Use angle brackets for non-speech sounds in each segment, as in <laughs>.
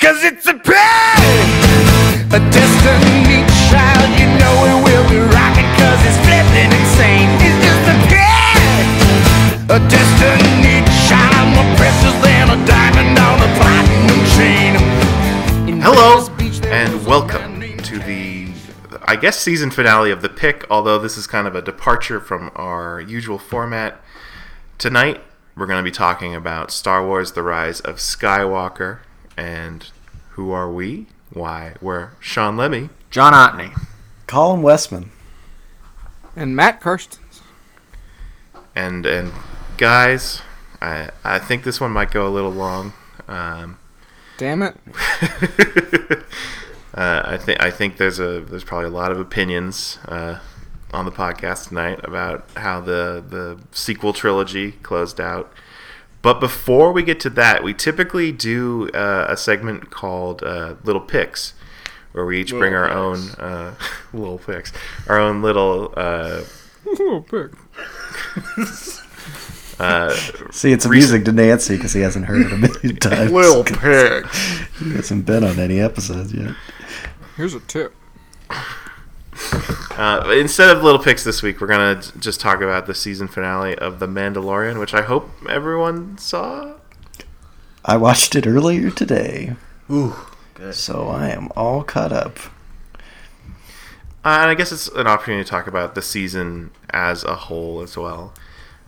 Cause it's a pain, a destiny child. You know it will be rocking cause it's flipping insane. It's just a pain, a destiny child. More precious than a diamond on a platinum chain. In Hello, Beach, and welcome to the, I guess, season finale of The Pick, although this is kind of a departure from our usual format. Tonight, we're going to be talking about Star Wars The Rise of Skywalker. And who are we? Why, we're Sean Lemmy. John Otney. Colin Westman. And Matt Karstens. And, and guys, I, I think this one might go a little long. Um, Damn it. <laughs> Uh, I think I think there's a there's probably a lot of opinions uh, on the podcast tonight about how the the sequel trilogy closed out. But before we get to that, we typically do uh, a segment called uh, Little Picks, where we each bring our own uh, <laughs> little picks, our own little. Uh, Oh, pick. <laughs> uh, See, it's amusing to Nancy because he hasn't heard it a million <laughs> times. Little pig. He hasn't been on any episodes yet. Here's a tip. Uh, instead of little picks this week, we're gonna just talk about the season finale of The Mandalorian, which I hope everyone saw. I watched it earlier today, Ooh, good. so I am all caught up. Uh, and I guess it's an opportunity to talk about the season as a whole as well.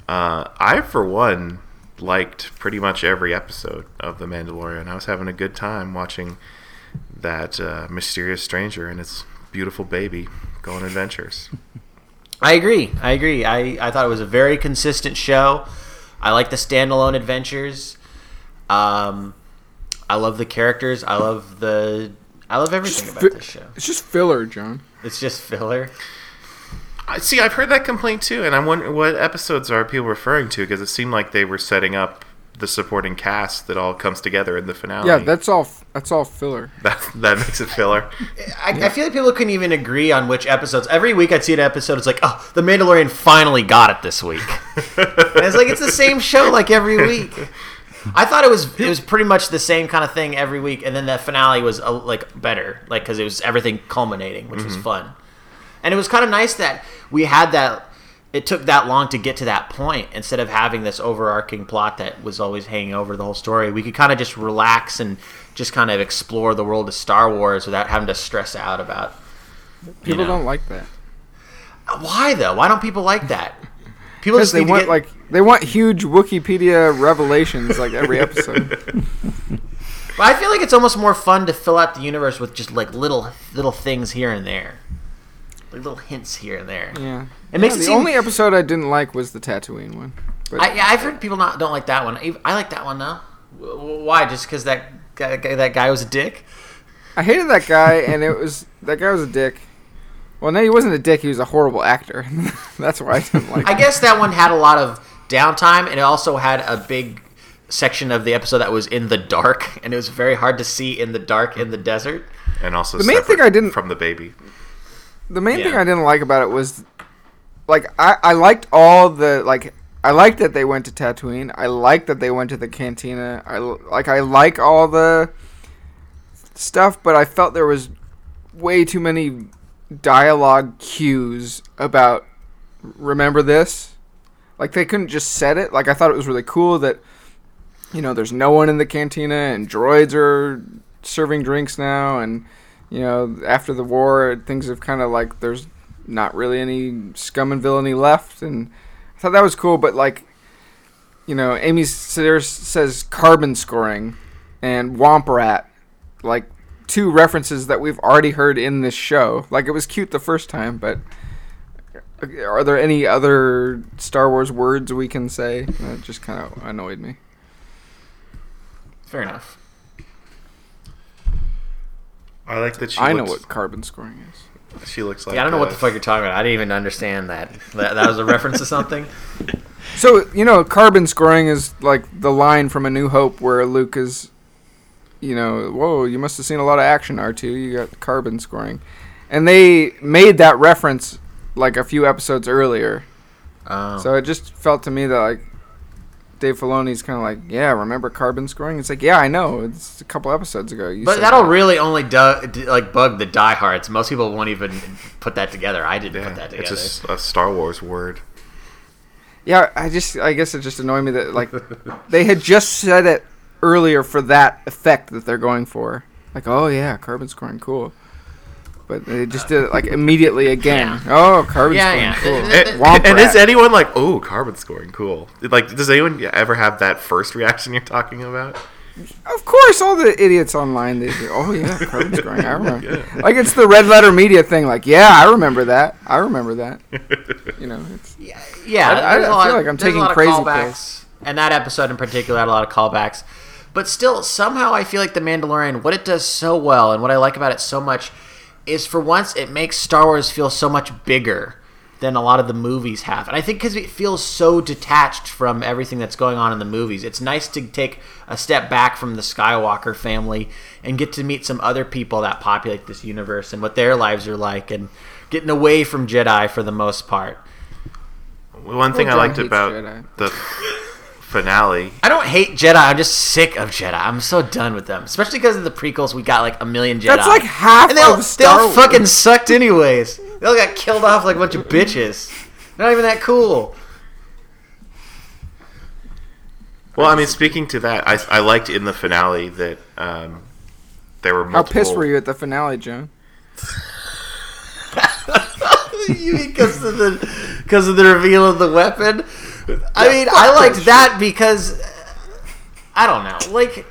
Uh, I, for one, liked pretty much every episode of The Mandalorian. I was having a good time watching that uh, mysterious stranger and his beautiful baby go on adventures. <laughs> I agree. I agree. I, I thought it was a very consistent show. I like the standalone adventures. Um, I love the characters. I love the. I love everything Just about fi- this show. It's just filler, John. It's just filler. I see. I've heard that complaint too, and I'm wondering what episodes are people referring to because it seemed like they were setting up the supporting cast that all comes together in the finale. Yeah, that's all. That's all filler. <laughs> that that makes it filler. I, I feel like people couldn't even agree on which episodes. Every week I'd see an episode. It's like, oh, The Mandalorian finally got it this week. and it's like it's the same show like every week. I thought it was it was pretty much the same kind of thing every week, and then the finale was uh, like better, like because it was everything culminating, which was fun. And it was kind of nice that we had that. It took that long to get to that point instead of having this overarching plot that was always hanging over the whole story. We could kind of just relax and just kind of explore the world of Star Wars without having to stress out about People know. don't like that why though. Why don't people like that? People just they want get- like they want huge Wikipedia revelations like every episode. <laughs> But I feel like it's almost more fun to fill out the universe with just like little little things here and there, like little hints here and there. Yeah. It makes Yeah, it the seem- only episode I didn't like was the Tatooine one. But I, yeah, I've heard people not don't like that one. I, I like that one though. W- w- Why? Just because that guy, that guy was a dick? I hated that guy, and it was that guy was a dick. Well, no, he wasn't a dick. He was a horrible actor. <laughs> That's why I didn't like. I him. guess that one had a lot of downtime, and it also had a big section of the episode that was in the dark, and it was very hard to see in the dark in the desert. And also, The main thing I didn't- from the baby. The main thing I didn't like about it was, like, I I liked all the like. I liked that they went to Tatooine. I liked that they went to the cantina. I like. I like all the stuff, but I felt there was way too many dialogue cues about remember this. Like they couldn't just set it. Like I thought it was really cool that you know there's no one in the cantina and droids are serving drinks now and you know after the war things have kind of like there's not really any scum and villainy left and I thought that was cool but like you know Amy Sedaris says carbon scoring and Womp Rat like two references that we've already heard in this show. Like it was cute the first time but uh, are there any other Star Wars words we can say? That just kind of annoyed me. Fair enough. I like that she. I know what carbon scoring is. she looks like. Yeah, I don't know what uh, the fuck you're talking about. I didn't even understand that. That, that was a reference to something. <laughs> So you know, carbon scoring is like the line from A New Hope where Luke is, you know, whoa, you must have seen a lot of action, R two. You got carbon scoring, and they made that reference like a few episodes earlier. Oh. So it just felt to me that like Dave Filoni's kind of like, yeah, remember carbon scoring? It's like, yeah, I know. It's a couple episodes ago. You But said that'll that. really only do, d- like bug the diehards. Most people won't even put that together. I didn't Yeah, put that together. it's a, a s- a, Star Wars word. Yeah, I just, I guess it just annoyed me that like they had just said it earlier for that effect that they're going for. Like, oh yeah, carbon scoring, cool. But they just did it like immediately again. Oh, carbon Yeah, scoring, yeah. cool. And- And, is anyone like, oh, carbon scoring, cool? Like, does anyone ever have that first reaction you're talking about? Of course, all the idiots online they do. Oh yeah, carbon <laughs> scoring. I remember. Like it's the red letter media thing. Like yeah, I remember that. I remember that. <laughs> You know, it's, Yeah, yeah. I- I there's a feel lot, like I'm taking crazy callbacks, pills. and that episode in particular had a lot of callbacks. But still, somehow I feel like the Mandalorian, what it does so well, and what I like about it so much, is for once it makes Star Wars feel so much bigger than a lot of the movies have. And I think because it feels so detached from everything that's going on in the movies, it's nice to take a step back from the Skywalker family and get to meet some other people that populate this universe and what their lives are like, and getting away from Jedi for the most part. One thing I liked about Jedi. the <laughs> finale, I don't hate Jedi. I'm just sick of Jedi. I'm so done with them. Especially because of the prequels, we got like a million Jedi. That's like half and they all, of they all Wars. fucking sucked anyways. They all got killed off like a bunch of bitches. They're not even that cool. well, I mean, speaking to that, I, I liked in the finale that um, there were How pissed were you at the finale, Joan? <laughs> you mean because of the because of the reveal of the weapon? I mean, I liked that because uh, I don't know, like.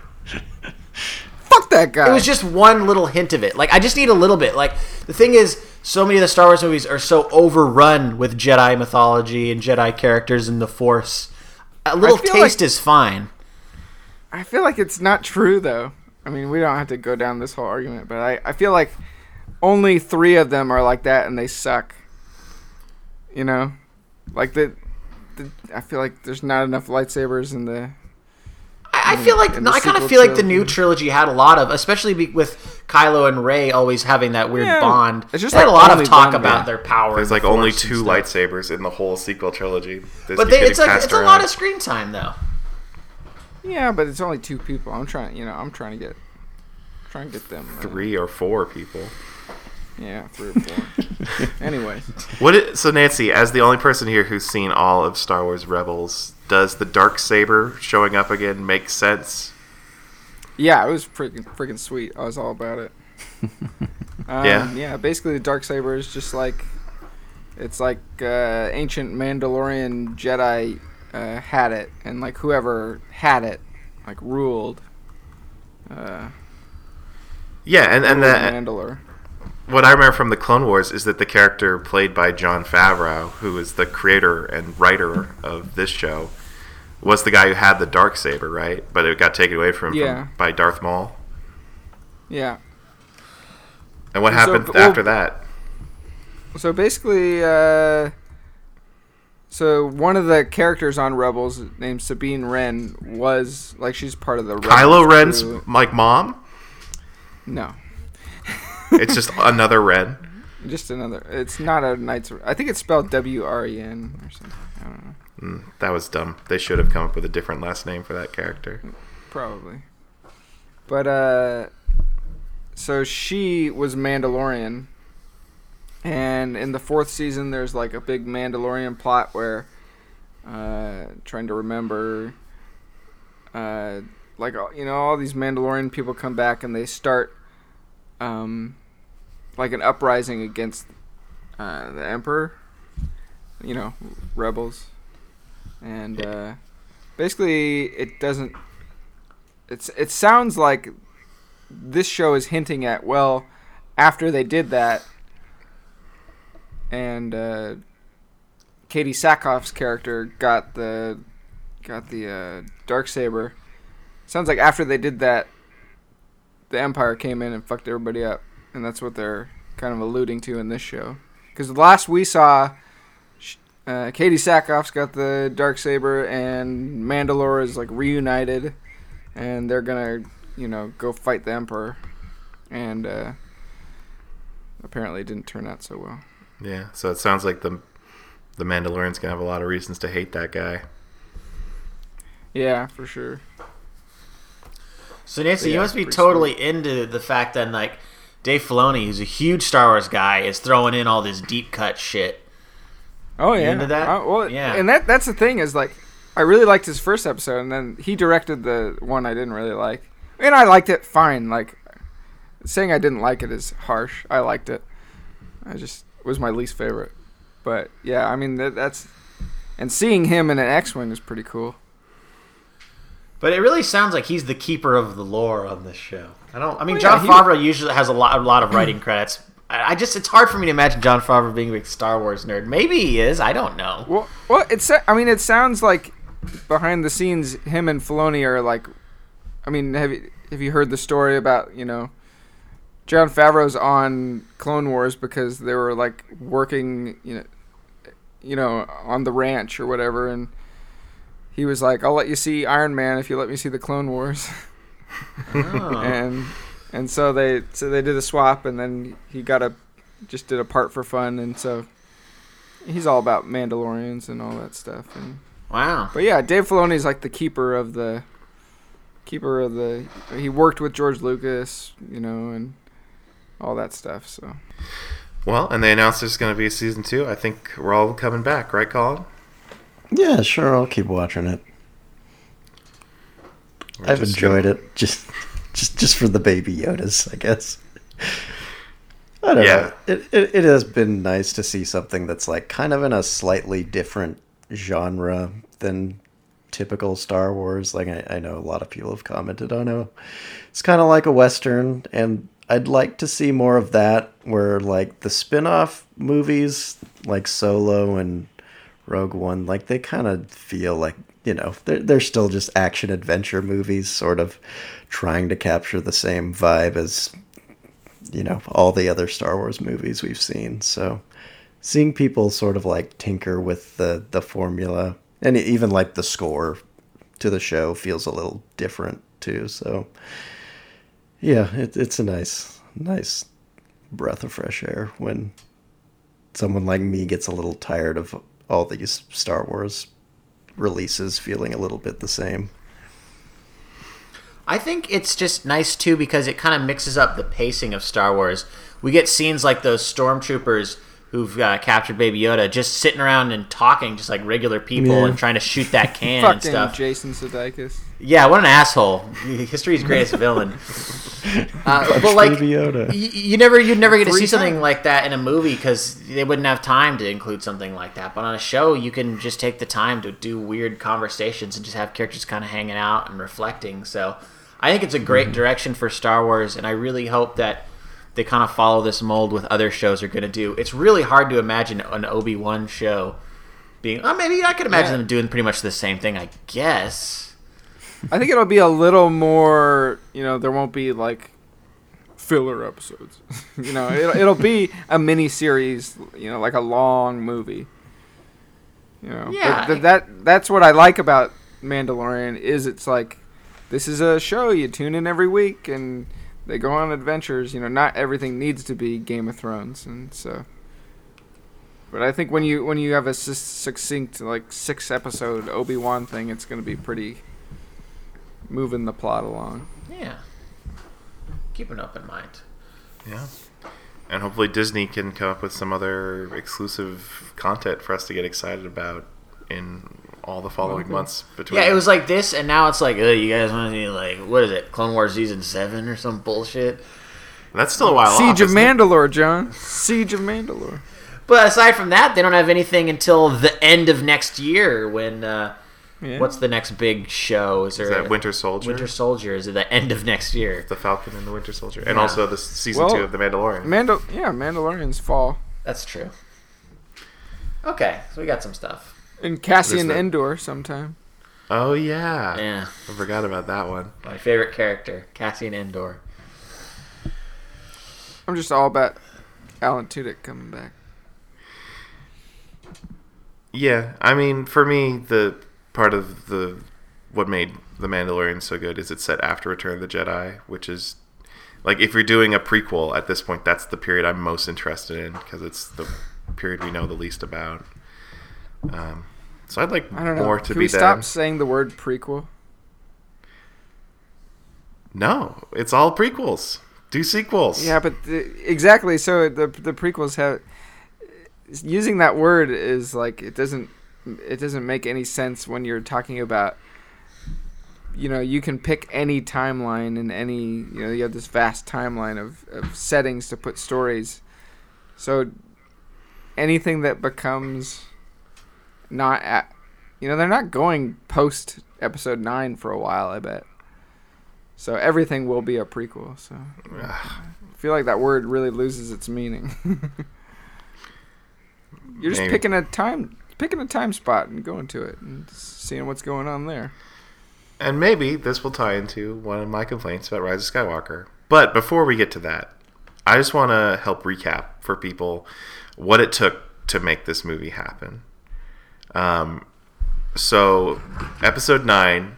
Fuck that guy. It was just one little hint of it. Like I just need a little bit. Like the thing is, so many of the Star Wars movies are so overrun with Jedi mythology and Jedi characters and the Force. A little taste like- is fine. I feel like it's not true though. I mean, we don't have to go down this whole argument, but I, I feel like only three of them are like that and they suck. You know, like the, the I feel like there's not enough lightsabers in the. I, I feel like the no, I kind of sequel feel like the new trilogy. trilogy had a lot of, especially be, with Kylo and Rey always having that weird Yeah, bond. it's just They had a lot of talk them, about yeah. their power. There's like the only two stuff. lightsabers in the whole sequel trilogy. This But they, it's like passed it's a lot of screen time though. Yeah, but it's only two people. I'm trying, you know, I'm trying to get, trying to get them uh, three or four people. Yeah, three or four. <laughs> anyway, What? It, so Nancy, as the only person here who's seen all of Star Wars Rebels, does the dark saber showing up again make sense? yeah, it was freaking freaking sweet. I was all about it. <laughs> Um, Yeah? yeah. Basically, the dark saber is just like it's like uh, ancient Mandalorian Jedi uh, had it, and like whoever had it, like ruled. Uh, Yeah, and and the, Mandalore. What I remember from the Clone Wars is that the character played by Jon Favreau, who is the creator and writer of this show, was the guy who had the dark saber, right? But it got taken away from him Yeah. from, by Darth Maul. Yeah. And what So, happened well- after that? So basically, uh, so one of the characters on Rebels, named Sabine Wren, was like she's part of the Kylo Rebels Ren's crew. like mom. No, It's just another Ren. just another. It's not a Knights. I think it's spelled W R E N or something. I don't know. Mm, that was dumb. They should have come up with a different last name for that character. Probably. But uh so she was Mandalorian. And in the fourth season there's like a big Mandalorian plot where uh trying to remember uh like you know all these Mandalorian people come back and they start um like an uprising against uh the emperor. You know, rebels. And uh basically it doesn't it's it sounds like this show is hinting at well after they did that and uh, Katee Sackhoff's character got the got the uh, dark saber sounds like after they did that the empire came in and fucked everybody up and that's what they're kind of alluding to in this show because the last we saw sh- uh, Katee Sackhoff's got the dark saber and Mandalore is like reunited and they're gonna, you know, go fight the Emperor, and uh, apparently it didn't turn out so well. Yeah, so it sounds like the the Mandalorian's gonna have a lot of reasons to hate that guy. Yeah, for sure. So Nancy, Yeah, you must be pretty totally into the fact that like Dave Filoni, who's a huge Star Wars guy, is throwing in all this deep cut shit. Oh yeah. into that? Uh, well, Yeah. And that that's the thing is like, I really liked his first episode, and then he directed the one I didn't really like, and I liked it fine. Like, saying I didn't like it is harsh. I liked it. I just it was my least favorite. But yeah, I mean that, that's and seeing him in an X-wing is pretty cool. But it really sounds like he's the keeper of the lore on this show. I don't. I mean, Well, yeah, John he- Favreau usually has a lot, a lot of writing <clears throat> credits. I I just, it's hard for me to imagine Jon Favreau being a big Star Wars nerd. Maybe he is. I don't know. Well, well, it's I mean it sounds like behind the scenes him and Filoni are like, I mean have you have you heard the story about you know, Jon Favreau's on Clone Wars because they were like working you know, you know on the ranch or whatever and. He was like, "I'll let you see Iron Man if you let me see the Clone Wars," Oh. <laughs> and and so they so they did a swap, and then he got a just did a part for fun, and so he's all about Mandalorians and all that stuff. And Wow. but yeah, Dave Filoni's like the keeper of the keeper of the. He worked with George Lucas, you know, and all that stuff. So Well, and they announced there's going to be a season two. I think we're all coming back, right, Colin? Yeah, sure. I'll keep watching it. We're I've enjoyed it just, just, just for the baby Yodas, I guess. <laughs> I don't Yeah. know. It, it it has been nice to see something that's like kind of in a slightly different genre than typical Star Wars. Like I, I know a lot of people have commented on it. It's kind of like a western, and I'd like to see more of that. Where like the spin-off movies, like Solo and Rogue One, like they kind of feel like you know they're they're still just action adventure movies, sort of trying to capture the same vibe as you know all the other Star Wars movies we've seen. So seeing people sort of like tinker with the the formula and even like the score to the show feels a little different too. So yeah, it, it's a nice nice breath of fresh air when someone like me gets a little tired of all these Star Wars releases feeling a little bit the same. I think it's just nice too because it kind of mixes up the pacing of Star Wars. We get scenes like those stormtroopers who've uh, captured Baby Yoda just sitting around and talking just like regular people Yeah. and trying to shoot that <laughs> can and fucking stuff. Jason Sudeikis. Yeah, what an asshole! <laughs> History's greatest villain. <laughs> Uh, but like, Baby Yoda. y- you never, you'd never get to Three see something like that in a movie because they wouldn't have time to include something like that. But on a show, you can just take the time to do weird conversations and just have characters kind of hanging out and reflecting. So, I think it's a great Mm-hmm. direction for Star Wars, and I really hope that they kind of follow this mold with other shows are going to do. It's really hard to imagine an Obi Wan show being. Oh, maybe I could imagine Yeah. them doing pretty much the same thing. I guess. I think it'll be a little more. You know, there won't be like filler episodes. <laughs> you know, it'll, it'll be a mini series. You know, like a long movie. You know, Yeah, that that's what I like about Mandalorian is it's like this is a show you tune in every week and they go on adventures. You know, not everything needs to be Game of Thrones, and so. But I think when you when you have a succinct like six episode Obi Wan thing, it's going to be pretty moving the plot along. Yeah. Keep an open mind. Yeah. And hopefully Disney can come up with some other exclusive content for us to get excited about in all the following Okay. months between. Yeah, it was like this, and now it's like, oh, you guys want to see like what is it, Clone Wars season seven or some bullshit? That's still a while Siege off, of isn't it? Mandalore, John. Siege of Mandalore. But aside from that, they don't have anything until the end of next year. When uh, Yeah. what's the next big show? Is there Is that a- Winter Soldier? Winter Soldier? Is at the end of next year? the Falcon and the Winter Soldier, and Yeah. also the season Well, two of the Mandalorian. Mandal? Yeah, Mandalorian's fall. That's true. Okay, so we got some stuff. And Cassian that? Andor sometime. oh yeah. Yeah, I forgot about that one. my favorite character, Cassian Andor. I'm just all about Alan Tudyk coming back. Yeah, I mean, for me, the part of the what made the Mandalorian so good is it's set after Return of the Jedi, which is like if you're doing a prequel at this point, that's the period I'm most interested in because it's the period we know the least about. Um, So I'd like I don't know. more to Can be we there. stop saying the word prequel? No, it's all prequels. Do sequels. Yeah, but the, exactly. So the the prequels have using that word is like it doesn't it doesn't make any sense when you're talking about you know you can pick any timeline and any you know you have this vast timeline of, of settings to put stories so anything that becomes not at you know they're not going post episode 9 for a while i bet so everything will be a prequel so I feel like that word really loses its meaning. <laughs> You're just Maybe. picking a time, picking a time spot and going to it and seeing what's going on there. And maybe this will tie into one of my complaints about Rise of Skywalker. But before we get to that, I just want to help recap for people what it took to make this movie happen. Um, so, episode 9,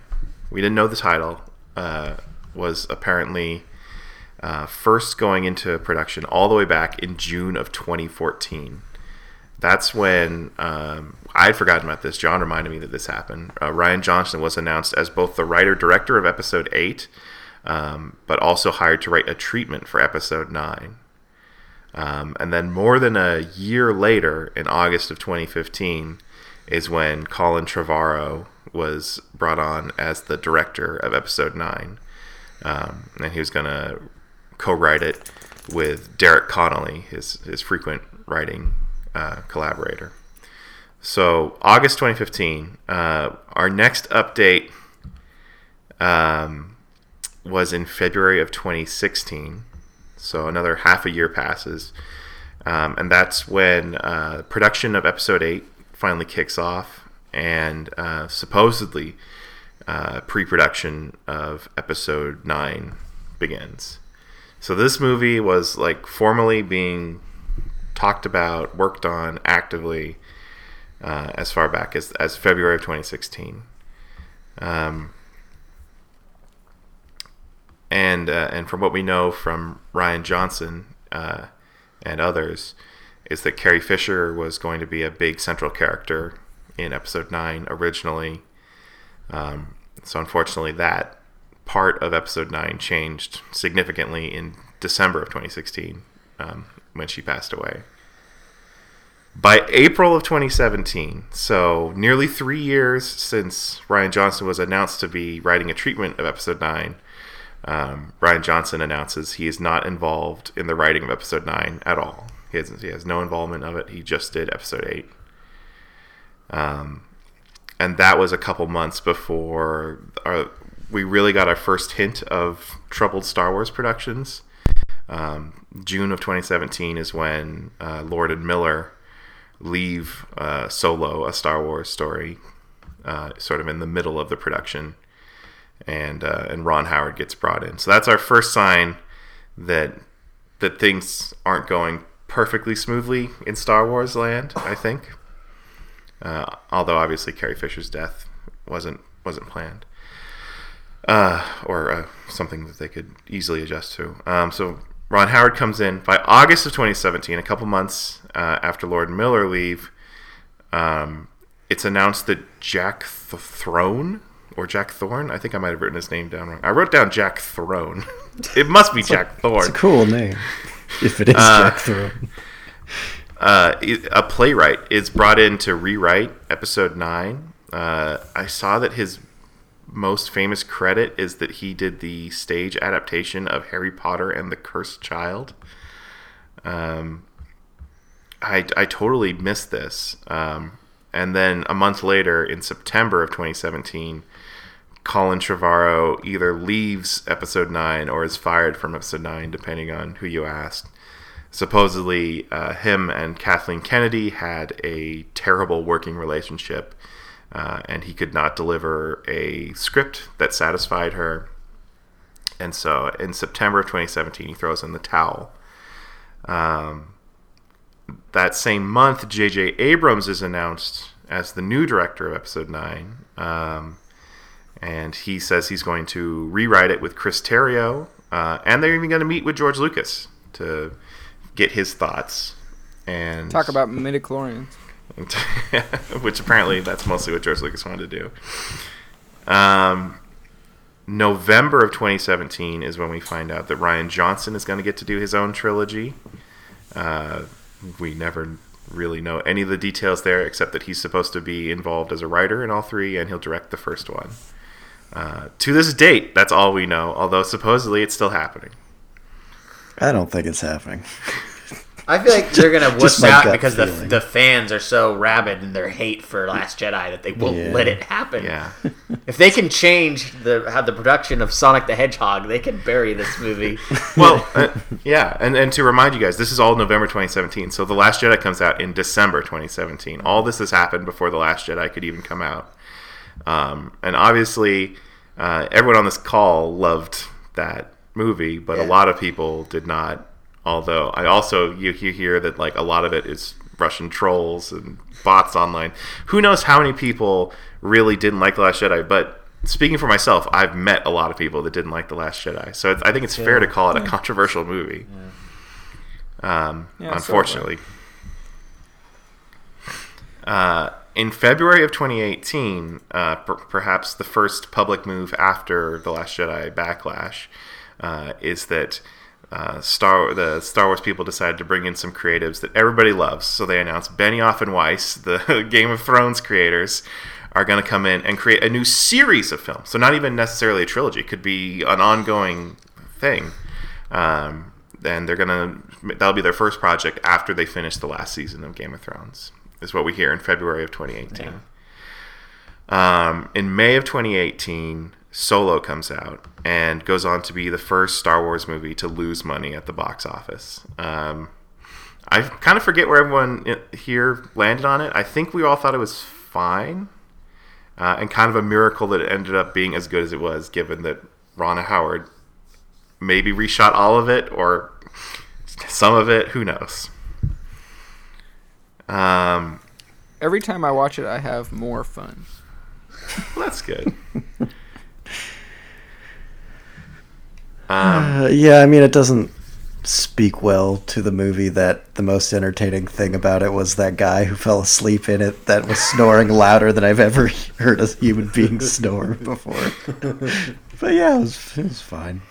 we didn't know the title, uh, was apparently uh, first going into production all the way back in June of 2014 that's when um, I'd forgotten about this. John reminded me that this happened. Uh, Rian Johnson was announced as both the writer director of episode eight, um, but also hired to write a treatment for episode nine. Um, and then more than a year later, in August of 2015, is when Colin Trevorrow was brought on as the director of episode nine, um, and he was going to co-write it with Derek Connolly, his his frequent writing uh, collaborator. So August 2015, uh, our next update um, was in February of 2016. So another half a year passes, um, and that's when uh, production of episode eight finally kicks off, and uh, supposedly uh, pre-production of episode nine begins. So this movie was like formally being talked about, worked on actively uh, as far back as, as February of 2016. Um, and uh, and from what we know from Rian Johnson uh, and others, is that Carrie Fisher was going to be a big central character in episode nine originally. Um, so unfortunately, that part of episode nine changed significantly in December of 2016 um, when she passed away. By April of 2017, so nearly three years since Rian Johnson was announced to be writing a treatment of episode 9, um, Rian Johnson announces he is not involved in the writing of episode 9 at all. He has, he has no involvement of it. He just did episode 8. Um, and that was a couple months before our, we really got our first hint of troubled Star Wars productions. Um, June of 2017 is when uh, Lord and Miller leave uh, Solo, a Star Wars story, uh, sort of in the middle of the production, and uh, and Ron Howard gets brought in. So that's our first sign that that things aren't going perfectly smoothly in Star Wars land. I think, uh, although obviously Carrie Fisher's death wasn't wasn't planned. Uh, or uh, something that they could easily adjust to. Um, so Ron Howard comes in by August of 2017, a couple months uh, after Lord Miller leave. Um, it's announced that Jack Th- Throne or Jack Thorne, I think I might have written his name down wrong. I wrote down Jack Throne. <laughs> it must be Jack It's Thorne. a cool name. If it is Jack Throne. uh, <laughs> a playwright is brought in to rewrite episode nine. Uh, I saw that his most famous credit is that he did the stage adaptation of Harry Potter and the Cursed Child. Um, I, I totally missed this. Um, and then a month later, in September of 2017, Colin Trevorrow either leaves episode 9 or is fired from episode 9, depending on who you ask. Supposedly, uh, him and Kathleen Kennedy had a terrible working relationship, uh, and he could not deliver a script that satisfied her. And so, in September of 2017, he throws in the towel. Um, that same month, J.J. Abrams is announced as the new director of Episode 9. Um, and he says he's going to rewrite it with Chris Terrio. Uh, and they're even going to meet with George Lucas to get his thoughts. And Talk about midichlorians. <laughs> which apparently that's mostly what George Lucas wanted to do. Um, November of 2017 is when we find out that Rian Johnson is going to get to do his own trilogy. Uh, we never really know any of the details there, except that he's supposed to be involved as a writer in all three, and he'll direct the first one. Uh, to this date, that's all we know. Although supposedly it's still happening. I don't think it's happening. <laughs> I feel like they're gonna Just wuss out gut because the, the fans are so rabid in their hate for Last Jedi that they won't Yeah. let it happen. Yeah. <laughs> If they can change the how the production of Sonic the Hedgehog, they can bury this movie. <laughs> well, uh, yeah, and, and to remind you guys, this is all November 2017. So The Last Jedi comes out in December 2017. All this has happened before The Last Jedi could even come out. Um, and obviously, uh, everyone on this call loved that movie, but a lot of people did not. Although I also you, you hear that like a lot of it is Russian trolls and bots online. Who knows how many people really didn't like The Last Jedi? But speaking for myself, I've met a lot of people that didn't like The Last Jedi. So it's, I think it's fair to call it a controversial movie. Um, Yeah, so unfortunately. Uh, in February of 2018, uh, per- perhaps the first public move after the Last Jedi backlash uh, is that uh, Star the Star Wars people decided to bring in some creatives that everybody loves. So they announced Benioff and Weiss, <laughs> the Game of Thrones creators, are going to come in and create a new series of films. So not even necessarily a trilogy; it could be an ongoing thing. Um, and they're gonna that'll be their first project after they finish the last season of Game of Thrones. Is what we hear in February of 2018. Um, in May of 2018, Solo comes out and goes on to be the first Star Wars movie to lose money at the box office. Um, I kind of forget where everyone here landed on it. I think we all thought it was fine, uh, and kind of a miracle that it ended up being as good as it was, given that Ronna Howard maybe reshot all of it or some of it. Who knows? Um, Every time I watch it, I have more fun. well, that's good. <laughs> Uh, yeah, I mean, it doesn't speak well to the movie that the most entertaining thing about it was that guy who fell asleep in it that was snoring <laughs> louder than I've ever heard a human being snore <laughs> before. but yeah, it was, it was fine.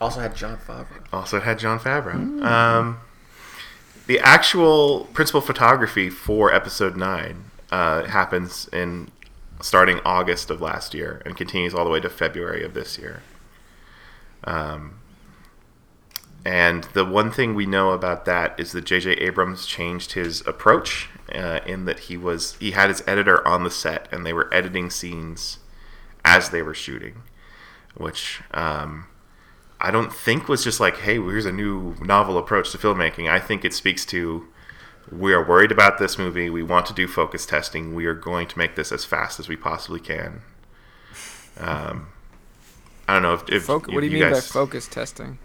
Also had Jon Favreau. Also, had Jon Favreau. Um, the actual principal photography for Episode Nine uh, happens in starting August of last year and continues all the way to February of this year. Um, and the one thing we know about that is that J.J. Abrams changed his approach uh, in that he was he had his editor on the set and they were editing scenes as they were shooting, which um, I don't think was just like, hey, here's a new novel approach to filmmaking. I think it speaks to we are worried about this movie. We want to do focus testing. We are going to make this as fast as we possibly can. Um, I don't know if, if, Foc- if what do you, mean by focus testing?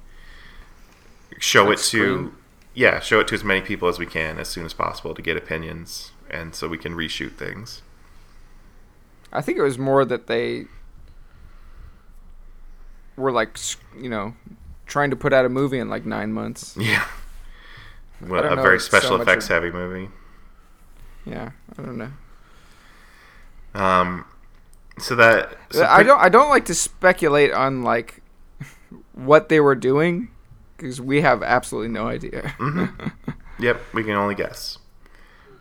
show like it to screen? yeah show it to as many people as we can as soon as possible to get opinions and so we can reshoot things. I think it was more that they were like, you know, trying to put out a movie in like nine months. Yeah. Well, a know very if so special effects heavy movie. Yeah, I don't know. Um, so that so I don't. I don't like to speculate on like what they were doing because we have absolutely no idea. <laughs> Yep, we can only guess.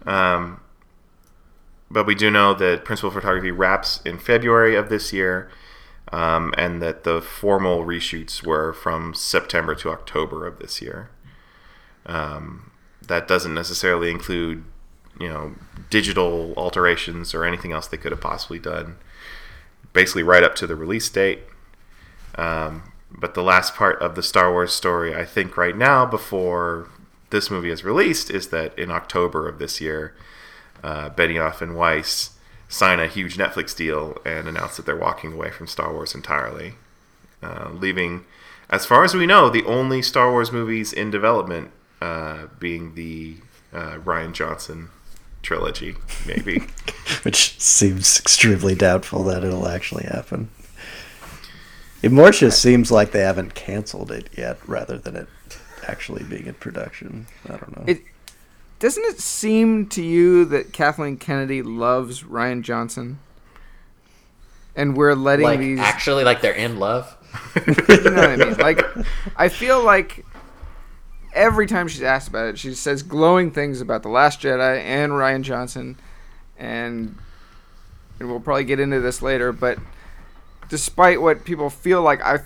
Um, but we do know that principal photography wraps in February of this year, um, and that the formal reshoots were from September to October of this year. Um, that doesn't necessarily include, you know, digital alterations or anything else they could have possibly done. Basically, right up to the release date. Um, but the last part of the Star Wars story, I think, right now, before this movie is released, is that in October of this year, uh, Benioff and Weiss sign a huge Netflix deal and announce that they're walking away from Star Wars entirely, uh, leaving, as far as we know, the only Star Wars movies in development uh, being the uh, Rian Johnson trilogy, maybe. <laughs> which seems extremely doubtful that it'll actually happen. It more just seems like they haven't canceled it yet, rather than it actually being in production. I don't know. It doesn't it seem to you that Kathleen Kennedy loves Rian Johnson? And we're letting like these actually, like they're in love. <laughs> you know what I mean? Like, I feel like every time she's asked about it, she says glowing things about The Last Jedi and Rian Johnson, and, and we'll probably get into this later. But despite what people feel like, I,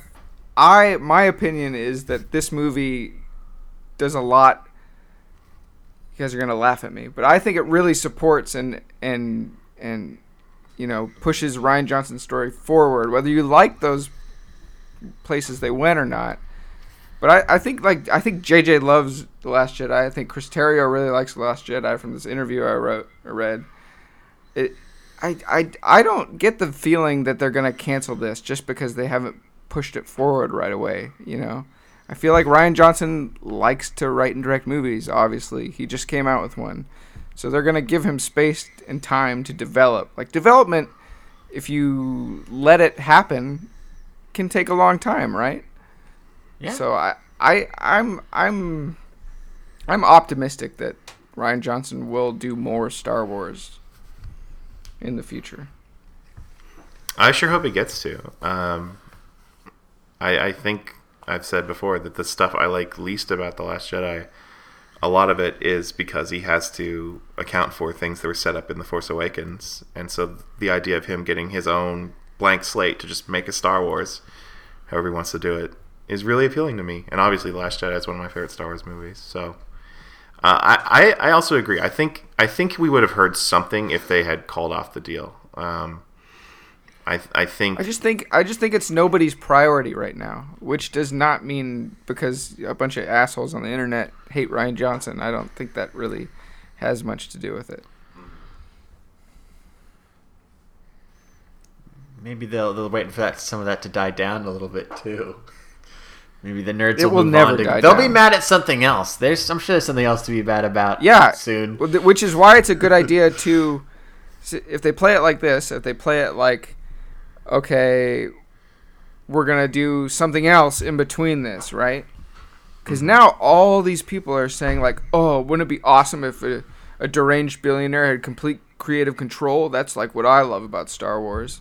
I, my opinion is that this movie does a lot. You guys are gonna laugh at me, but I think it really supports and and and you know pushes Rian Johnson's story forward. Whether you like those places they went or not. But I, I think like I think JJ loves The Last Jedi. I think Chris Terrio really likes The Last Jedi from this interview I wrote or read. It I, I, I don't get the feeling that they're gonna cancel this just because they haven't pushed it forward right away, you know. I feel like Rian Johnson likes to write and direct movies, obviously. He just came out with one. So they're gonna give him space and time to develop. Like development if you let it happen can take a long time, right? Yeah. So I, I, I'm, I'm, I'm optimistic that Rian Johnson will do more Star Wars in the future. I sure hope he gets to. Um, I, I think I've said before that the stuff I like least about The Last Jedi, a lot of it is because he has to account for things that were set up in The Force Awakens. And so the idea of him getting his own blank slate to just make a Star Wars, however he wants to do it, is really appealing to me. And obviously, The Last Jedi is one of my favorite Star Wars movies. So. Uh, I, I also agree. I think I think we would have heard something if they had called off the deal. Um, I I think I just think I just think it's nobody's priority right now, which does not mean because a bunch of assholes on the internet hate Rian Johnson. I don't think that really has much to do with it. Maybe they'll they'll wait for that some of that to die down a little bit too. Maybe the nerds It will, will move never on to, die They'll be mad at something else. There's I'm sure there's something else to be mad about. Yeah, soon. Which is why it's a good idea to, if they play it like this, if they play it like, okay, we're gonna do something else in between this, right? Because mm-hmm. now all these people are saying like, oh, wouldn't it be awesome if a, a deranged billionaire had complete creative control? That's like what I love about Star Wars.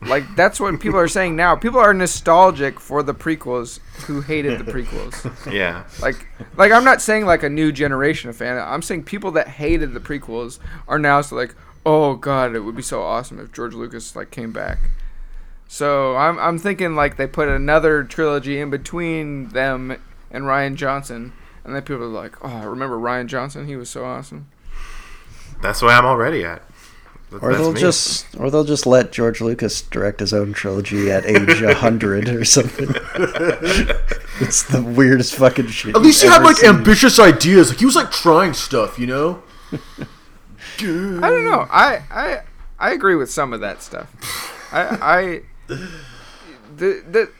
Like that's what people are saying now. People are nostalgic for the prequels who hated the prequels. <laughs> yeah. Like, like I'm not saying like a new generation of fan. I'm saying people that hated the prequels are now so like, oh god, it would be so awesome if George Lucas like came back. So I'm I'm thinking like they put another trilogy in between them and Rian Johnson, and then people are like, oh, I remember Rian Johnson? He was so awesome. That's why I'm already at. That- Or they'll me. just, or they'll just let George Lucas direct his own trilogy at age <laughs> hundred or something. <laughs> it's the weirdest fucking shit. At least he had like seen. ambitious ideas. Like he was like trying stuff, you know. <laughs> I don't know. I I I agree with some of that stuff. I I the the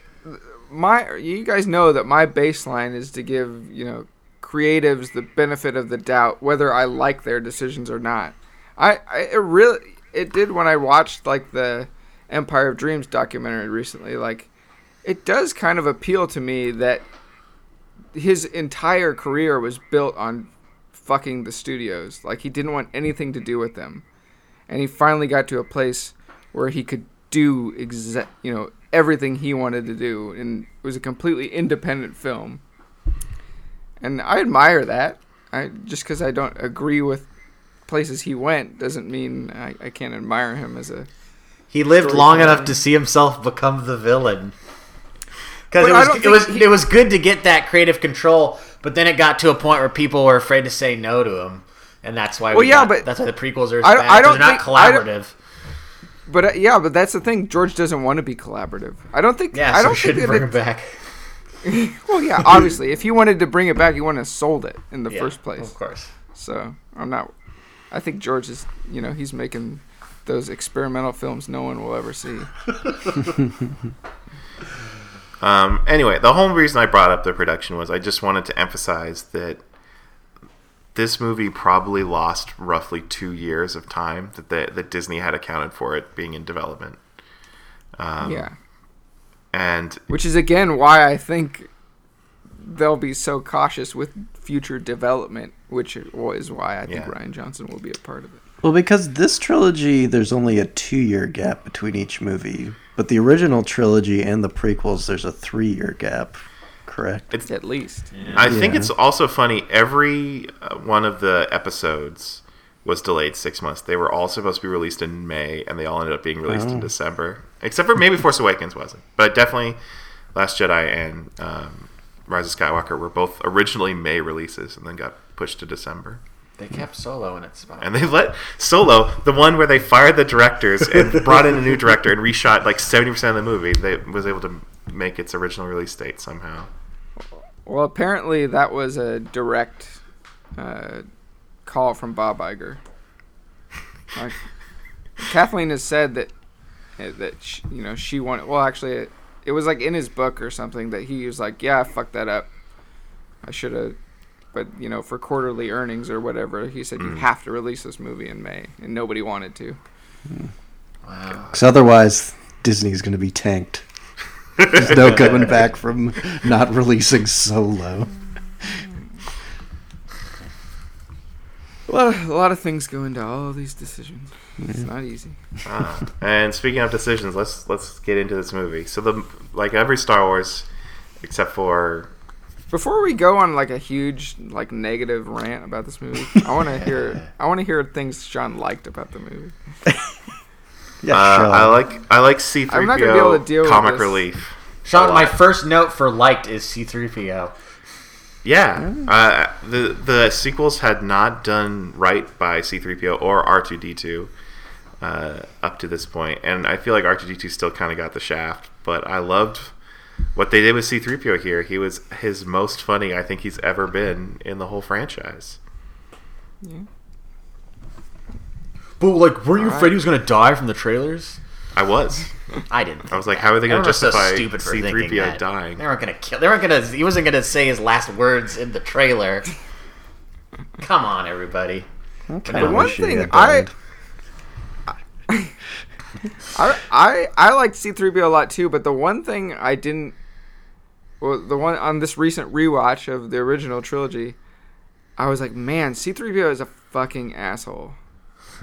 my you guys know that my baseline is to give you know creatives the benefit of the doubt whether I like their decisions or not. I, I it really it did when I watched like the Empire of Dreams documentary recently. Like it does kind of appeal to me that his entire career was built on fucking the studios. Like he didn't want anything to do with them, and he finally got to a place where he could do exact, you know, everything he wanted to do, and it was a completely independent film. And I admire that. I just because I don't agree with places he went doesn't mean I, I can't admire him as a. He lived long enough to see himself become the villain. Because it was it was he- it was good to get that creative control, but then it got to a point where people were afraid to say no to him, and that's why. Well, we yeah, got- but that's why the prequels are. I- bad, I don't they're not think- I don't- collaborative. But uh, yeah, but that's the thing. George doesn't want to be collaborative. I don't think. Yeah, I so don't we shouldn't think bring it, him back. <laughs> Well, yeah, obviously, if he wanted to bring it back, he wouldn't have sold it in the Yeah, first place. of course. So I'm not. I think George is. You know, he's making those experimental films no one will ever see. <laughs> Um, anyway, the whole reason I brought up the production was I just wanted to emphasize that this movie probably lost roughly two years of time that the, that Disney had accounted for it being in development. Um, yeah, and which is again why I think they'll be so cautious with future development which is why I think Yeah. Rian Johnson will be a part of it. Well, because this trilogy, there's only a two-year gap between each movie, but the original trilogy and the prequels, there's a three-year gap. Correct. It's At least. I think Yeah. it's also funny. Every uh, one of the episodes was delayed six months. They were all supposed to be released in May, and they all ended up being released in Oh. December. Except for maybe Force Awakens wasn't, but definitely Last Jedi and um, Rise of Skywalker were both originally May releases, and then got pushed to December. They kept Solo in its spot. And they let Solo, the one where they fired the directors and brought in a new director and reshot like seventy percent of the movie, they was able to make its original release date somehow. Well, apparently that was a direct uh, call from Bob Iger. <laughs> Like, Kathleen has said that uh, that she, you know she wanted. Well, actually, it, it was like in his book or something that he was like, "Yeah, I fucked that up. I should have." But you know, for quarterly earnings or whatever, he said you have to release this movie in May, and nobody wanted to. wow. Because otherwise, Disney's going to be tanked. There's no coming back from not releasing Solo. A lot, of, a lot of things go into all these decisions. It's not easy. Ah, and speaking of decisions, let's let's get into this movie. So the like every Star Wars, except for Before we go on like a huge like negative rant about this movie, I want to hear I want to hear things Sean liked about the movie. <laughs> Yeah, uh, sure. I like I like C three I'm not PO gonna be able to deal with comic this. relief. Sean, my first note for liked is C3PO. Yeah, uh, the the sequels had not done right by C three PO or R two D two uh, up to this point, and I feel like R two D two still kind of got the shaft. But I loved what they did with C three PO here. He was his most funny I think he's ever been in the whole franchise. But like, weren't you Alright. afraid he was gonna die from the trailers? I was. I didn't. I was like, how are they going to was so justify stupid for C three thinking PO that. dying? They weren't gonna kill. They weren't gonna. He wasn't gonna say his last words in the trailer. Come on, everybody. I The one thing I- died. I I I liked C3PO a lot too, but the one thing I didn't well the one on this recent rewatch of the original trilogy, I was like, man, C3PO is a fucking asshole.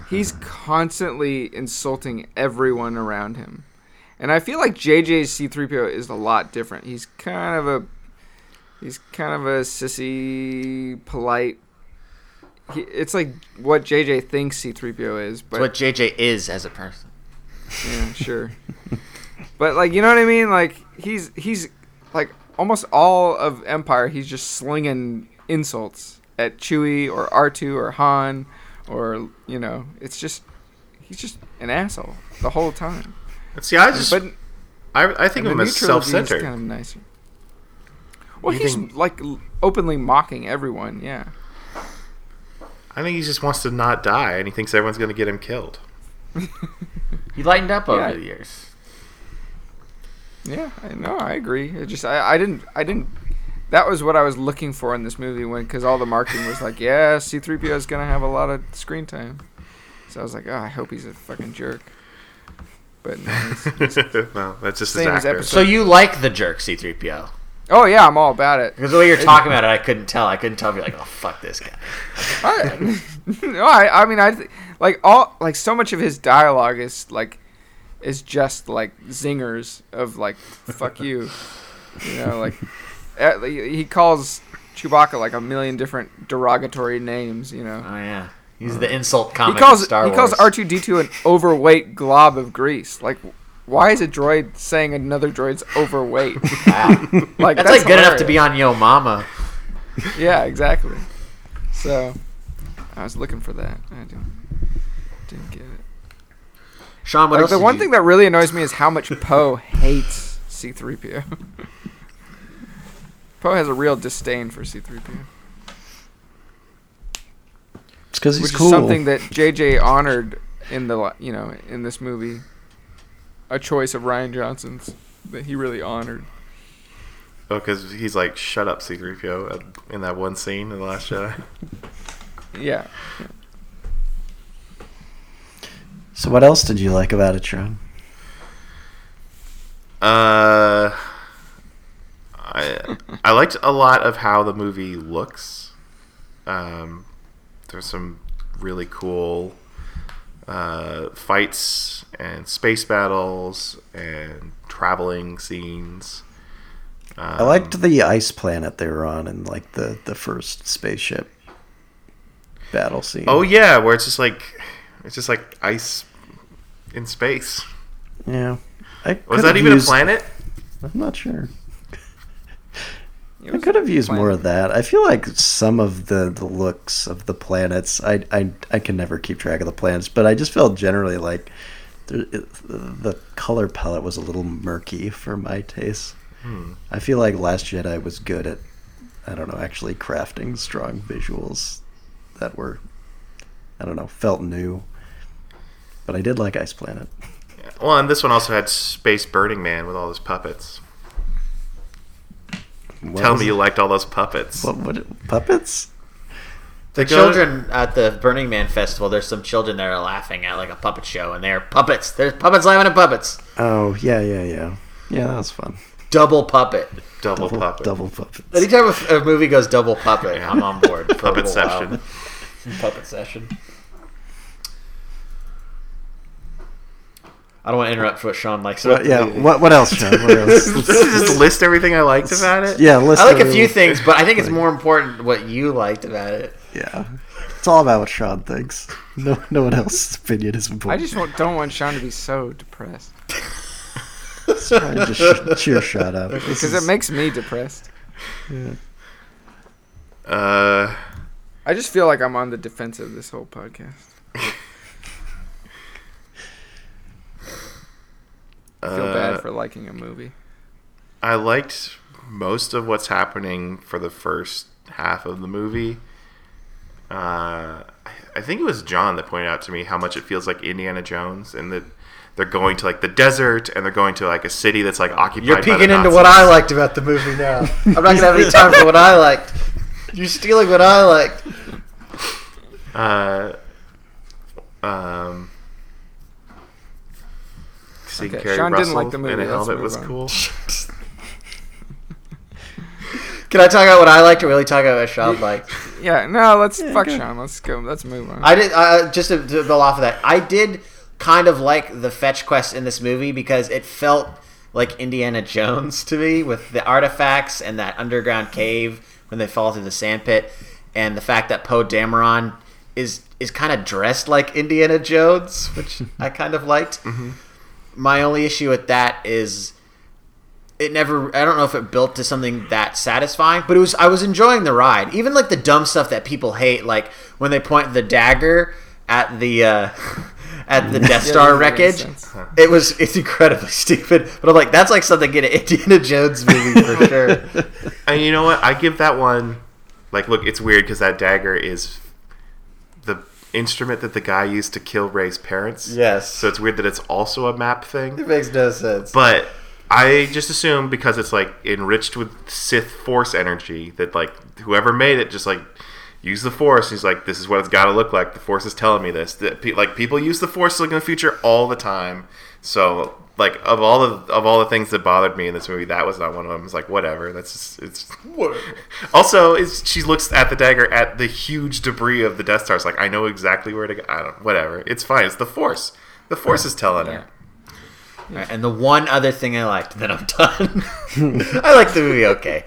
He's constantly insulting everyone around him. And I feel like JJ's C3PO is a lot different. He's kind of a he's kind of a sissy, polite he, it's like what JJ thinks C3PO is, but It's what JJ is as a person. yeah, sure. but like, you know what I mean? Like he's he's like almost all of Empire. He's just slinging insults at Chewie or R two or Han, or you know, it's just he's just an asshole the whole time. See, I just But I, I think in of the him new as self he's centered. kind of nicer. Well, You he's think- like openly mocking everyone. Yeah. I think he just wants to not die, and he thinks everyone's going to get him killed. <laughs> He lightened up over Yeah. the years. Yeah, I know. I agree. It just I, I didn't I didn't. That was what I was looking for in this movie when because all the marketing was like, yeah, C-3PO is gonna have a lot of screen time. So I was like, oh, I hope he's a fucking jerk. But no, he's, <laughs> no, that's just Same his actor. So you like the jerk C3PO? oh yeah, I'm all about it. Because the way you're talking about it, I couldn't tell. I couldn't tell if you're like, oh fuck this guy. <laughs> I, <laughs> no, I, I mean, I like all like so much of his dialogue is like is just like zingers of like fuck you, you know, like Uh, he calls Chewbacca like a million different derogatory names, you know. Oh yeah, he's the insult He calls Star he calls R two D two an overweight glob of grease. Like, why is a droid saying another droid's overweight? <laughs> Wow. <laughs> like That's, like good enough to be on Yo Mama. Yeah, exactly. So, I was looking for that. I didn't didn't get it. Sean, what Like, else? the one you- thing that really annoys me is how much Poe hates C three PO. <laughs> Poe has a real disdain for C three PO, It's because he's which cool. is something that JJ honored in the you know in this movie. A choice of Rian Johnson's that he really honored. Oh, because he's like, "Shut up, C-3PO," uh, in that one scene in the Last Jedi. <laughs> Yeah. so what else did you like about it, Sean? Uh, I I liked a lot of how the movie looks. Um, there's some really cool uh, fights and space battles and traveling scenes. Um, I liked the ice planet they were on and like the the first spaceship battle scene. Oh yeah, where it's just like it's just like ice in space. yeah. I Was that even used- a planet? I'm not sure. I could have used planet. more of that. I feel like some of the, the looks of the planets, I, I I can never keep track of the planets, but I just felt generally like it, the color palette was a little murky for my taste. Hmm. I feel like Last Jedi was good at, I don't know, actually crafting strong visuals that were, I don't know, felt new. But I did like Ice Planet. Well, and this one also had Space Burning Man with all those puppets. What Tell was me it? you liked all those puppets. What, what puppets? The children at the Burning Man festival, there's some children that are laughing at like a puppet show, and they're puppets. There's puppets laughing at puppets. Oh yeah, yeah, yeah, yeah. That was fun. Double puppet. Double, Double, puppet. double puppets. Anytime a, f- a movie goes double puppet, I'm on board. for a Puppet little while. session. Puppet session. I don't want to interrupt what Sean likes. about What, the yeah. movie. What what else, Sean? What else? <laughs> just list everything I liked about it. yeah, list I like a every- few things, but I think it's more important what you liked about it. Yeah, it's all about what Sean thinks. No, no one else's opinion is important. I just want, don't want Sean to be so depressed just trying to sh- cheer Sean up. Because is- it makes me depressed. Yeah. Uh, I just feel like I'm on the defensive of this whole podcast. <laughs> I feel uh, bad for liking a movie. I liked most of what's happening for the first half of the movie. Uh, I- I think it was John that pointed out to me how much it feels like Indiana Jones, and that they're going to like the desert, and they're going to like a city that's like occupied. You're by the peeking into what I liked about the movie now. <laughs> I'm not gonna have any time for what I liked. You're stealing what I liked. Uh, um, seeing Okay, Carrie Sean didn't like the movie, in a let's helmet was on. cool. <laughs> Can I talk about what I liked, or really talk about what Sean liked? Yeah, no, let's Yeah, fuck go. Sean. Let's go. Let's move on. I did uh, just to, to build off of that. I did kind of like the fetch quest in this movie because it felt like Indiana Jones to me with the artifacts and that underground cave when they fall through the sand pit, and the fact that Poe Dameron is is kind of dressed like Indiana Jones, which I kind of liked. My only issue with that is it never I don't know if it built to something that satisfying, but it was I was enjoying the ride. Even like the dumb stuff that people hate, like when they point the dagger at the uh <laughs> at the Death Star that doesn't make any wreckage. sense. It was it's incredibly <laughs> stupid. But I'm like, that's like something in an <laughs> Indiana Jones movie for sure. And you know what? I give that one. Like, look, it's weird because that dagger is the instrument that the guy used to kill Rey's parents. Yes. So it's weird that it's also a map thing. It makes no sense. But I just assume because it's like enriched with Sith Force energy that like whoever made it just like use the Force. He's like, this is what it's got to look like. The Force is telling me this. That pe- like people use the Force to look in the future all the time. So like of all the of all the things that bothered me in this movie, that was not one of them. It's like whatever. That's just, it's <laughs> also is she looks at the dagger at the huge debris of the Death Star. It's like I know exactly where to go. I don't whatever. It's fine. It's the Force. The Force is telling her. Alright, and the one other thing I liked, then I'm done. <laughs> <laughs> I like the movie okay.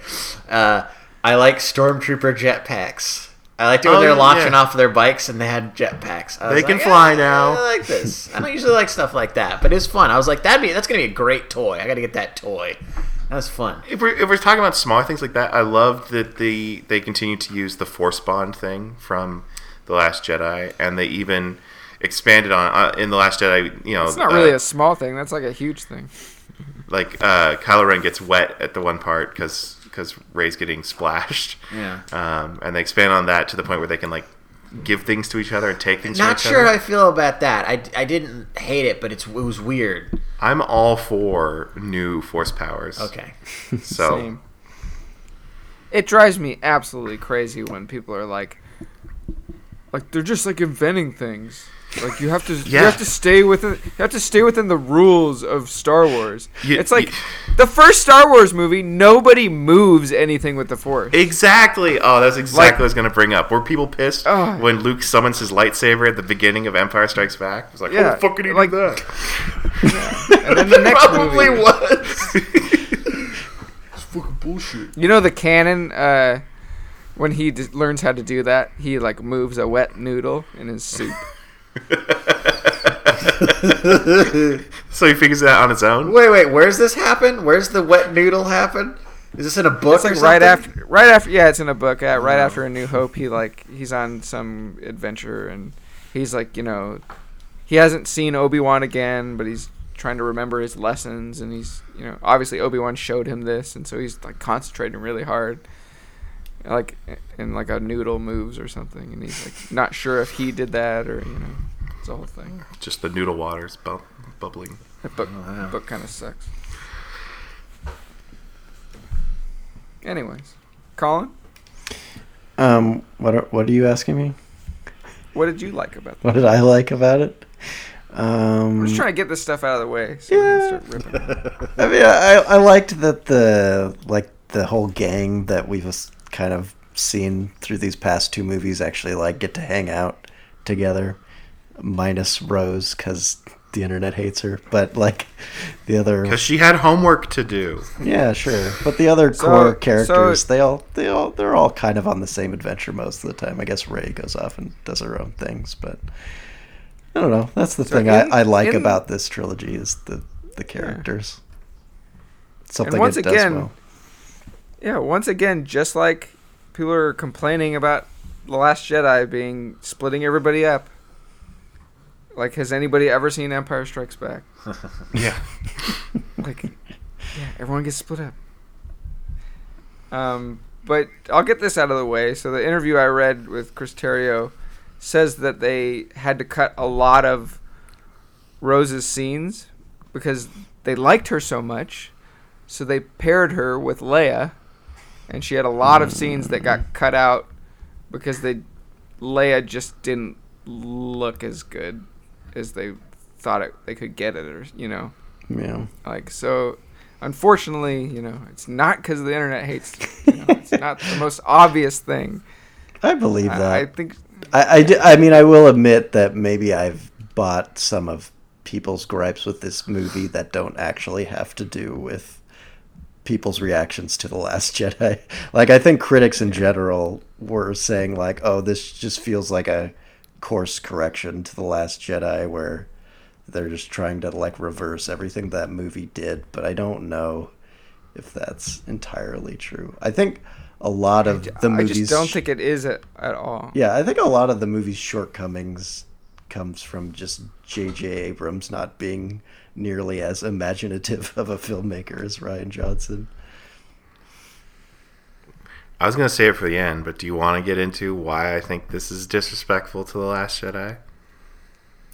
Uh, I like stormtrooper jetpacks. I liked it when Oh, they're yeah. launching off their bikes and they had jetpacks. I was They can like, fly "Ah, now." I like this. I don't usually like stuff like that, but it was fun. I was like, that'd be that's gonna be a great toy. I got to get that toy. That was fun. If we're, if we're talking about smaller things like that, I loved that the they continue to use the Force Bond thing from the Last Jedi, and they even expanded on uh, in the Last Jedi. You know, It's not really uh, a small thing. That's like a huge thing. like uh, Kylo Ren gets wet at the one part because because Rey's getting splashed. Yeah. Um, and they expand on that to the point where they can like give things to each other and take things. Not from each other. Not sure how. I feel about that. I, I didn't hate it, but it's it was weird. I'm all for new Force powers. Okay. <laughs> So Same. It drives me absolutely crazy when people are like, like they're just like inventing things. Like you have to, you have to stay within, you have to stay within the rules of Star Wars. You- it's like you- the first Star Wars movie. Nobody moves anything with the Force. Exactly. Oh, that's exactly Like- what I was going to bring up. Were people pissed Oh. when Luke summons his lightsaber at the beginning of Empire Strikes Back? It was like, Yeah, oh, fuck, can he like- do that? and then the <laughs> next Probably movie, was. <laughs> Fucking bullshit. you know the canon. Uh, when he d- learns how to do that, he like moves a wet noodle in his soup. <laughs> so he figures it out on his own. Wait, wait. Where's this happen? Where's the wet noodle happen? Is this in a book? It's like or right after, right after, yeah, it's in a book. Uh, right after A New Hope, he like he's on some adventure and he's like, you know, he hasn't seen Obi Wan again, but he's trying to remember his lessons, and he's, you know, obviously Obi Wan showed him this, and so he's like concentrating really hard, like, and like a noodle moves or something, and he's like not sure if he did that or you know, it's a whole thing. Just the noodle waters bu- bubbling. That book, book kind of sucks. Anyways, Colin, Um, what are, what are you asking me? what did you like about that? What did I like about it? Um, I'm just trying to get this stuff out of the way so we Yeah. can start ripping. <laughs> I mean, I, I liked that the like the whole gang that we've s- kind of seen through these past two movies actually like get to hang out together, minus Rose because the internet hates her. But like the other, Because she had homework to do. yeah, sure. But the other <laughs> So- core so- characters, they all they all they're all kind of on the same adventure most of the time. I guess Rey goes off and does her own things, but I don't know. That's the So thing in- I, I like in- about this trilogy is the the characters. Something once it does again, well. Yeah, once again, just like people are complaining about The Last Jedi being splitting everybody up. Like, has anybody ever seen Empire Strikes Back? <laughs> Yeah. Like, yeah, everyone gets split up. Um, but I'll get this out of the way. So the interview I read with Chris Terrio says that they had to cut a lot of Rose's scenes because they liked her so much. So they paired her with Leia, and she had a lot of scenes that got cut out because they Leia just didn't look as good as they thought it, they could get it, or you know. Yeah. Like so, unfortunately, you know, it's not because the internet hates. You know, it's <laughs> not the most obvious thing. I believe that. I, I, I think I, di- I mean, I will admit that maybe I've bought some of people's gripes with this movie that don't actually have to do with people's reactions to The Last Jedi. <laughs> Like, I think critics in general were saying, like, oh, this just feels like a course correction to The Last Jedi where they're just trying to, like, reverse everything that movie did. But I don't know if that's entirely true. I think a lot of the movies I just don't think it is at, at all. Yeah, I think a lot of the movie's shortcomings comes from just J.J. Abrams not being nearly as imaginative <laughs> of a filmmaker as Rian Johnson. I was going to say it for the end, but do you want to get into why I think this is disrespectful to The Last Jedi?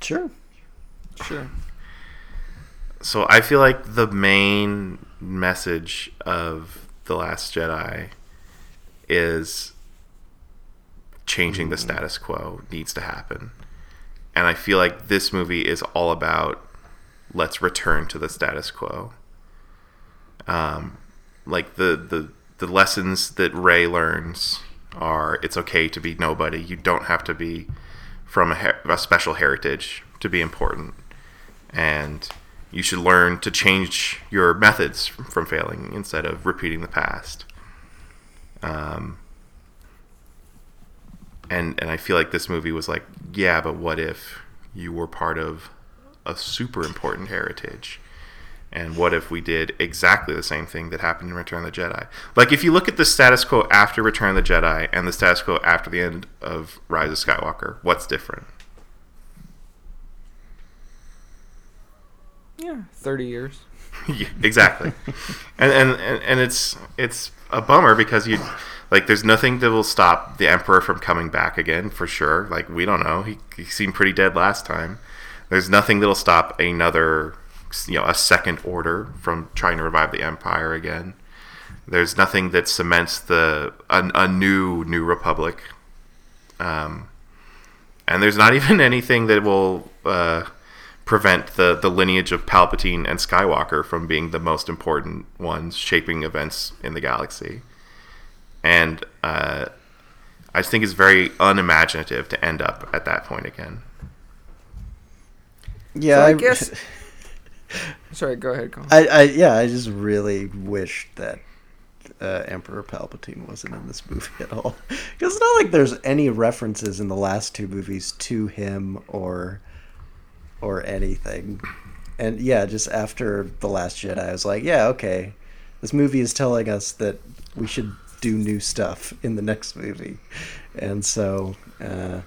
Sure. Sure. So I feel like the main message of The Last Jedi is changing the mm-hmm. status quo needs to happen. And I feel like this movie is all about let's return to the status quo. Um, like the, the the lessons that Rey learns are it's okay to be nobody. You don't have to be from a, her- a special heritage to be important, and you should learn to change your methods from, failing instead of repeating the past. Um, and and I feel like this movie was like, yeah, but what if you were part of a super important heritage? And what if we did exactly the same thing that happened in Return of the Jedi? Like, if you look at the status quo after Return of the Jedi and the status quo after the end of Rise of Skywalker, what's different? Yeah, thirty years. <laughs> Yeah, exactly. and, and and and it's it's a bummer because you like there's nothing that will stop the emperor from coming back again for sure. Like we don't know. He, he seemed pretty dead last time. There's nothing that'll stop another you know a second order from trying to revive the empire again. There's nothing that cements the a, a new new republic. Um, and there's not <laughs> even anything that will uh, prevent the the lineage of Palpatine and Skywalker from being the most important ones shaping events in the galaxy. And uh, I just think it's very unimaginative to end up at that point again. Yeah, So I I guess- <laughs> Sorry, go ahead, Colin. I, I yeah, I just really wish that uh, Emperor Palpatine wasn't in this movie at all. <laughs> Because it's not like there's any references in the last two movies to him or or anything. And yeah, just after the Last Jedi, I was like, yeah, okay, this movie is telling us that we should do new stuff in the next movie, and so uh,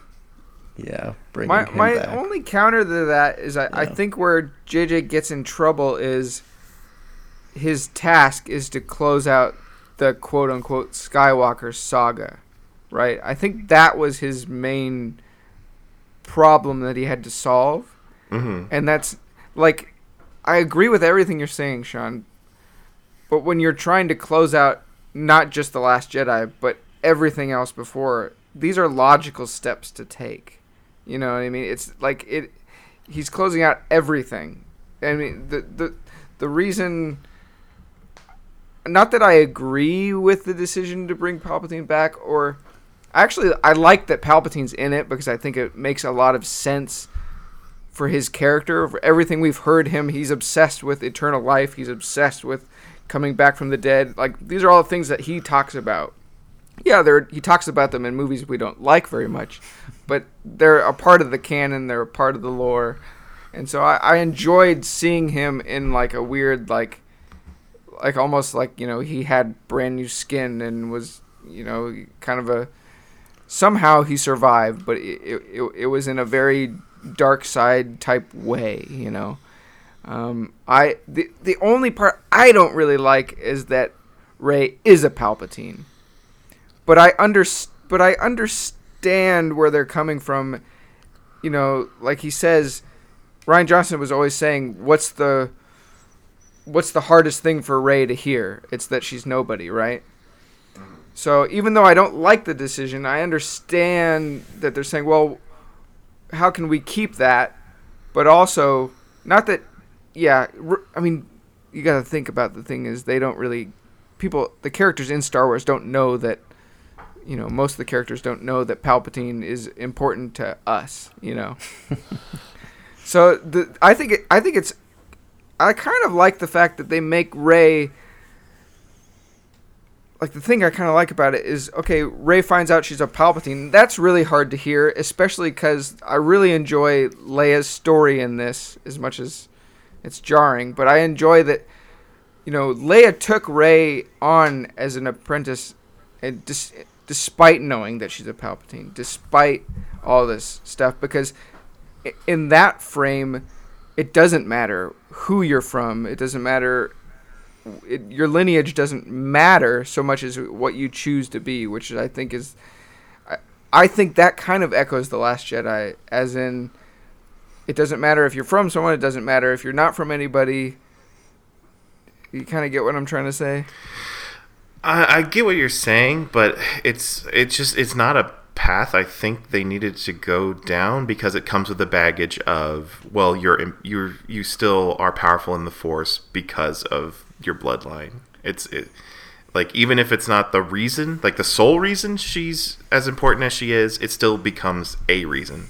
yeah, bringing my my back. only counter to that is I, I think where JJ gets in trouble is his task is to close out the quote unquote Skywalker saga, right? I think that was his main problem that he had to solve, hmm and that's like I agree with everything you're saying, Sean. But when you're trying to close out not just the Last Jedi, but everything else before, these are logical steps to take. You know what I mean? It's like it. He's closing out everything. I mean, the the the reason. Not that I agree with the decision to bring Palpatine back, or actually, I like that Palpatine's in it because I think it makes a lot of sense for his character, for everything we've heard him. He's obsessed with eternal life. He's obsessed with coming back from the dead. Like these are all the things that he talks about. Yeah, he talks about them in movies we don't like very much, but they're a part of the canon. They're a part of the lore, and so I, I enjoyed seeing him in like a weird like, like almost like you know he had brand new skin and was you know kind of a somehow he survived, but it, it, it was in a very dark side type way, you know. Um, I the the only part I don't really like is that Rey is a Palpatine, but I under but I understand where they're coming from. You know, like he says, Rian Johnson was always saying, "What's the what's the hardest thing for Rey to hear? It's that she's nobody, right?" So even though I don't like the decision, I understand that they're saying, "Well, how can we keep that?" But also, not that, yeah. I mean, you got to think about the thing is they don't really people the characters in Star Wars don't know that you know most of the characters don't know that Palpatine is important to us. You know. <laughs> so the I think it, I think it's I kind of like the fact that they make Rey like the thing I kind of like about it is okay, Rey finds out she's a Palpatine. That's really hard to hear, especially because I really enjoy Leia's story in this as much as it's jarring. But I enjoy that, you know, Leia took Rey on as an apprentice, and dis- despite knowing that she's a Palpatine, despite all this stuff, because in that frame, it doesn't matter who you're from. It doesn't matter it, your lineage doesn't matter so much as what you choose to be, which I think is, I, I think that kind of echoes the Last Jedi, as in, it doesn't matter if you're from someone, it doesn't matter if you're not from anybody. You kind of get what I'm trying to say. I, I get what you're saying, but it's it's just it's not a path I think they needed to go down because it comes with the baggage of well you're you're you still are powerful in the Force because of your bloodline. It's it, like even if it's not the reason, like the sole reason she's as important as she is, it still becomes a reason.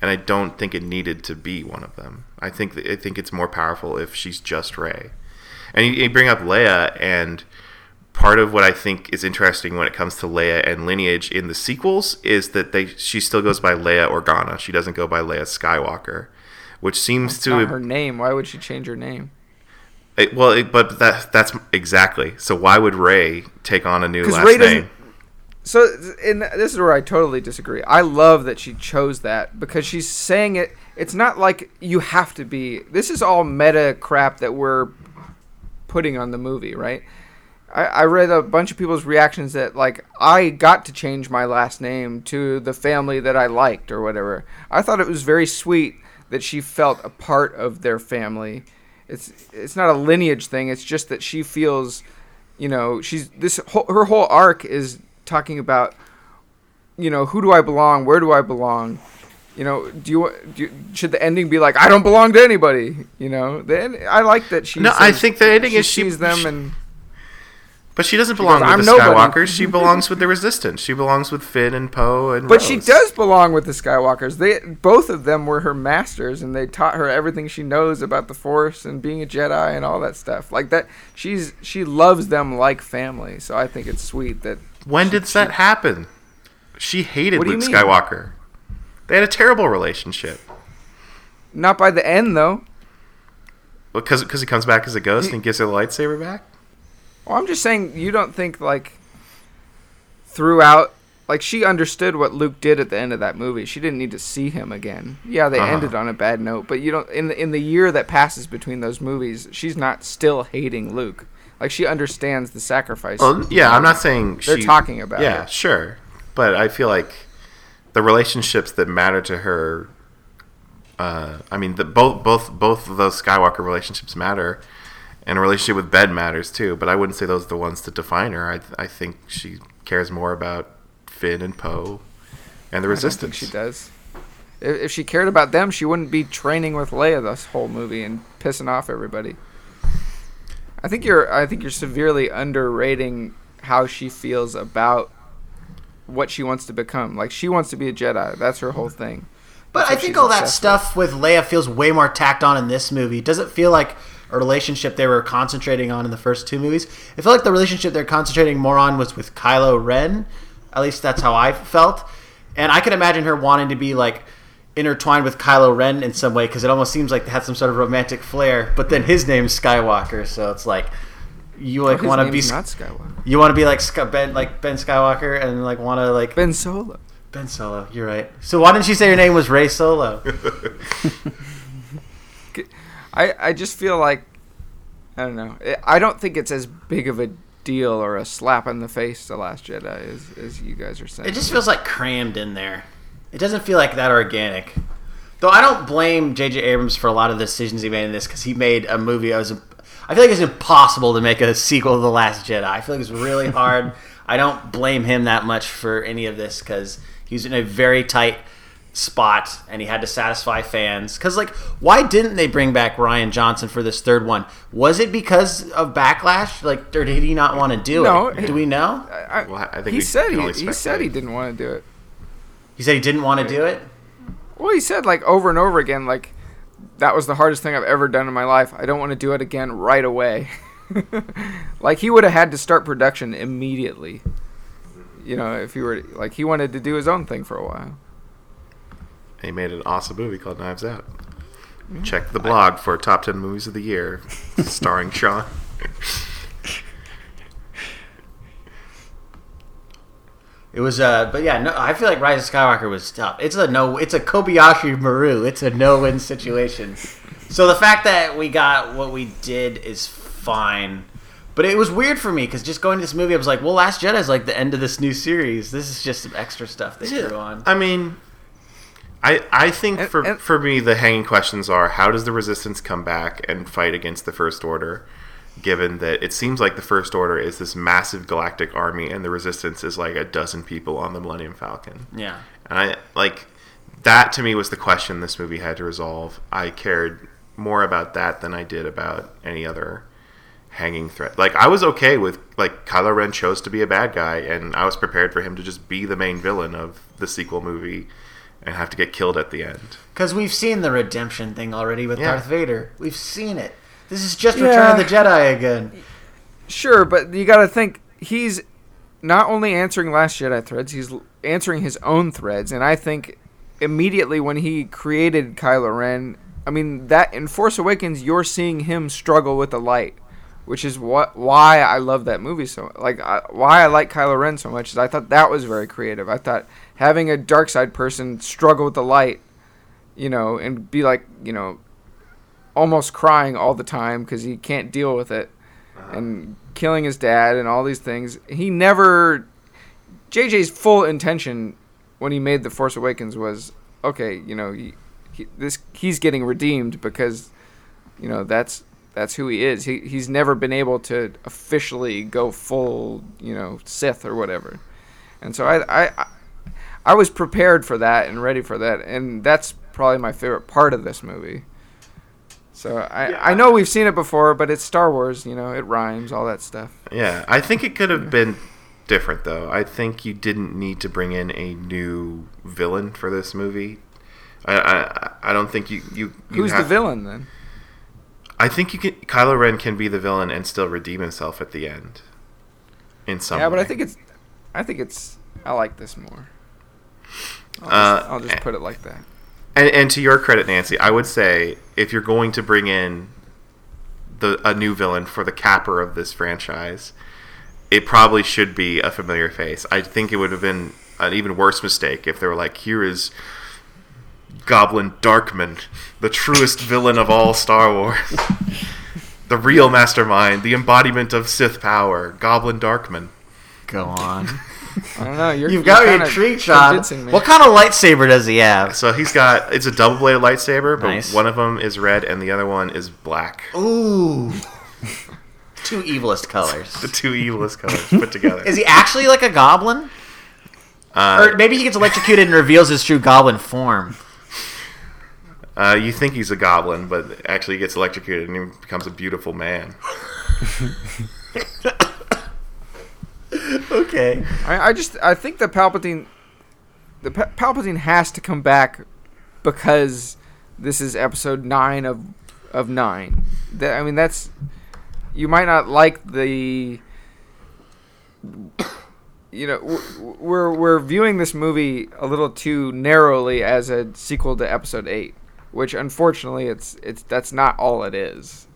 And I don't think it needed to be one of them. I think I think it's more powerful if she's just Rey. And you, you bring up Leia, and part of what I think is interesting when it comes to Leia and lineage in the sequels is that they she still goes by Leia Organa. She doesn't go by Leia Skywalker, which seems It's to not her name. Why would she change her name? it, well, it, but that that's exactly. So why would Rey take on a new last Rey name? So, and this is where I totally disagree. I love that she chose that because she's saying it. It's not like you have to be. This is all meta crap that we're putting on the movie, right? I, I read a bunch of people's reactions that like I got to change my last name to the family that I liked or whatever. I thought it was very sweet that she felt a part of their family. It's it's not a lineage thing. It's just that she feels, you know, she's this whole, her whole arc is talking about, you know, who do I belong? Where do I belong? You know, do you, do you should the ending be like I don't belong to anybody? You know, the end, I like that she. No, I think the ending she is she- sees them she- and But she doesn't belong goes, with "I'm the nobody." Skywalkers. She belongs with the Resistance. She belongs with Finn and Poe and. But she does belong with the Skywalkers. They both of them were her masters, and they taught her everything she knows about the Force and being a Jedi and all that stuff. Like that, she's she loves them like family. So I think it's sweet that When did that happen? She hated What do you Luke? Skywalker. They had a terrible relationship. not by the end though. Because because he comes back as a ghost and gives her the lightsaber back. Well, I'm just saying you don't think like throughout. Like she understood what Luke did at the end of that movie. She didn't need to see him again. Yeah, they Uh-huh. ended on a bad note, but you don't in the, in the year that passes between those movies, she's not still hating Luke. Like she understands the sacrifice. Well, yeah, I'm not saying They're she- talking about Yeah, it. sure, but I feel like the relationships that matter to her. Uh, I mean, the, both both both of those Skywalker relationships matter, and a relationship with Ben matters too. But I wouldn't say those are the ones that define her. I I think she cares more about Finn and Poe and the I don't Resistance. think she does. If, if she cared about them, she wouldn't be training with Leia this whole movie and pissing off everybody. I think you're. I think you're severely underrating how she feels about what she wants to become. Like she wants to be a Jedi. That's her whole thing. But That's I think all that obsessed stuff with Leia feels way more tacked on in this movie. Does it feel like a relationship they were concentrating on in the first two movies? I feel like the relationship they're concentrating more on was with Kylo Ren. At least that's how I felt. And I can imagine her wanting to be like intertwined with Kylo Ren in some way because it almost seems like they had some sort of romantic flair. But then his name's Skywalker, so it's like you like His want to be name's not Skywalker. you want to be like Ben like Ben Skywalker and like want to like Ben Solo. Ben Solo. You're right. So why didn't she say your name was Rey Solo? <laughs> I I just feel like I don't know. I- I don't think it's as big of a deal or a slap in the face to Last Jedi as as you guys are saying. It just feels like crammed in there. It doesn't feel like that organic. Though I don't blame J.J. Abrams for a lot of the decisions he made in this because he made a movie. that was, I feel like it's impossible to make a sequel to The Last Jedi. I feel like it's really hard. <laughs> I don't blame him that much for any of this because he's in a very tight spot and he had to satisfy fans. Because like, why didn't they bring back Rian Johnson for this third one? Was it because of backlash? Like, or did he not want to do No, it? Do we know? I, I, Well, I think he we said he, he said speculate. he didn't want to do it. He said he didn't want to do it. Well, he said like over and over again, like that was the hardest thing I've ever done in my life. I don't want to do it again right away. <laughs> like he would have had to start production immediately. You know, if he were like he wanted to do his own thing for a while. He made an awesome movie called Knives Out. Check the blog for top ten movies of the year, <laughs> starring Sean. It was, uh, but yeah, no, I feel like Rise of Skywalker was tough. It's a no, it's a Kobayashi Maru. It's a no-win situation. so the fact that we got what we did is fine, but it was weird for me because just going to this movie, I was like, well, Last Jedi is like the end of this new series. This is just some extra stuff they threw on. I mean, I I think And- for and- for me the hanging questions are how does the Resistance come back and fight against the First Order, given that it seems like the First Order is this massive galactic army and the Resistance is like a dozen people on the Millennium Falcon. Yeah, And I like that to me was the question this movie had to resolve. I cared more about that than I did about any other hanging threat. Like I was okay with like Kylo Ren chose to be a bad guy and I was prepared for him to just be the main villain of the sequel movie and have to get killed at the end. because we've seen the redemption thing already with Yeah. Darth Vader. We've seen it. This is just Yeah. Return of the Jedi again. Sure, but you got to think he's not only answering Last Jedi threads, he's answering his own threads, and I think immediately when he created Kylo Ren, I mean that in Force Awakens, you're seeing him struggle with the light, which is what why I love that movie so like I, why I like Kylo Ren so much is I thought that was very creative. I thought having a dark side person struggle with the light, you know, and be like you know almost crying all the time because he can't deal with it uh-huh. and killing his dad and all these things. He never. JJ's full intention when he made the Force Awakens was okay. You know, he, he, this he's getting redeemed because you know that's that's who he is. He he's never been able to officially go full you know Sith or whatever, and so I I. I I was prepared for that and ready for that, and that's probably my favorite part of this movie. So I I know we've seen it before, but it's Star Wars. You know, it rhymes, all that stuff. Yeah, I think it could have been different though. I think you didn't need to bring in a new villain for this movie. I I, I don't think you you, you Who's the villain then? I think you can Kylo Ren can be the villain and still redeem himself at the end. In some Yeah, but I think it's I think it's I like this more. I'll Uh, just, I'll just put it like that. And, and to your credit, Nancy, I would say if you're going to bring in the a new villain for the capper of this franchise, it probably should be a familiar face. I think it would have been an even worse mistake if they were like, "Here is Goblin Darkman, the truest villain of all Star Wars, <laughs> the real mastermind, the embodiment of Sith power, Goblin Darkman." Go on. I don't know. You're, You've got you're me intrigued, Sean. What kind of lightsaber does he have? So he's got it's a double bladed lightsaber, but Nice. one of them is red and the other one is black. Ooh. Two evilest colors. The two evilest colors put together. Is he actually like a goblin? Uh, Or maybe he gets electrocuted and reveals his true goblin form. Uh, you think he's a goblin, but actually he gets electrocuted and he becomes a beautiful man. <laughs> <laughs> Okay. I, I just I think the Palpatine, the pa- Palpatine has to come back because this is Episode nine of of nine. That I mean that's you might not like the. You know, we're we're viewing this movie a little too narrowly as a sequel to Episode Eight, which unfortunately it's it's that's not all it is.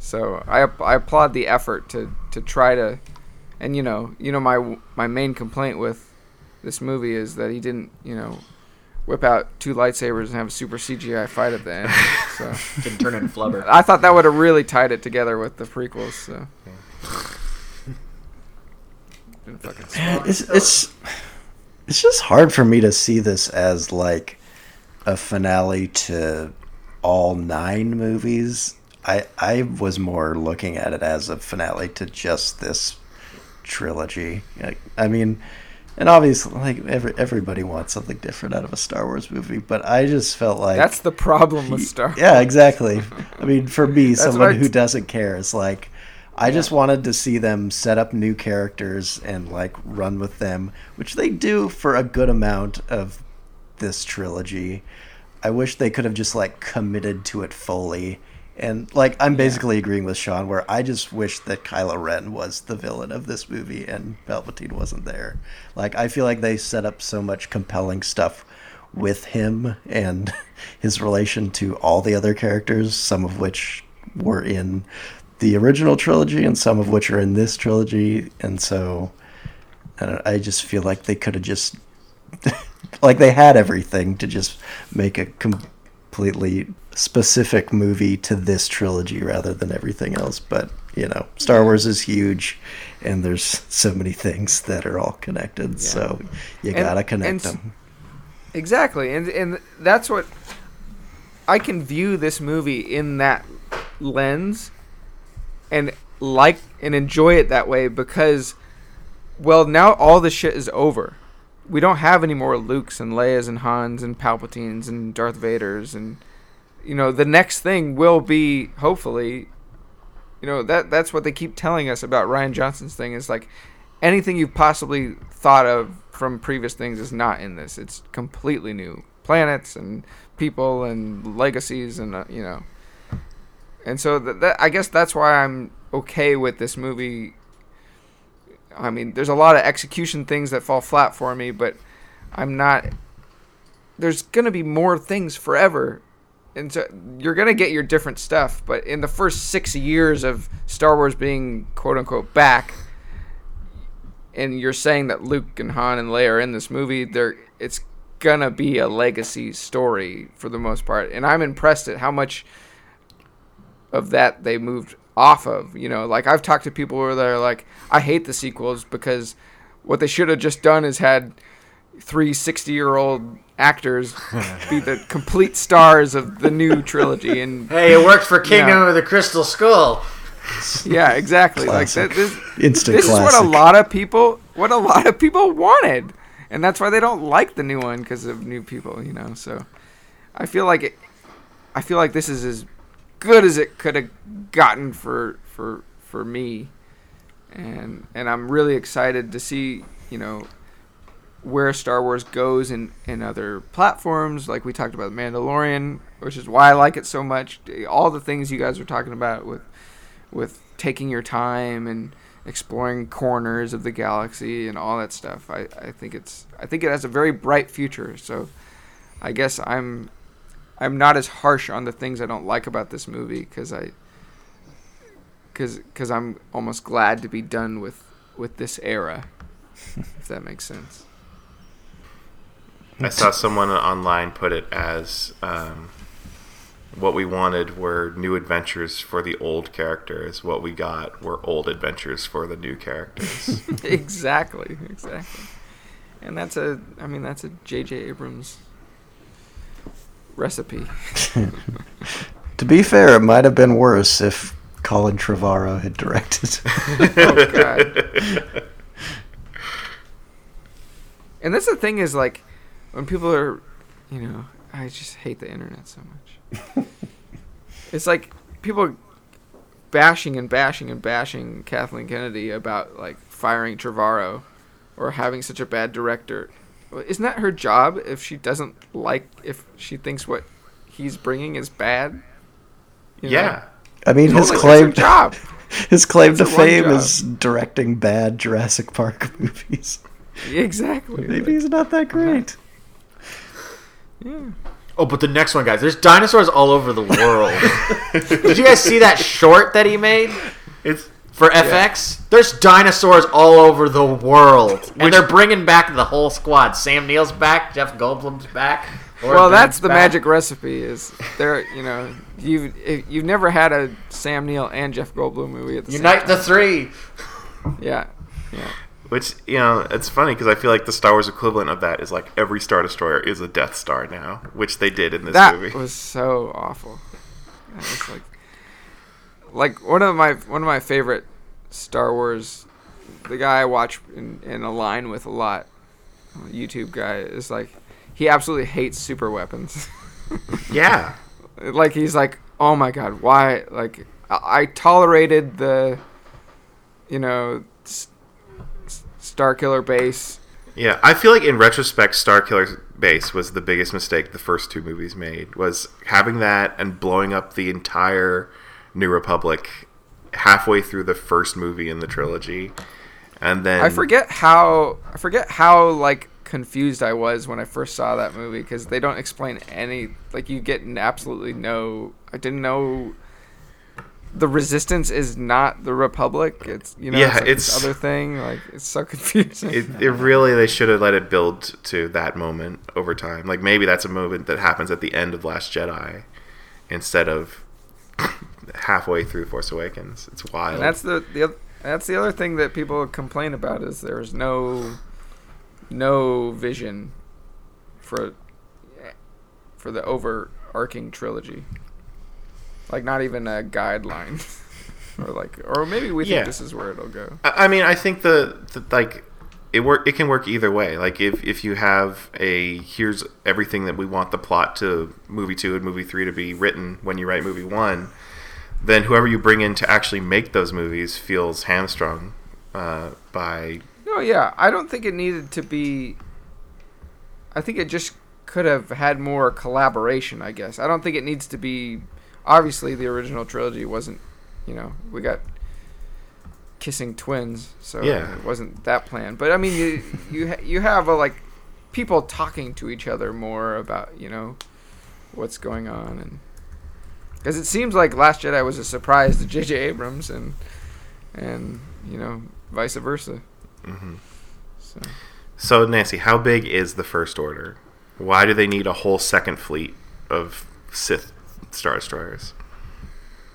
So I I applaud the effort to to try to and you know, you know my my main complaint with this movie is that he didn't, you know, whip out two lightsabers and have a super CGI fight at the end. <laughs> So Didn't turn into flubber. I thought that would have really tied it together with the prequels. So didn't. It's it's it's just hard for me to see this as like a finale to all nine movies. I I was more looking at it as a finale to just this trilogy. Like, I mean, and obviously, like every everybody wants something different out of a Star Wars movie, but I just felt like That's the problem with Star. yeah, exactly. <laughs> I mean, for me, someone who doesn't care is like, I just wanted to see them set up new characters and like run with them, which they do for a good amount of this trilogy. I wish they could have just like committed to it fully. And like, I'm basically agreeing with Sean, where I just wish that Kylo Ren was the villain of this movie and Palpatine wasn't there. Like, I feel like they set up so much compelling stuff with him and <laughs> his relation to all the other characters, some of which were in the original trilogy and some of which are in this trilogy. And so I, don't, I just feel like they could have just, <laughs> like, they had everything to just make a completely specific movie to this trilogy rather than everything else. But, you know, Star Wars is huge. And there's so many things that are all connected, so you And- gotta connect and them. Exactly, and and that's what I can view this movie in that lens, and like and enjoy it that way because, well, now all the shit is over. We don't have any more Lukes and Leias and Hans and Palpatines and Darth Vaders and you know the next thing will be hopefully, you know that that's what they keep telling us about Rian Johnson's thing is like anything you've possibly thought of from previous things is not in this. It's completely new planets and people and legacies and uh, you know. And so that, I guess that's why I'm okay with this movie. I mean, there's a lot of execution things that fall flat for me, but I'm not. There's gonna be more things forever, and so you're gonna get your different stuff. But in the first six years of Star Wars being quote unquote back, and you're saying that Luke and Han and Leia are in this movie, there it's gonna be a legacy story for the most part, and I'm impressed at how much of that they moved off of. You know, like I've talked to people where they're like, I hate the sequels because what they should have just done is had three 60 year old actors be the complete stars of the new trilogy and <laughs> Hey, it worked for Kingdom Yeah. of the Crystal Skull. yeah exactly like Classic. that, this, Instant this is what a lot of people what a lot of people wanted and that's why they don't like the new one because of new people, you know. So I feel like it. I feel like this is as good as it could have gotten for for for me, and and I'm really excited to see you know where Star Wars goes in in other platforms. Like we talked about The Mandalorian, which is why I like it so much. All the things you guys were talking about with with taking your time and exploring corners of the galaxy and all that stuff. I, I think it's I think it has a very bright future. So I guess I'm I'm not as harsh on the things I don't like about this movie because I because because I'm almost glad to be done with with this era. <laughs> if that makes sense. I saw someone online put it as um, what we wanted were new adventures for the old characters. What we got were old adventures for the new characters. <laughs> exactly, exactly. And that's a I mean that's a J.J. Abrams recipe. <laughs> To be fair, it might have been worse if Colin Trevorrow had directed. <laughs> oh god. And that's the thing is like when people are, you know, I just hate the internet so much. <laughs> it's like people bashing and bashing and bashing Kathleen Kennedy about like firing Trevorrow or having such a bad director. Isn't that her job if she doesn't like if she thinks what he's bringing is bad? You know? yeah. I mean, his claim job. <laughs> his claim to That's her fame is directing bad Jurassic Park <laughs> movies. Exactly. Maybe he's not that great. Yeah. Oh, but the next one, guys. There's dinosaurs all over the world. <laughs> Did you guys see that short that he made It's for FX? There's dinosaurs all over the world, and they're bringing back the whole squad. Sam Neill's back. Jeff Goldblum's back. Laura well, Dern's that's the back. magic recipe. Is there? You know, you've you've never had a Sam Neill and Jeff Goldblum movie at the same time. Unite the three. Yeah, yeah. Which you know it's funny because I feel like the Star Wars equivalent of that is like every Star Destroyer is a Death Star now, which they did in this that movie. That was so awful. That was like, like one of my one of my favorite Star Wars. The guy I watch and, and align with a lot, YouTube guy, is like he absolutely hates super weapons. <laughs> yeah, like he's like, oh my god, why? Like I, I tolerated the, you know, s- s- Starkiller base. yeah. I feel like in retrospect, Starkiller's base was the biggest mistake the first two movies made was having that and blowing up the entire New Republic halfway through the first movie in the trilogy, and then I forget how I forget how like confused I was when I first saw that movie because they don't explain any. Like you get absolutely no. I didn't know. The resistance is not the republic. It's you know Yeah, it's, like this it's- other thing. Like it's so <laughs> confusing. It, it really they should have let it build to that moment over time. Like maybe that's a moment that happens at the end of Last Jedi instead of <laughs> halfway through Force Awakens. It's wild. And that's the the that's the other thing that people complain about is there's no no vision for for the overarching trilogy. Like not even a guideline. <laughs> or like or maybe we Yeah. think this is where it'll go. I I mean, I think the, the like it work. It can work either way. Like if if you have a here's everything that we want the plot to movie two and movie three to be written when you write movie one, then whoever you bring in to actually make those movies feels hamstrung uh, by No, yeah, I don't think it needed to be. I think it just could have had more collaboration. I guess I don't think it needs to be. Obviously, the original trilogy wasn't. You know, we got kissing twins, so Yeah. it wasn't that plan. But I mean, you you ha- you have a, like people talking to each other more about you know what's going on and because it seems like Last Jedi was a surprise to J.J. Abrams and and you know vice versa. Mhm. So So, Nancy, how big is the First Order? Why do they need a whole second fleet of Sith Star Destroyers?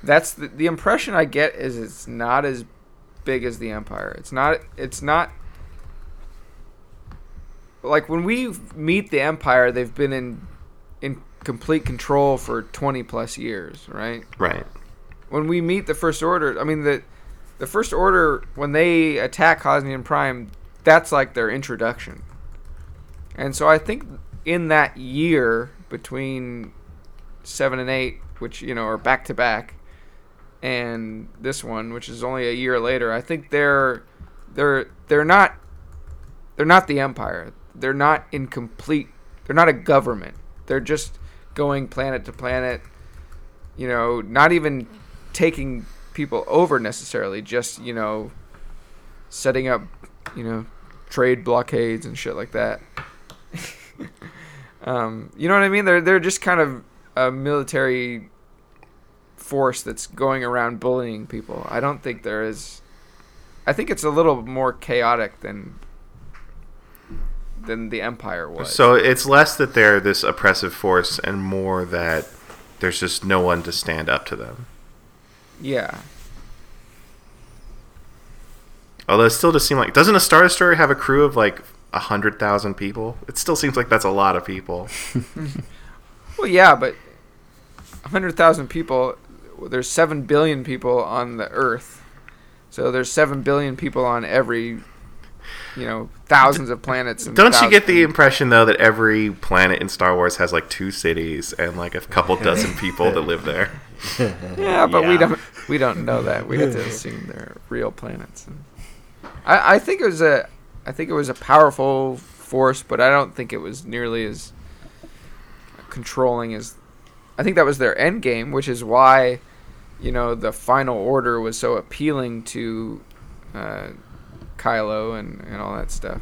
that's the, the impression I get is it's not as big as the Empire. It's not. It's not. Like when we meet the Empire, they've been in in complete control for twenty plus years, right? Right. When we meet the First Order, I mean the the First Order when they attack Hosnian Prime, that's like their introduction. And so I think in that year between seven and eight, which you know are back to back, and this one, which is only a year later, I think they're they're they're not they're not the empire. They're not in complete. They're not a government. They're just going planet to planet. You know, not even taking people over necessarily. Just you know, setting up you know trade blockades and shit like that. <laughs> um, you know what I mean? They're they're just kind of a military force that's going around bullying people. I don't think there is. I think it's a little more chaotic than than the empire was. So it's less that they're this oppressive force and more that there's just no one to stand up to them. yeah, Although it still just seems like doesn't a Star Destroyer have a crew of like a hundred thousand people? It still seems like that's a lot of people. <laughs> well, yeah, but hundred thousand people. There's seven billion people on the Earth, so there's seven billion people on every, you know, thousands of planets. And Don't you get the impression though that every planet in Star Wars has like two cities and like a couple dozen people that live there? <laughs> Yeah, but we don't we don't know that. We have to <laughs> assume they're real planets. And I, I think it was a I think it was a powerful force, but I don't think it was nearly as controlling as I think that was their end game, which is why you know the final order was so appealing to uh, Kylo and, and all that stuff.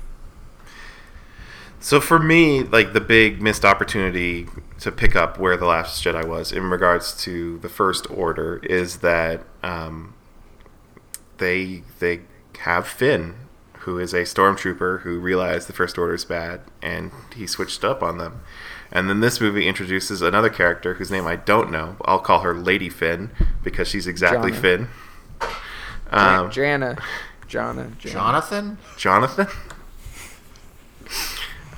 So for me, like the big missed opportunity to pick up where the Last Jedi was in regards to the First Order is that um, they they have Finn, who is a stormtrooper who realized the First Order is bad, and he switched up on them. And then this movie introduces another character whose name I don't know. I'll call her Lady Finn because she's exactly Jannah. Finn. Jan- Um, Jannah, Jannah, Jannah. Jonathan? Jonathan. <laughs>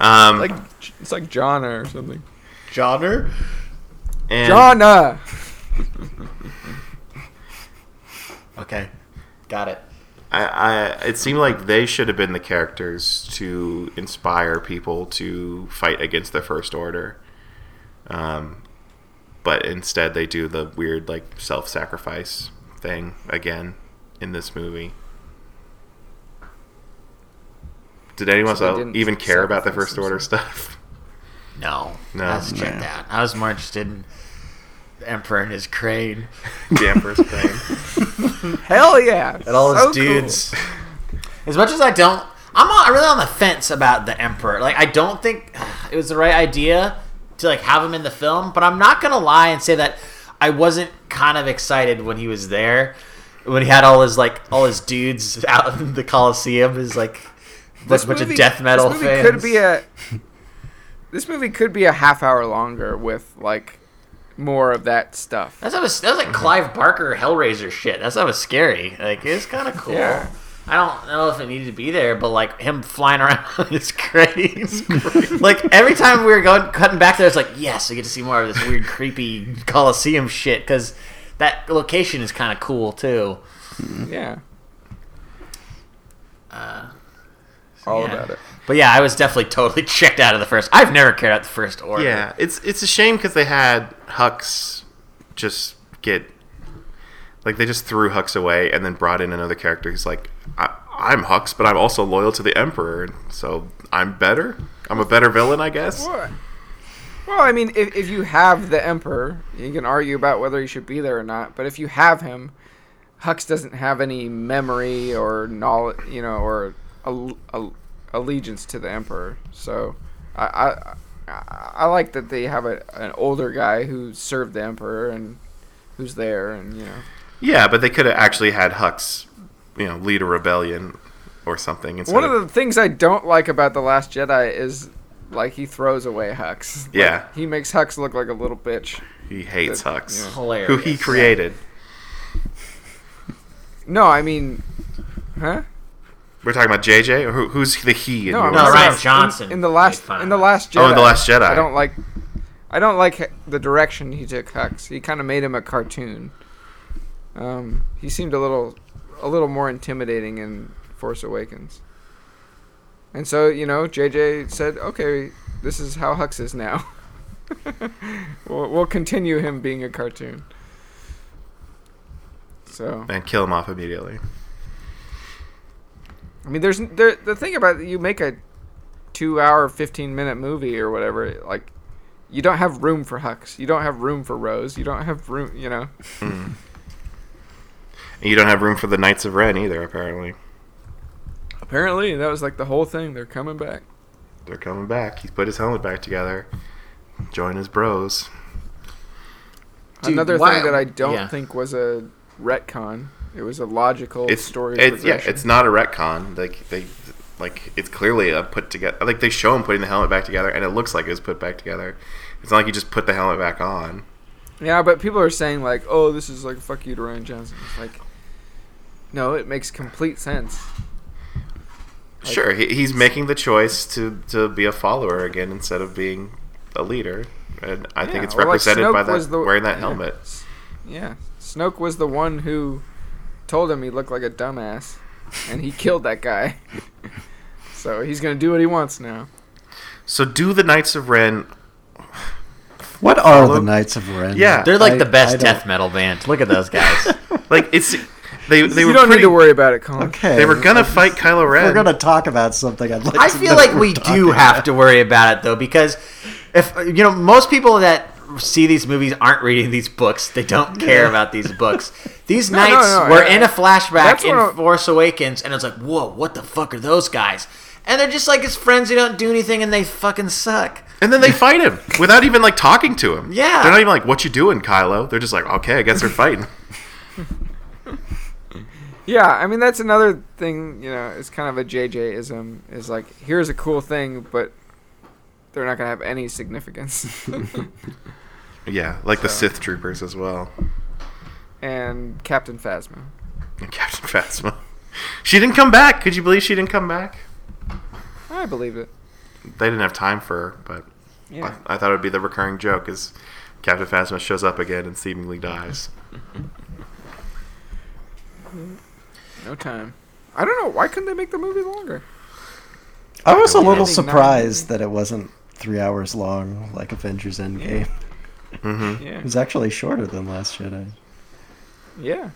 Um, like it's like Jannah or something. Johnner? and- Jannah. <laughs> Okay. Got it. I, I it seemed like they should have been the characters to inspire people to fight against the first order um, but instead they do the weird like self-sacrifice thing again in this movie did anyone So else even care about the first order stuff No. No. I was No. that. I was more interested in the Emperor and his crane. the emperor's crane <laughs> Hell yeah! And all So those dudes. As much as I don't, I'm on, really on the fence about the Emperor. Like, I don't think <sighs> it was the right idea to like have him in the film. But I'm not gonna lie and say that I wasn't kind of excited when he was there. When he had all his like all his dudes out in the Coliseum, is like This a bunch movie- of death metal this movie fans. Could be a. This movie could be a half hour longer with like more of that stuff. That's that was that was like Clive Barker Hellraiser shit. That's that was scary. Like it's kind of cool. Yeah. I don't know if it needed to be there, but like him flying around <laughs> on his crane. like every time we were going cutting back there, it's like yes, I get to see more of this weird, creepy Coliseum shit because that location is kind of cool too. Yeah. Uh, All yeah. about it. But yeah, I was definitely totally <laughs> checked out of the first. I've never cared about the first order. Yeah, it's it's a shame because they had Hux just get like they just threw Hux away and then brought in another character who's like, I, I'm Hux, but I'm also loyal to the Emperor, so I'm better. I'm a better villain, I guess. Well, well, I mean, if, if you have the Emperor, you can argue about whether he should be there or not. But if you have him, Hux doesn't have any memory or knowledge, you know, or al- al- allegiance to the Emperor. So I, I I I like that they have a, an older guy who served the Emperor and who's there, and you know. Yeah, but they could have actually had Hux, you know, lead a rebellion or something. One of the things I don't like about the Last Jedi is like he throws away Hux. Like, Yeah. he makes Hux look like a little bitch. he hates that- Hux, yeah. Hilarious. who he created. No, I mean, huh? We're talking about JJ, or who, who's the he? In No, your No. Rian Johnson in, the last made in the last Jedi. Oh, in The Last Jedi. I don't like. I don't like the direction he took Hux. He kind of made him a cartoon. Um, he seemed a little, a little more intimidating in Force Awakens. And so, you know, JJ said, okay, this is how Hux is now. <laughs> we'll, we'll continue him being a cartoon. So, And kill him off immediately. I mean, there's there, the thing about you make a two hour, 15 minute movie or whatever, like, you don't have room for Hux. You don't have room for Rose. You don't have room, you know. And you don't have room for the Knights of Ren either, apparently. Apparently, that was like the whole thing. They're coming back. They're coming back. He's put his helmet back together. Join his bros. Dude, Another why- thing that I don't yeah. think was a retcon. It was a logical It's story. It's, yeah, it's not a retcon. Like they, like it's clearly a put together. Like they show him putting the helmet back together, and it looks like it was put back together. It's not like you just put the helmet back on. Yeah, but people are saying like, "Oh, this is like fuck you to Rian Johnson." It's like, no, it makes complete sense. Like- sure, he, he's making the choice to to be a follower again instead of being a leader, and I think it's or, like, represented by that the- wearing that yeah. helmet. Yeah, Snoke was the one who told him he looked like a dumbass, and he killed that guy. <laughs> so he's gonna do what he wants now. So do the Knights of Ren. What are Follow- the Knights of Ren? Yeah. They're like I- the I best don't- death metal band. Look at those <laughs> guys. Like it's they they you were don't pretty, need to worry about it, Colin. Okay. They were gonna fight Kylo If Ren. we're gonna talk about something. I'd like. I to feel know like we're do have about. to worry about it though, because if you know most people that see these movies aren't reading these books. They don't care about these books. <laughs> These No, knights no, no, were I- in a flashback in what I- Force Awakens, and it's like, whoa, what the fuck are those guys? And they're just like his friends who don't do anything, and they fucking suck. And then they <laughs> fight him without even like talking to him. Yeah. They're not even like, "What you doing, Kylo?" They're just like, "Okay, I guess they're fighting." <laughs> Yeah, I mean that's another thing. You know, it's kind of a JJ-ism. Is like here's a cool thing, but they're not gonna have any significance. <laughs> yeah, like the Sith troopers as well. and Captain Phasma. And Captain Phasma. She didn't come back. Could you believe she didn't come back? I believe it. They didn't have time for her, but Yeah. I, I thought it would be the recurring joke is Captain Phasma shows up again and seemingly dies. <laughs> No time. I don't know. Why couldn't they make the movie longer? I was a little surprised that it wasn't three hours long like Avengers Endgame. hmm Yeah. It was actually shorter than Last Jedi. Yeah.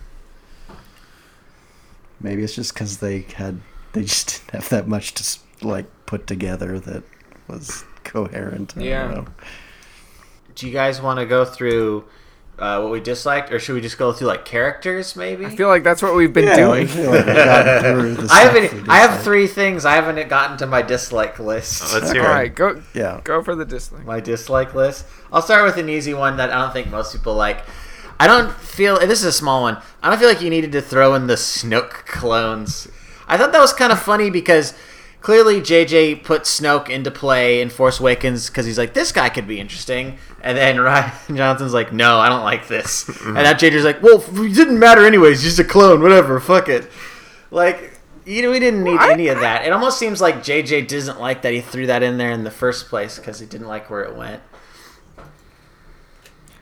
Maybe it's just because they had they just didn't have that much to like put together that was coherent. I don't Yeah. know. Do you guys want to go through uh, what we disliked, or should we just go through like characters? Maybe. I feel like that's what we've been Yeah, doing. feel like I've gotten <laughs> through the I stuff haven't. I have three things I haven't gotten to my dislike list. Oh, let's hear All it. right, go Yeah. go for the dislike. my dislike list. I'll start with an easy one that I don't think most people like. I don't feel this is a small one. I don't feel like you needed to throw in the Snoke clones. I thought that was kind of funny because clearly JJ put Snoke into play in Force Awakens because he's like this guy could be interesting, and then <laughs> Rian Johnson's like, no, I don't like this, mm-hmm. and now JJ's like, well, it didn't matter anyways, he's just a clone, whatever, fuck it. Like, you know, we didn't need Well, I- any of that. It almost seems like JJ doesn't like that he threw that in there in the first place because he didn't like where it went.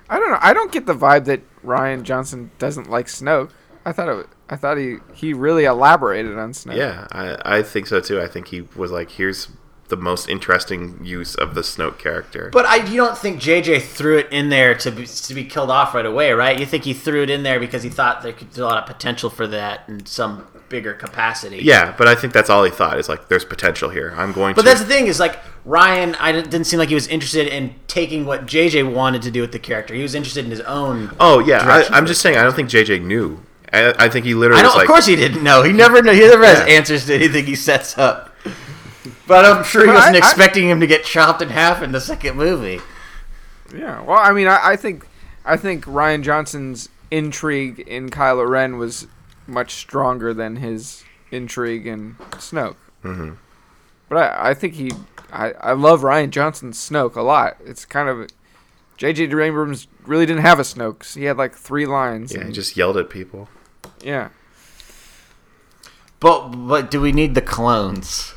I don't know. I don't get the vibe that Rian Johnson doesn't like Snoke. I thought it. wa- I thought he he really elaborated on Snoke. Yeah, I, I think so too. I think he was like, "Here's the most interesting use of the Snoke character." But I, you don't think JJ threw it in there to be, to be killed off right away, right? You think he threw it in there because he thought there could be a lot of potential for that in some bigger capacity. yeah, but I think that's all he thought is like, "There's potential here. I'm going But to." that's the thing is like Rian, I didn't, didn't seem like he was interested in taking what JJ wanted to do with the character. He was interested in his own. oh yeah, I, I'm just saying. I don't think JJ knew. I, I think he literally I know, was like, of course he didn't know. He never know. He never has Yeah. answers to anything he sets up. But I'm sure he But wasn't I- I- expecting him to get chopped in half in the second movie. Yeah. Well, I mean, I, I think I think Rian Johnson's intrigue in Kylo Ren was much stronger than his intrigue in Snoke. Mhm. But I, I think he. I, I love Rian Johnson's Snoke a lot. It's kind of. J.J. Abrams really didn't have a Snoke. He had like three lines. Yeah, he just yelled at people. Yeah. But but do we need the clones?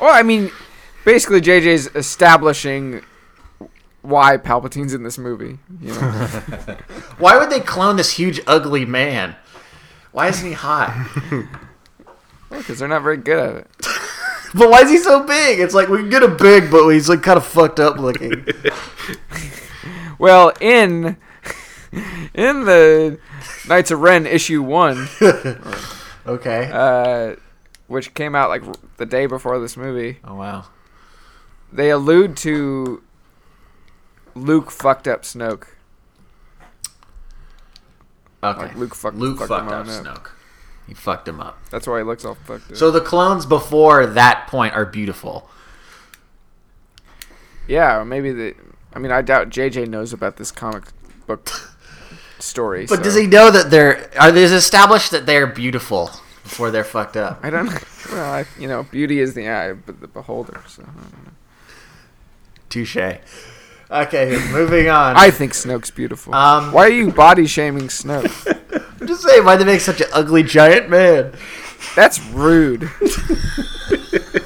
Well, I mean, basically, JJ's establishing why Palpatine's in this movie. You know? <laughs> Why would they clone this huge ugly man? Why isn't he hot? <laughs> because they're not very good at it. <laughs> But why is he so big? It's like we can get him big, but he's like kind of fucked up looking. Well, in <laughs> in the Knights of Ren issue one, <laughs> okay. uh, which came out like the day before this movie, oh wow. they allude to Luke fucked up Snoke. Okay. Like Luke fucked- Luke fucked fucked up up. Snoke. He fucked him up. That's why he looks all fucked up. So the clones before that point are beautiful. yeah, maybe the. I mean, I doubt JJ knows about this comic book story. But so- does he know that they're are they established that they're beautiful before they're fucked up? I don't. Know. Well, I, you know, beauty is the eye of the beholder. So I don't know. Touche. Okay, moving on. I think Snoke's beautiful. Um, Why are you body shaming Snoke? <laughs> I'm just saying, why they make such an ugly giant man? That's rude. <laughs>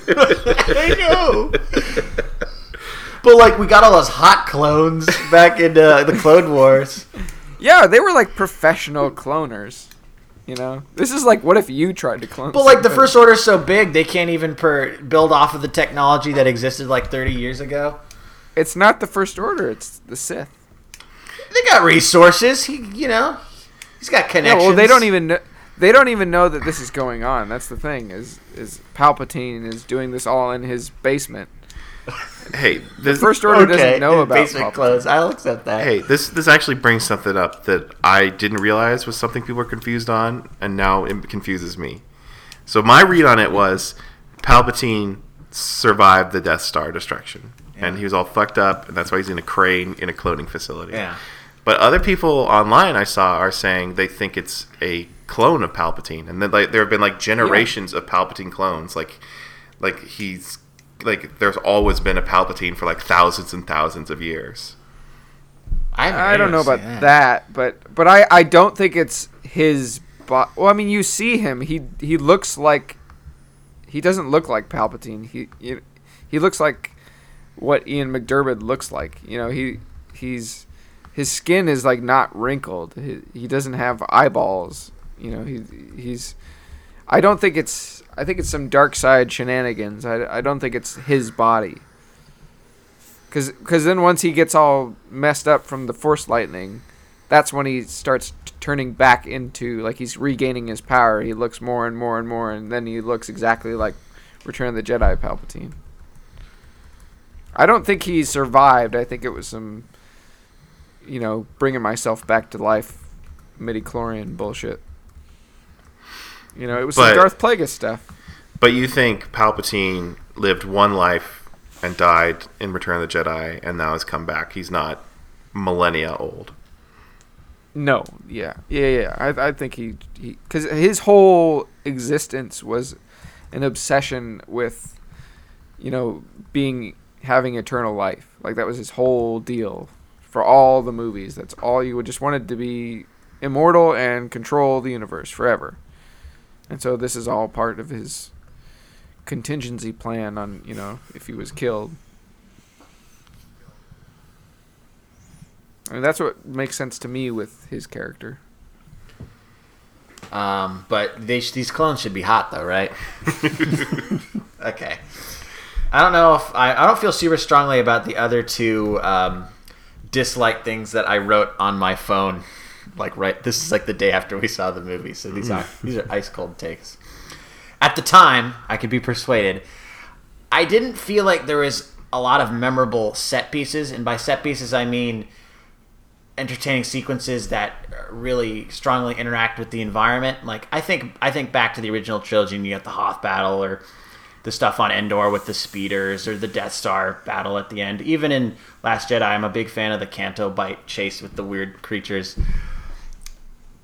I know. But like, we got all those hot clones back in uh, the Clone Wars. Yeah, they were like professional cloners. You know, this is like, what if you tried to clone? But like, the? First Order's so big, they can't even per build off of the technology that existed like 30 years ago. it's not the First Order; it's the Sith. They got resources. He, you know, he's got connections. Yeah, well, they don't even kn- they don't even know that this is going on. That's the thing is is Palpatine is doing this all in his basement. Hey, The this First Order Okay, doesn't know about basement clothes. I'll accept that. Hey, this this actually brings something up that I didn't realize was something people were confused on, and now it confuses me. So my read on it was Palpatine survived the Death Star destruction, and he was all fucked up, and that's why he's in a crane in a cloning facility. Yeah. But other people online I saw are saying they think it's a clone of Palpatine, and then like there have been like generations of Palpatine clones, like like he's like there's always been a Palpatine for like thousands and thousands of years. haven't I don't know noticed about that, but but I I don't think it's his. Bo- well, I mean, you see him. He he looks like. He doesn't look like Palpatine. He he, he looks like what Ian McDiarmid looks like. You know, he he's his skin is like not wrinkled. He, he doesn't have eyeballs. You know, he he's. I don't think it's. I think it's some dark side shenanigans. I, I don't think it's his body. Cause, cause then once he gets all messed up from the force lightning, that's when he starts t- turning back into like he's regaining his power. He looks more and more and more, and then he looks exactly like Return of the Jedi Palpatine. I don't think he survived. I think it was some, you know, bringing myself back to life, midi-chlorian bullshit. You know, it was But- some Darth Plagueis stuff. But you think Palpatine lived one life and died in Return of the Jedi, and now has come back? He's not millennia old. No, yeah, yeah, yeah. I, I think he, because his whole existence was an obsession with, you know, being having eternal life. Like that was his whole deal for all the movies. That's all you would just wanted to be immortal and control the universe forever. And so this is all part of his contingency plan on, you know, if he was killed. I mean, that's what makes sense to me with his character. Um, but they sh- these clones should be hot though, right? <laughs> okay. I don't know if I, I don't feel super strongly about the other two um, dislike things that I wrote on my phone. Like right, this is like the day after we saw the movie, so these are <laughs> these are ice cold takes. At the time, I could be persuaded. I didn't feel like there was a lot of memorable set pieces, and by set pieces I mean entertaining sequences that really strongly interact with the environment. Like I think I think back to the original trilogy, and you got the Hoth battle, or the stuff on Endor with the speeders, or the Death Star battle at the end. Even in Last Jedi, I'm a big fan of the Canto Bight chase with the weird creatures.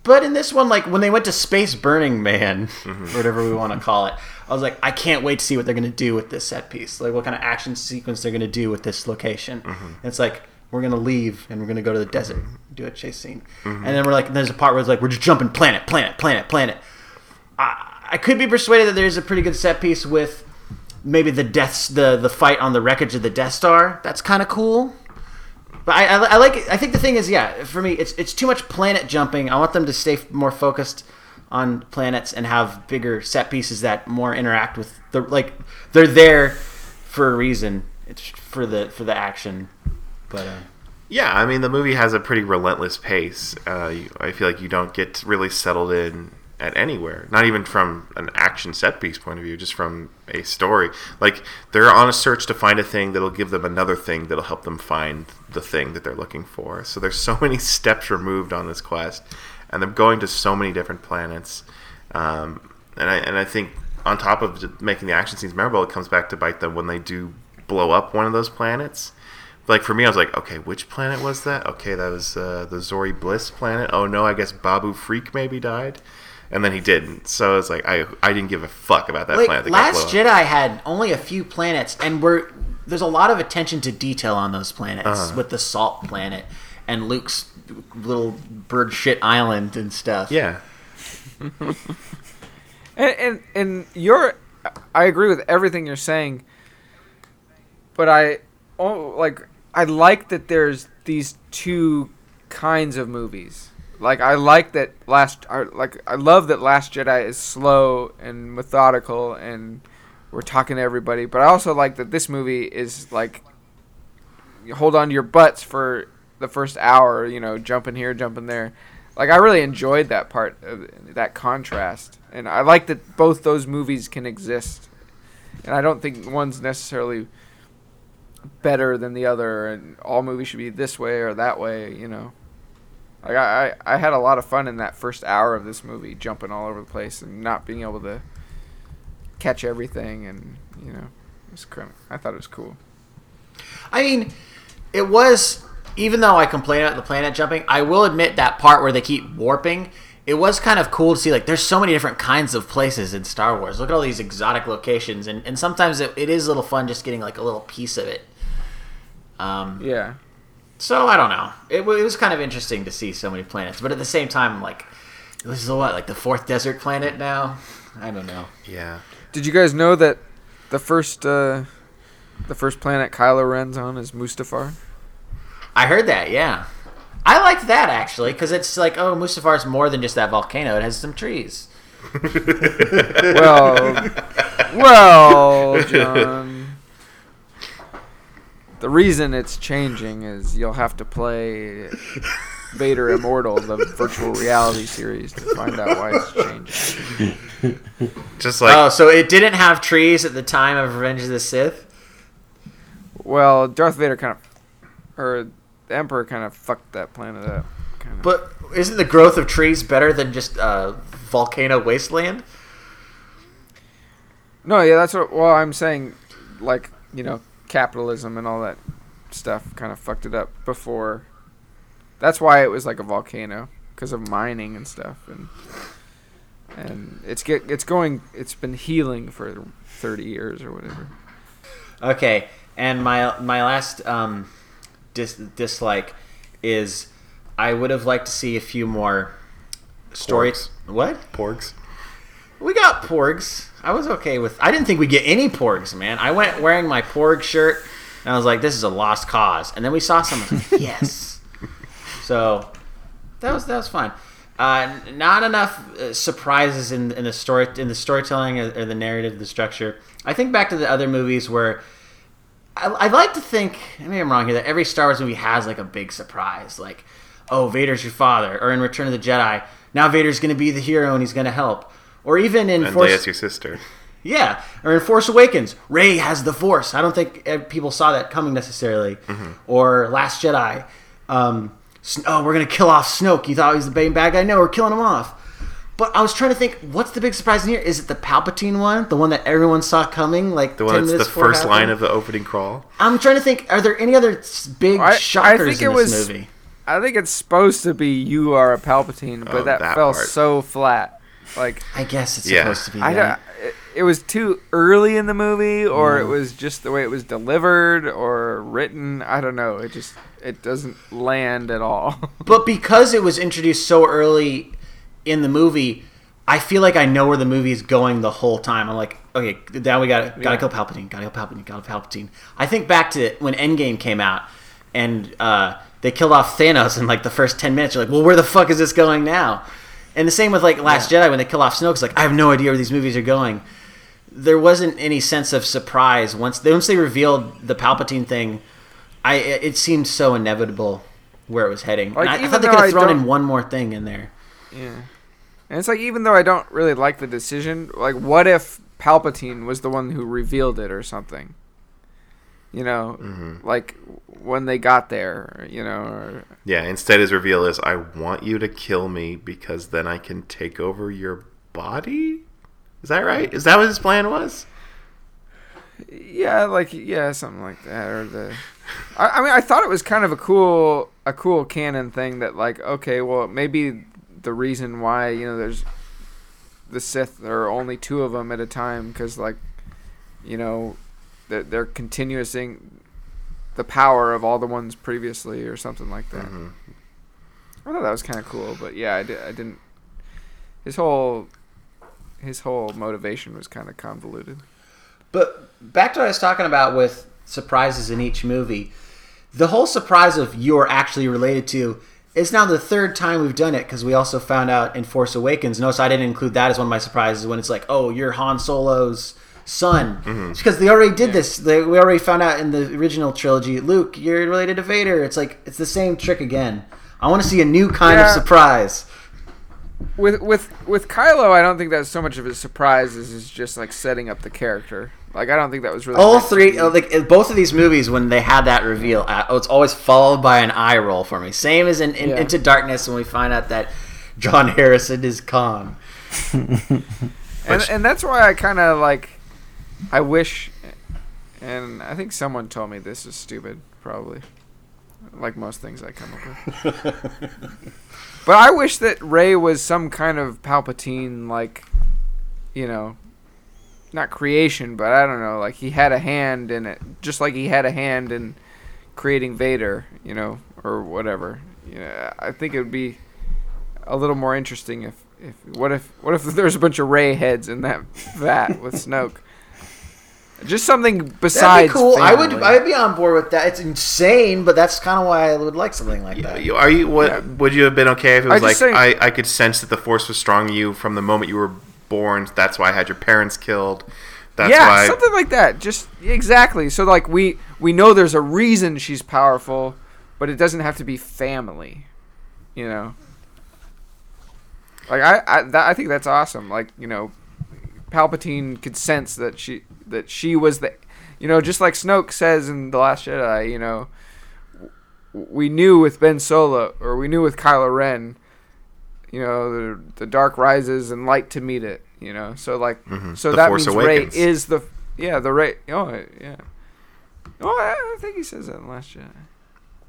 But in this one, like when they went to Space Burning Man, mm-hmm. whatever we want to call it, I was like, I can't wait to see what they're going to do with this set piece. Like what kind of action sequence they're going to do with this location. And it's like we're going to leave and we're going to go to the desert, mm-hmm. do a chase scene, and then we're like, there's a part where it's like we're just jumping planet, planet, planet, planet. I, I could be persuaded that there's a pretty good set piece with maybe the deaths, the the fight on the wreckage of the Death Star. That's kind of cool. But I, I, I like. I think the thing is, yeah, for me, it's it's too much planet jumping. I want them to stay more focused on planets and have bigger set pieces that more interact with the like they're there for a reason. It's for the for the action. But uh, Yeah, I mean the movie has a pretty relentless pace. Uh, I feel like you don't get really settled in at anywhere. Not even from an action set piece point of view, just from a story. Like they're on a search to find a thing that'll give them another thing that'll help them find the thing that they're looking for. So there's so <laughs> many steps removed on this quest, and they're going to so many different planets. Um, and I and I think on top of making the action scenes memorable, it comes back to bite them when they do blow up one of those planets like for me, I was like, okay, which planet was that? Okay, that was uh, the Zori Bliss planet. Oh no, I guess Babu Frik maybe died, and then he didn't. So it's like I I didn't give a fuck about that like planet. that got Last blown up. Jedi had only a few planets, and we're there's a lot of attention to detail on those planets Uh-huh. with the salt planet and Luke's little bird shit island and stuff. Yeah, <laughs> And and and you're, I agree with everything you're saying. But I, oh, like I like that there's these two kinds of movies. Like I like that last, I, like I love that Last Jedi is slow and methodical, and we're talking to everybody. But I also like that this movie is like, hold on to your butts for the first hour. You know, jumping here, jumping there. Like I really enjoyed that part, of, that contrast, and I like that both those movies can exist. And I don't think one's necessarily better than the other, and all movies should be this way or that way. You know, like I, I, I had a lot of fun in that first hour of this movie, jumping all over the place and not being able to catch everything, and you know, it was kind of, I thought it was cool. I mean, it was even though I complain about the planet jumping, I will admit that part where they keep warping. It was kind of cool to see like there's so many different kinds of places in Star Wars. Look at all these exotic locations, and, and sometimes it, it is a little fun just getting like a little piece of it. Um, Yeah. So I don't know. It, wa- it was kind of interesting to see so many planets, but at the same time, like this is a what like the fourth desert planet now. I don't know. yeah. Did you guys know that the first uh, the first planet Kylo Ren's on is Mustafar? I heard that. Yeah, I liked that actually because it's like oh, Mustafar's more than just that volcano. It has some trees. <laughs> Well, well, <laughs> John. The reason it's changing is you'll have to play Vader Immortal, the virtual reality series, to find out why it's changing. Just like oh, so it didn't have trees at the time of Revenge of the Sith. Well, Darth Vader kind of, or the Emperor kind of fucked that planet up. Kind of. But isn't the growth of trees better than just uh, volcano wasteland? No, yeah, that's what. Well, I'm saying, like you know, capitalism and all that stuff kind of fucked it up before. That's why it was like a volcano because of mining and stuff, and and it's get it's going. It's been healing for thirty years or whatever. Okay, and my my last um, dis- dislike is I would have liked to see a few more stories. What? porgs. We got porgs. I was okay with. I didn't think we'd get any porgs, man. I went wearing my porg shirt, and I was like, "This is a lost cause." And then we saw some. Like, <laughs> yes. So that was that was fine. Uh, not enough uh, surprises in, in the story in the storytelling or, or the narrative, the structure. I think back to the other movies where I, I like to think. Maybe I'm wrong here. That every Star Wars movie has like a big surprise, like oh Vader's your father, or in Return of the Jedi, now Vader's going to be the hero and he's going to help, or even in And Force. Leia's your sister. Yeah, or in Force Awakens, Rey has the Force. I don't think uh, people saw that coming necessarily. Or Last Jedi, um, oh, we're gonna kill off Snoke. You thought he was the main bad guy? No, we're killing him off. But I was trying to think, what's the big surprise in here? Is it the Palpatine one, the one that everyone saw coming? Like The one that's the minutes before it first line of the opening crawl. I'm trying to think. Are there any other big I- I shockers think in it this was- movie? I think it's supposed to be you are a Palpatine, but Oh, that, that fell part. so flat. Like I guess it's Yeah. supposed to be. I that. don't. It, it was too early in the movie, or Mm. it was just the way it was delivered or written. I don't know. It just it doesn't land at all. <laughs> But because it was introduced so early in the movie, I feel like I know where the movie is going the whole time. I'm like, okay, now we got to gotta Yeah. kill Palpatine, gotta kill Palpatine, gotta kill Palpatine. I think back to when Endgame came out and uh, they killed off Thanos in like the first ten minutes. You're like, well, where the fuck is this going now? And the same with like Last Jedi when they kill off Snoke. It's like I have no idea where these movies are going. There wasn't any sense of surprise once once they revealed the Palpatine thing. I it seemed so inevitable where it was heading. Like, I, I thought they could have thrown in one more thing in there. Yeah. And it's like even though I don't really like the decision, like what if Palpatine was the one who revealed it or something? You know, Mm-hmm. like when they got there, you know, or, Yeah, instead his reveal is I want you to kill me because then I can take over your body? Is that right? Is that what his plan was? yeah, like yeah, something like that, or the. I, I mean, I thought it was kind of a cool, a cool canon thing that like, okay, well, maybe the reason why you know there's the Sith there are only two of them at a time because like, you know, they're, they're continuousing the power of all the ones previously or something like that. Mm-hmm. I thought that was kind of cool, but yeah, I, di- I didn't. His whole, his whole motivation was kind of convoluted. But back to what I was talking about with surprises in each movie. The whole surprise of you're actually related to is now the third time we've done it because we also found out in Force Awakens. Notice I didn't include that as one of my surprises when it's like, oh, you're Han Solo's son. It's because they already did this. They, we already found out in the original trilogy, Luke, you're related to Vader. It's like it's the same trick again. I want to see a new kind of surprise. with with with Kylo, I don't think that's so much of a surprise as is just like setting up the character. Like I don't think that was really All three, uh, like both of these movies, when they had that reveal, uh, it's always followed by an eye roll for me. Same as in, in Yeah. Into Darkness when we find out that John Harrison is Khan. <laughs> and and that's why I kind of like. I wish, and I think someone told me this is stupid. Probably, like most things I come up with. <laughs> but I wish that Rey was some kind of Palpatine, like, you know, not creation, but I don't know, like he had a hand in it, just like he had a hand in creating Vader, you know, or whatever. You know, I think it would be a little more interesting if, if what if what if <laughs> there's a bunch of Rey heads in that vat with Snoke. Just something besides. That'd besides. be cool. I would. I'd be on board with that. It's insane, but that's kind of why I would like something like that. You- Are you what Yeah. would you have been okay if it I was like just say- I, I could sense that the force was strong in you from the moment you were born. That's why I had your parents killed. That's yeah, why something like that. Just exactly. So like we we know there's a reason she's powerful, but it doesn't have to be family. You know. Like I I, that, I think that's awesome. Like you know, Palpatine could sense that she that she was the, you know, just like Snoke says in the Last Jedi. You know, we knew with Ben Solo or we knew with Kylo Ren. You know, the the dark rises and light to meet it. You know, so like, Mhm. so The that Force means Awakens. Rey is the yeah the Rey. Oh yeah. Oh, I think he says that in Last Jedi.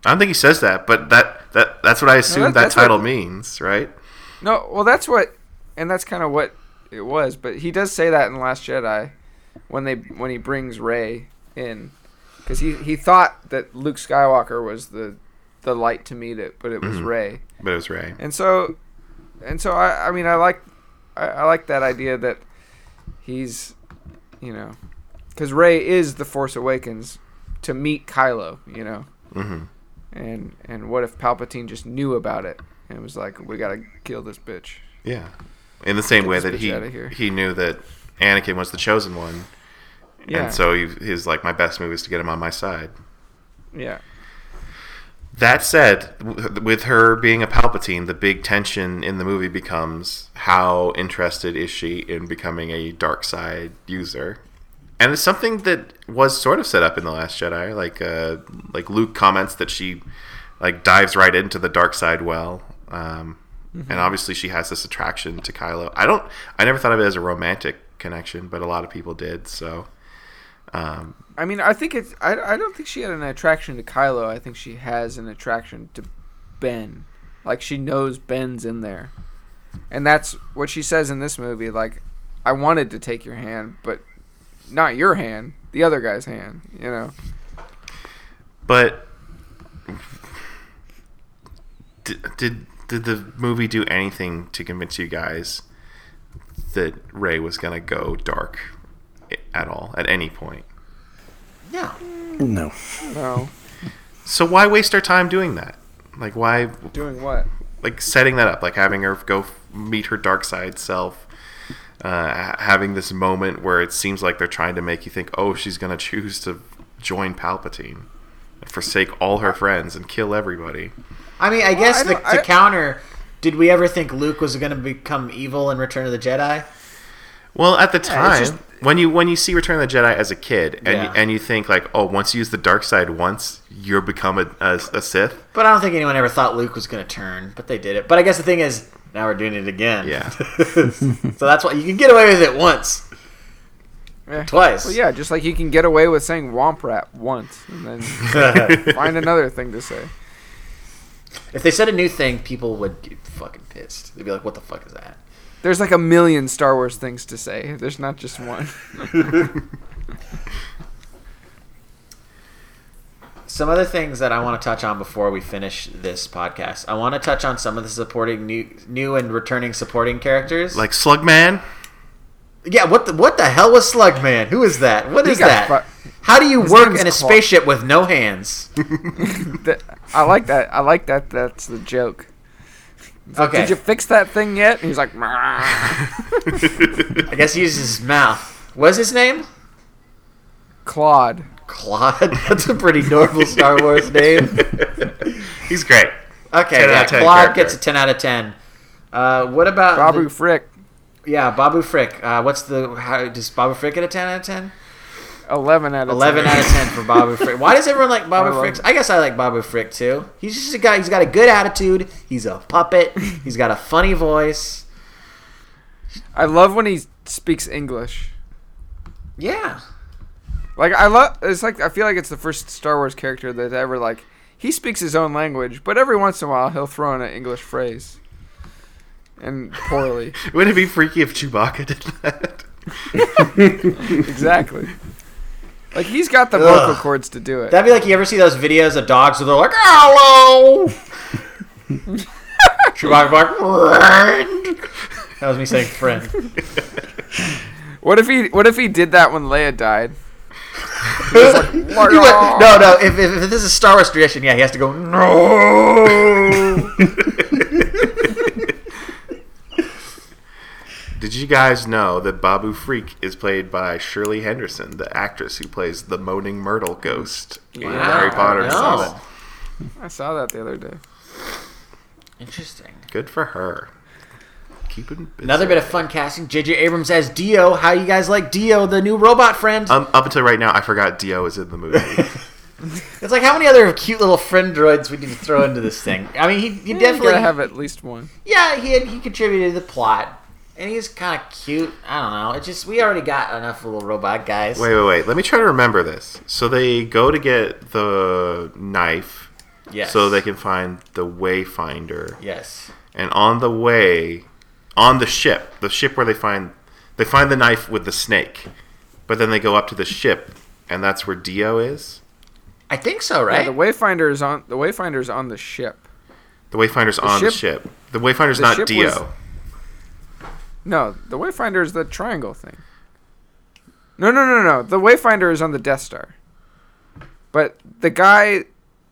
I don't think he says that, but that that that's what I assume that- that, that's what- title means, right? No, well, that's what, and that's kind of what it was. But he does say that in Last Jedi, when they when he brings Rey in, because he he thought that Luke Skywalker was the the light to meet it, but it was Mhm. Rey. But it was Rey. And so, and so I I mean I like I, I like that idea that he's, you know, because Rey is the Force Awakens to meet Kylo, you know, hmm and and what if Palpatine just knew about it and was like, we gotta kill this bitch. Yeah. In the same way that he he knew that Anakin was the chosen one, Yeah. and so he, he's like, my best move is to get him on my side. Yeah. That said, w- with her being a Palpatine, the big tension in the movie becomes how interested is she in becoming a dark side user, and it's something that was sort of set up in the Last Jedi. Like, uh, like Luke comments that she like dives right into the dark side well, um, and obviously she has this attraction to Kylo. I don't, I never thought of it as a romantic connection, but a lot of people did. So, um, I mean, I think it's. I, I don't think she had an attraction to Kylo. I think she has an attraction to Ben. Like she knows Ben's in there, and that's what she says in this movie. Like, I wanted to take your hand, but not your hand, the other guy's hand. You know. But did, did did the movie do anything to convince you guys that Rey was gonna go dark at all at any point? Yeah. No. No. So why waste our time doing that? Like why? Doing what? like setting that up, like having her go meet her dark side self, uh, having this moment where it seems like they're trying to make you think, oh, she's gonna choose to join Palpatine, and forsake all her friends, and kill everybody. I mean, I guess I the, don't- to I- counter, did we ever think Luke was going to become evil in Return of the Jedi? Well, at the it's time, just- when you when you see Return of the Jedi as a kid, and Yeah. you, and you think like, oh, once you use the dark side once, you're become a, a, a Sith. But I don't think anyone ever thought Luke was going to turn, but they did it. But I guess the thing is, now we're doing it again. Yeah. <laughs> so that's why you can get away with it once, eh. twice. Well, yeah, just like you can get away with saying womp rat once and then <laughs> find another thing to say. If they said a new thing, people would get fucking pissed. They'd be like, "What the fuck is that?" There's like a million Star Wars things to say. There's not just one. <laughs> Some other things that I want to touch on before we finish this podcast. I want to touch on some of the supporting new, new and returning supporting characters. Like Slugman. Yeah, what the what the hell was Slugman? Who is that? What He is got that? fu- How do you His work in a Claw- spaceship with no hands? <laughs> I like that. I like that. That's the joke. Okay, Did you fix that thing yet? And he's like, <laughs> I guess he uses his mouth. What's his name? Klaud. Klaud. <laughs> That's a pretty normal Star Wars name. He's great. Okay, 10 yeah, Klaud character. gets a ten out of ten. Uh, what about Babu the- Frik. Yeah, Babu Frik. Uh, what's the how does Babu Frik get a ten out of ten? 11 out of 11 10. out of 10 for Babu <laughs> Frik. Why does everyone like Babu Frik? I guess I like Babu Frik too. He's just a guy, he's got a good attitude. He's a puppet. <laughs> He's got a funny voice. I love when he speaks English. Yeah. Like I love. It's like I feel like it's the first Star Wars character that ever like he speaks his own language, but every once in a while he'll throw in an English phrase, and poorly. <laughs> Wouldn't it be freaky if Chewbacca did that? <laughs> exactly. Like he's got the Ugh. vocal cords to do it. That'd be like you ever see those videos of dogs where they're like, hello! <laughs> Chewbacca like, friend. That was me saying friend. what if he? What if he did that when Leia died? He went- no, no, if, if, if this is Star Wars tradition, yeah, he has to go, no! Did you guys know that Babu Frik is played by Shirley Henderson, the actress who plays the moaning Myrtle ghost in Wow, Harry Potter and no. Summit? I saw that the other day. Interesting. Good for her. Keeping busy. Another bit of fun casting. J.J. Abrams as D-O. How you guys like D-O, the new robot friend? Um, up until right now, I forgot D-O was in the movie. <laughs> It's like how many other cute little friend droids we need to throw into this thing. I mean, he, he You definitely have at least one. yeah he had, he contributed to the plot, and he's kind of cute. I don't know. It's just we already got enough little robot guys. wait, wait, wait. Let me try to remember this. So they go to get the knife yes. so they can find the Wayfinder. yes. And on the way, on the ship, the ship where they find they find the knife with the snake, but then they go up to the ship, and that's where D-O is. I think so, Yeah, right? the Wayfinder is on the Wayfinder is on the ship. The Wayfinder's on the ship. The Wayfinder's the not ship D-O. was- No, the Wayfinder is the triangle thing. No, no, no, no. The Wayfinder is on the Death Star. But the guy,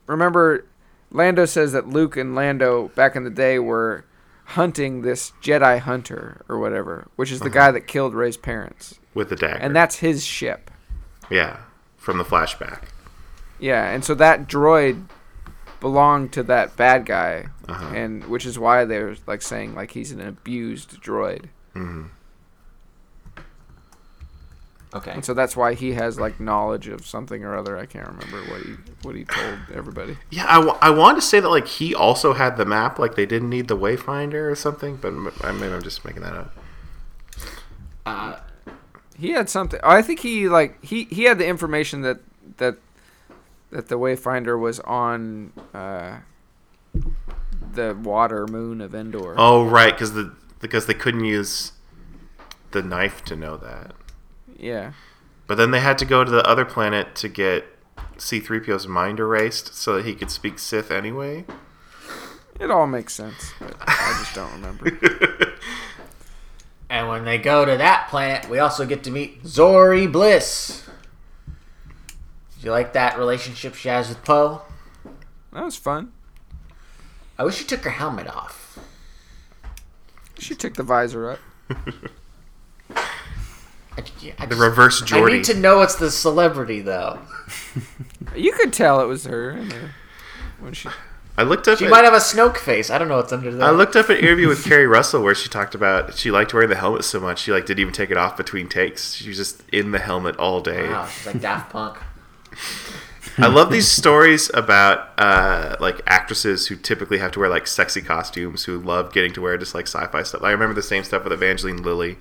remember, Lando says that Luke and Lando back in the day were hunting this Jedi hunter or whatever, which is the guy that killed Rey's parents, with the dagger. and that's his ship. yeah, from the flashback. Yeah, and so that droid belonged to that bad guy, Uh-huh. and which is why they're like saying like he's an abused droid. Okay. And so that's why he has like knowledge of something or other. I can't remember what he what he told everybody. Yeah, I, w- I wanted to say that like he also had the map, like they didn't need the Wayfinder or something, but m- I- maybe I'm just making that up. Uh, He had something. I think he like he he had the information that that that the Wayfinder was on uh, the water moon of Endor. Oh, right, because the because they couldn't use the knife to know that. Yeah. But then they had to go to the other planet to get C-3PO's mind erased so that he could speak Sith anyway. It all makes sense, but I just don't remember. <laughs> and when they go to that planet, we also get to meet Zorii Bliss. Did you like that relationship she has with Poe? That was fun. I wish she took her helmet off. She took the visor up. <laughs> I, yeah, I The just- reverse I Geordie. need to know it's the celebrity though. <laughs> You could tell it was her in there when she. I looked up. She at- might have a Snoke face. I don't know what's under there. I looked up an interview with <laughs> Keri Russell where she talked about she liked wearing the helmet so much she like didn't even take it off between takes. She was just in the helmet all day. Wow, she's like Daft Punk. I love these stories about uh, like actresses who typically have to wear like sexy costumes who love getting to wear just like sci-fi stuff. I remember the same stuff with Evangeline Lilly,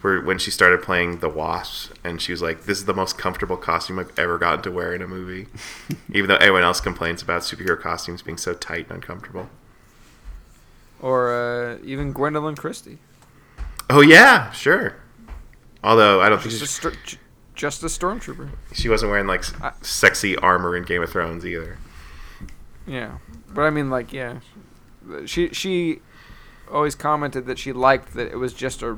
where when she started playing the Wasp, and she was like, "This is the most comfortable costume I've ever gotten to wear in a movie," <laughs> even though everyone else complains about superhero costumes being so tight and uncomfortable. Or uh, even Gwendoline Christie. Oh yeah, sure. Although I don't think Just a, she, st- j- just a stormtrooper. she wasn't wearing like s- I- sexy armor in Game of Thrones either. Yeah, but I mean, like, yeah, she she always commented that she liked that it was just a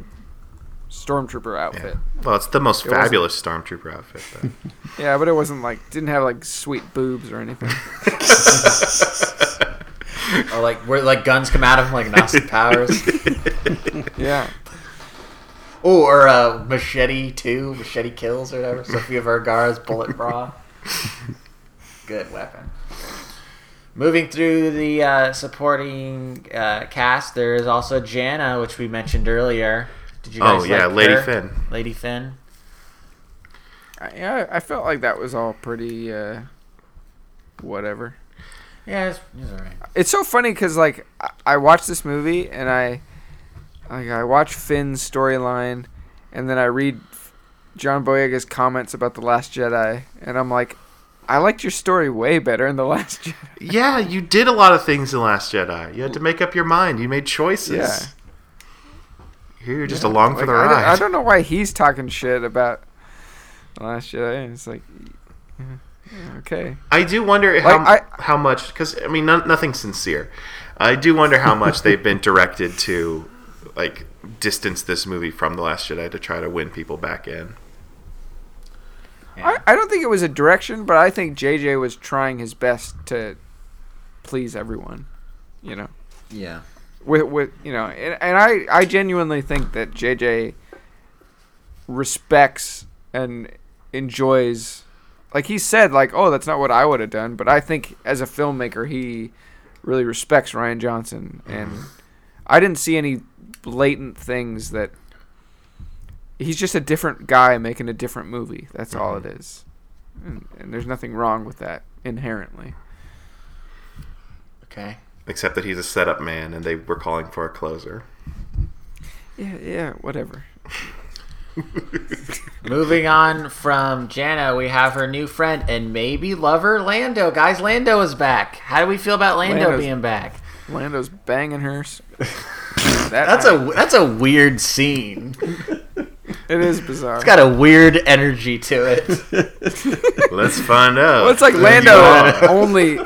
stormtrooper outfit. Well, it's the most It fabulous stormtrooper outfit. Though. <laughs> Yeah, but it wasn't like didn't have like sweet boobs or anything. <laughs> Or like where like guns come out of him like Austin Powers. <laughs> yeah, Oh, or uh, Machete Two, Machete Kills or whatever. Sofia Vergara's bullet bra. Good weapon. Moving through the uh, supporting uh, cast, there is also Jannah, which we mentioned earlier. Did you guys oh yeah, like Lady her? Finn. Lady Finn. I, yeah, I felt like that was all pretty uh, whatever. Yeah, it's, it's alright. It's so funny because like I, I watched this movie and I like I watch Finn's storyline and then I read John Boyega's comments about the Last Jedi and I'm like, I liked your story way better in the Last Jedi. Yeah, you did a lot of things in Last Jedi. You had to make up your mind. You made choices. Yeah. Here you're just along for Like, the I, don't, ride. I don't know why he's talking shit about the Last Jedi. It's like, yeah, yeah, okay. I do wonder how Like, how much because I mean no, nothing sincere. I do wonder how much they've been directed to like distance this movie from the Last Jedi to try to win people back in. I, I don't think it was a direction, but I think JJ was trying his best to please everyone. You know. Yeah. with with you know and, and I I genuinely think that JJ respects and enjoys like he said like oh that's not what I would have done but I think as a filmmaker he really respects Rian Johnson and mm-hmm. I didn't see any blatant things that he's just a different guy making a different movie that's all it mm-hmm. is and, and there's nothing wrong with that inherently Okay. Except that he's a setup man, and they were calling for a closer. yeah yeah whatever <laughs> Moving on from Jannah, we have her new friend and maybe lover Lando. Guys, Lando is back. How do we feel about Lando Lando's- being back? Lando's banging her <laughs> that That's a that's a weird scene. it is bizarre It's got a weird energy to it. <laughs> Let's find out. Well, it's like Lando <laughs> only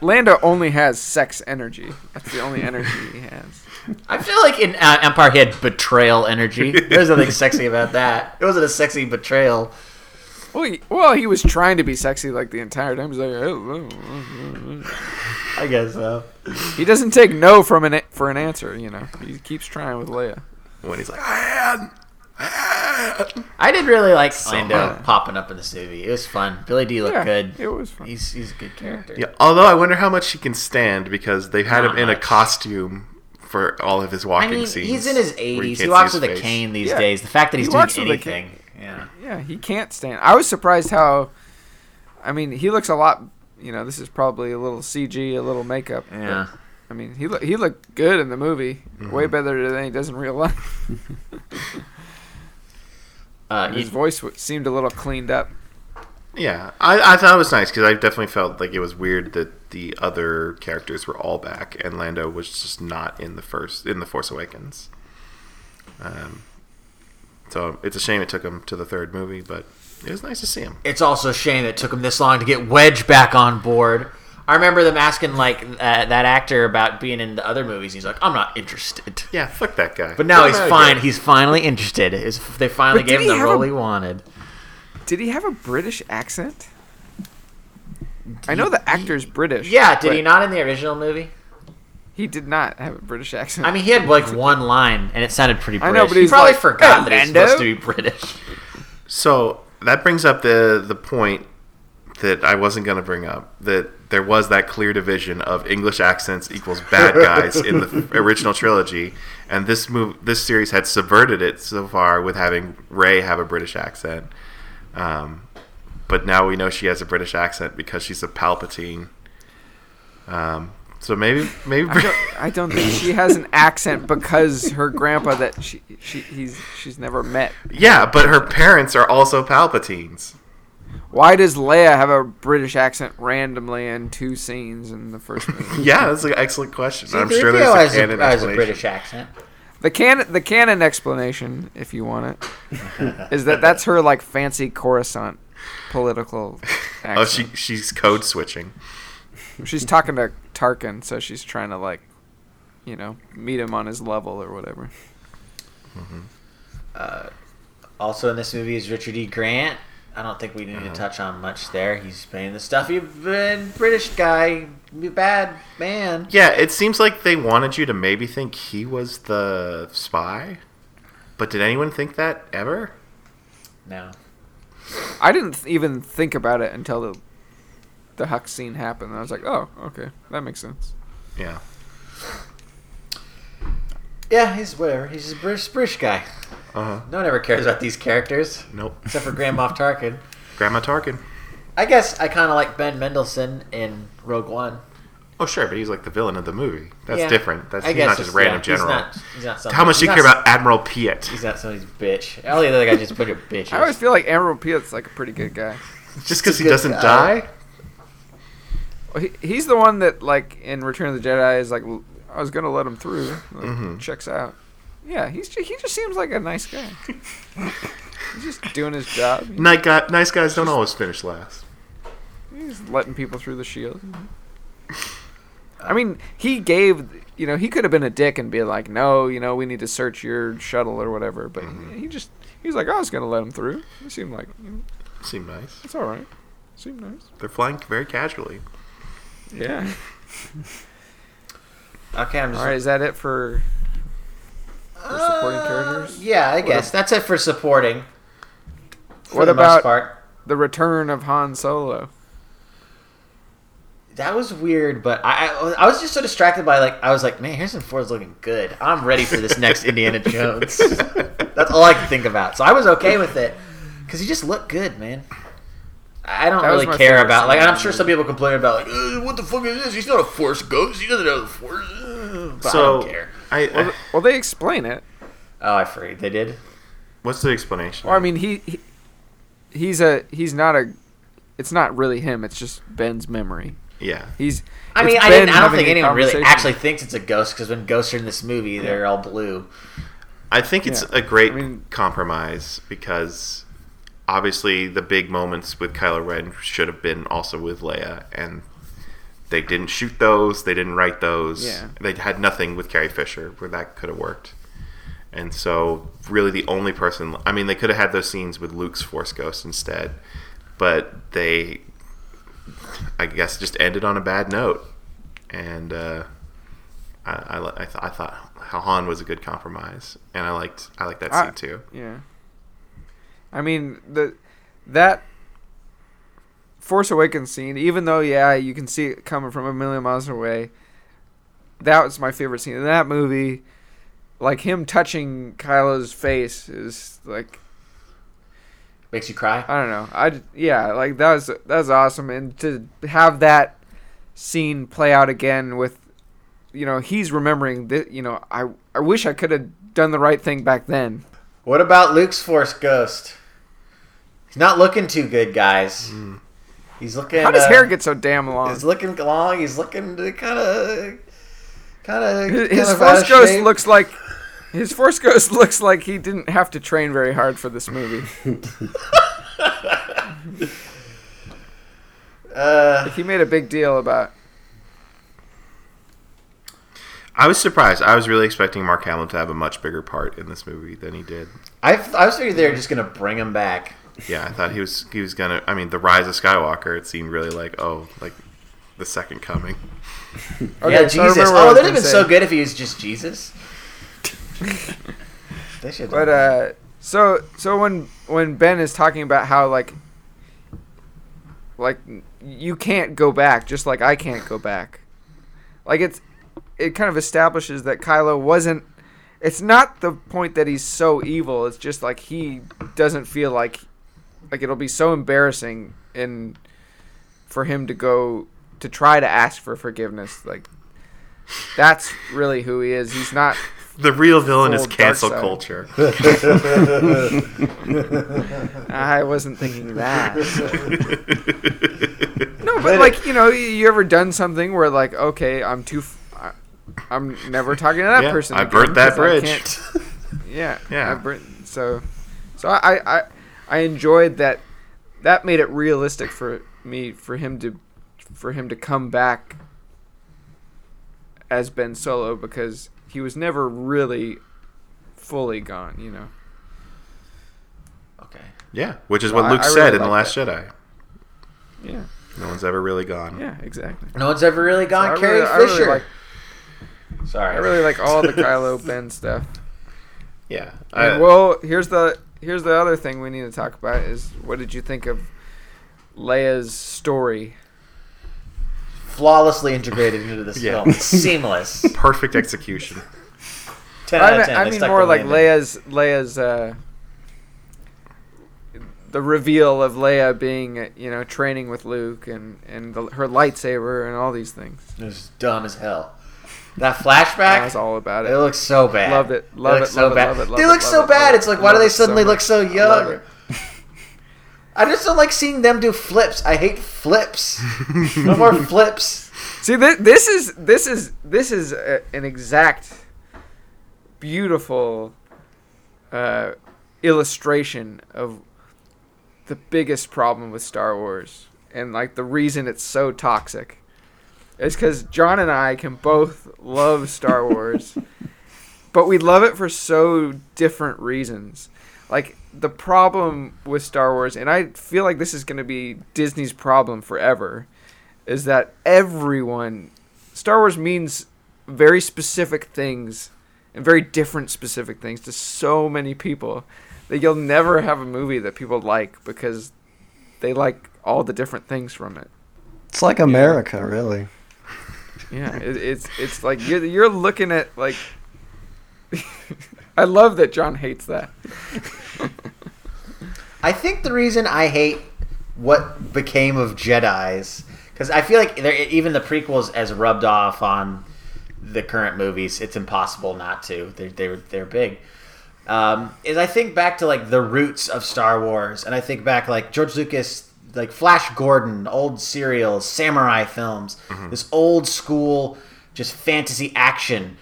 Lando only has sex energy. That's the only energy he has. I feel like in uh, Empire he had betrayal energy. There's nothing sexy about that. It wasn't a sexy betrayal. Well, he, well, he was trying to be sexy like the entire time. He's like, "Oh, oh, oh." oh, oh. I guess so. he doesn't take no from an for an answer. You know, he keeps trying with Leia. when he's like, I had, I did really like So Lando bad. popping up in this movie. It was fun. Billy Dee looked yeah, good. It was fun. He's he's a good character. Yeah, although I wonder how much he can stand because they've had Not him in a costume for all of his I walking mean, scenes. he's in his 80s. He can't walks with his a cane these Yeah. days. The fact that he's He doing walks with a anything. Yeah. yeah, he can't stand. I was surprised how. I mean, he looks a lot. You know, this is probably a little CG, a little makeup. but, Yeah. I mean, he look, he looked good in the movie. Way better than he does in real life. <laughs> Uh, His you- voice w- seemed a little cleaned up. Yeah, I, I thought it was nice because I definitely felt like it was weird that the other characters were all back and Lando was just not in the first in the Force Awakens. Um, so it's a shame it took him to the third movie, but it was nice to see him. it's also a shame it took him this long to get Wedge back on board. I remember them asking like uh, that actor about being in the other movies. He's like, "I'm not interested." Yeah, fuck that guy. But now Get he's fine. here. He's finally interested. Is they finally gave him the role a- he wanted? Did he have a British accent? I know the actor's British. Yeah, did he not in the original movie? He did not have a British accent. I mean, he had like <laughs> one line, and it sounded pretty I British. know, but he he's probably like, forgot that "Hey, he's Lando." supposed to be British. So that brings up the the point that I wasn't going to bring up that there was that clear division of English accents equals bad guys in the <laughs> original trilogy, and this move this series had subverted it so far with having Rey have a British accent. Um, but now we know she has a British accent because she's a Palpatine. Um, so maybe maybe I don't, <laughs> I don't think she has an accent because her grandpa that she, she he's she's never met. yeah, but her parents are also Palpatines. Why does Leia have a British accent randomly in two scenes in the first <laughs> movie? Yeah, that's an excellent question. I'm sure there's a canon a, has a explanation. British accent. The canon the canon explanation, if you want it, <laughs> is that that's her like fancy Coruscant political oh, accent. Oh, she she's code switching. She's talking to Tarkin, so she's trying to like, you know, meet him on his level or whatever. Also in this movie is Richard E. Grant. I don't think we need Uh-huh. to touch on much there. He's playing the stuffy British guy, bad man. Yeah, it seems like they wanted you to maybe think he was the spy. But did anyone think that ever? No. I didn't even think about it until the the Hux scene happened. I was like, oh, okay, that makes sense. Yeah. Yeah, he's whatever. He's just a British British guy. Uh huh. No one ever cares about these characters Nope. except for Grand Moff <laughs> Tarkin. Grandma Tarkin. I guess I kind of like Ben Mendelsohn in Rogue One. Oh sure, but he's like the villain of the movie. That's Yeah. different. That's I he's guess not just it's- random yeah, general. He's not, he's not something. How much do he's you care not- about Admiral Piet? He's not somebody's bitch. All the other guys just put it bitches. I always feel like Admiral Piet's like a pretty good guy. Just because he doesn't guy. die? Well, he, he's the one that like in Return of the Jedi is like, I was gonna let him through. Like, Mm-hmm. Checks out. Yeah, he's he just seems like a nice guy. <laughs> he's just doing his job. Night guy, nice guys don't always finish last. He's letting people through the shield. I mean, he gave, you know, he could have been a dick and be like, no, you know, we need to search your shuttle or whatever. But Mm-hmm. he just, he was like, I was going to let him through. It seemed like, you know, Seem nice. it's all right. Seemed nice. They're flying very casually. Yeah. <laughs> Okay, I'm just. All right, is that it for, for uh, supporting characters? Yeah, I guess that's it for supporting. For What the most about- part. The return of Han Solo. That was weird, but I, I I was just so distracted by like I was like, man, Harrison Ford's looking good. I'm ready for this next <laughs> Indiana Jones. That's all I could think about. So I was okay with it because he just looked good, man. I don't That really care about like. I'm sure some people complain about like, "Uh, what the fuck is this? He's not a Force ghost. He doesn't have the Force. But so I don't care. I, Well, well, they explain it. Oh, I forgot they did. what's the explanation? Well, I mean, he, he he's a he's not a. It's not really him. It's just Ben's memory. yeah. He's. I mean, I, didn't, I don't think anyone really actually thinks it's a ghost because when ghosts are in this movie, they're all blue. I think it's Yeah. a great I mean- compromise because obviously the big moments with Kylo Ren should have been also with Leia, and they didn't shoot those. They didn't write those. Yeah. They had nothing with Carrie Fisher where that could have worked. And so, really, the only person. I mean, they could have had those scenes with Luke's Force Ghost instead, but they, I guess, just ended on a bad note. And uh, I, I, I, th- I thought Han was a good compromise, and I liked I liked that I- scene too. Yeah. I mean the that Force Awakens scene, even though yeah, you can see it coming from a million miles away. That was my favorite scene in that movie. Like him touching Kylo's face is like Makes you cry. I don't know. I yeah, like that was that was awesome, and to have that scene play out again with, you know, he's remembering that. You know, I I wish I could have done the right thing back then. What about Luke's Force Ghost? He's not looking too good, guys. He's looking. How does uh, hair get so damn long? He's looking long. He's looking kind of, kind of. His, his force ghost looks like his force ghost <laughs> looks like he didn't have to train very hard for this movie. <laughs> Uh, he made a big deal about. I was surprised. I was really expecting Mark Hamill to have a much bigger part in this movie than he did. I, I was figuring they were just gonna bring him back. Yeah, I thought he was he was gonna. I mean, the Rise of Skywalker. It seemed really like oh, like the second coming. <laughs> Okay, yeah, so Jesus. remember what I Oh, was that'd have been say. so good if he was just Jesus. <laughs> they should. But uh, so so when when Ben is talking about how like like you can't go back, just like I can't go back. Like it's it kind of establishes that Kylo wasn't. It's not the point that he's so evil. It's just like he doesn't feel like like it'll be so embarrassing in for him to go to try to ask for forgiveness. Like that's really who he is. He's not <laughs> The real villain is cancel side. culture. <laughs> I wasn't thinking that. <laughs> no, but like you know, you- you ever done something where like, okay, I'm too, f- I, am never talking to that Yeah, person. I again burnt that 'cause I bridge. yeah, Yeah. I burnt, so, so I, I, I enjoyed that. That made it realistic for me for him to, for him to come back as Ben Solo because he was never really fully gone. You know. okay. Yeah, which is Well, what Luke I said really in The Last that. Jedi. Yeah. No one's ever really gone. Yeah. Exactly. No one's ever really gone. I Carrie really- I really Fisher. like- Sorry. I really like all the <laughs> Kylo Ben stuff. Yeah. I- well, here's the here's the other thing we need to talk about is what did you think of Leia's story? flawlessly integrated into this <laughs> Yeah. film. Seamless. <laughs> perfect execution. Ten I out mean, of ten. I They mean stuck more the like landing. Leia's Leia's uh, the reveal of Leia being uh, you know training with Luke and and the, her lightsaber and all these things. It was dumb as hell. That flashback. was all about It it. looks so bad. Loved it. Love it, so love it, bad. love it, love they it, look so it, bad. love It's like, why do they it so suddenly look so young? <laughs> I just don't like seeing them do flips. I hate flips. no more <laughs> flips. See, this, this is this is this is a, an exact, beautiful uh, illustration of the biggest problem with Star Wars, and like the reason it's so toxic, is because John and I can both love Star Wars, <laughs> but we love it for so different reasons. Like the problem with Star Wars, and I feel like this is going to be Disney's problem forever is that everyone Star Wars means very specific things and very different specific things to so many people that you'll never have a movie that people like because they like all the different things from it. It's like America, really. Yeah, it, it's it's like you're you're looking at like. <laughs> I love that John hates that. <laughs> I think the reason I hate what became of Jedi's because I feel like even the prequels as rubbed off on the current movies. It's impossible not to. They're they're, they're big. Um, is I think back to like the roots of Star Wars, and I think back like George Lucas, like Flash Gordon, old serials, samurai films, mm-hmm. this old school, just fantasy action.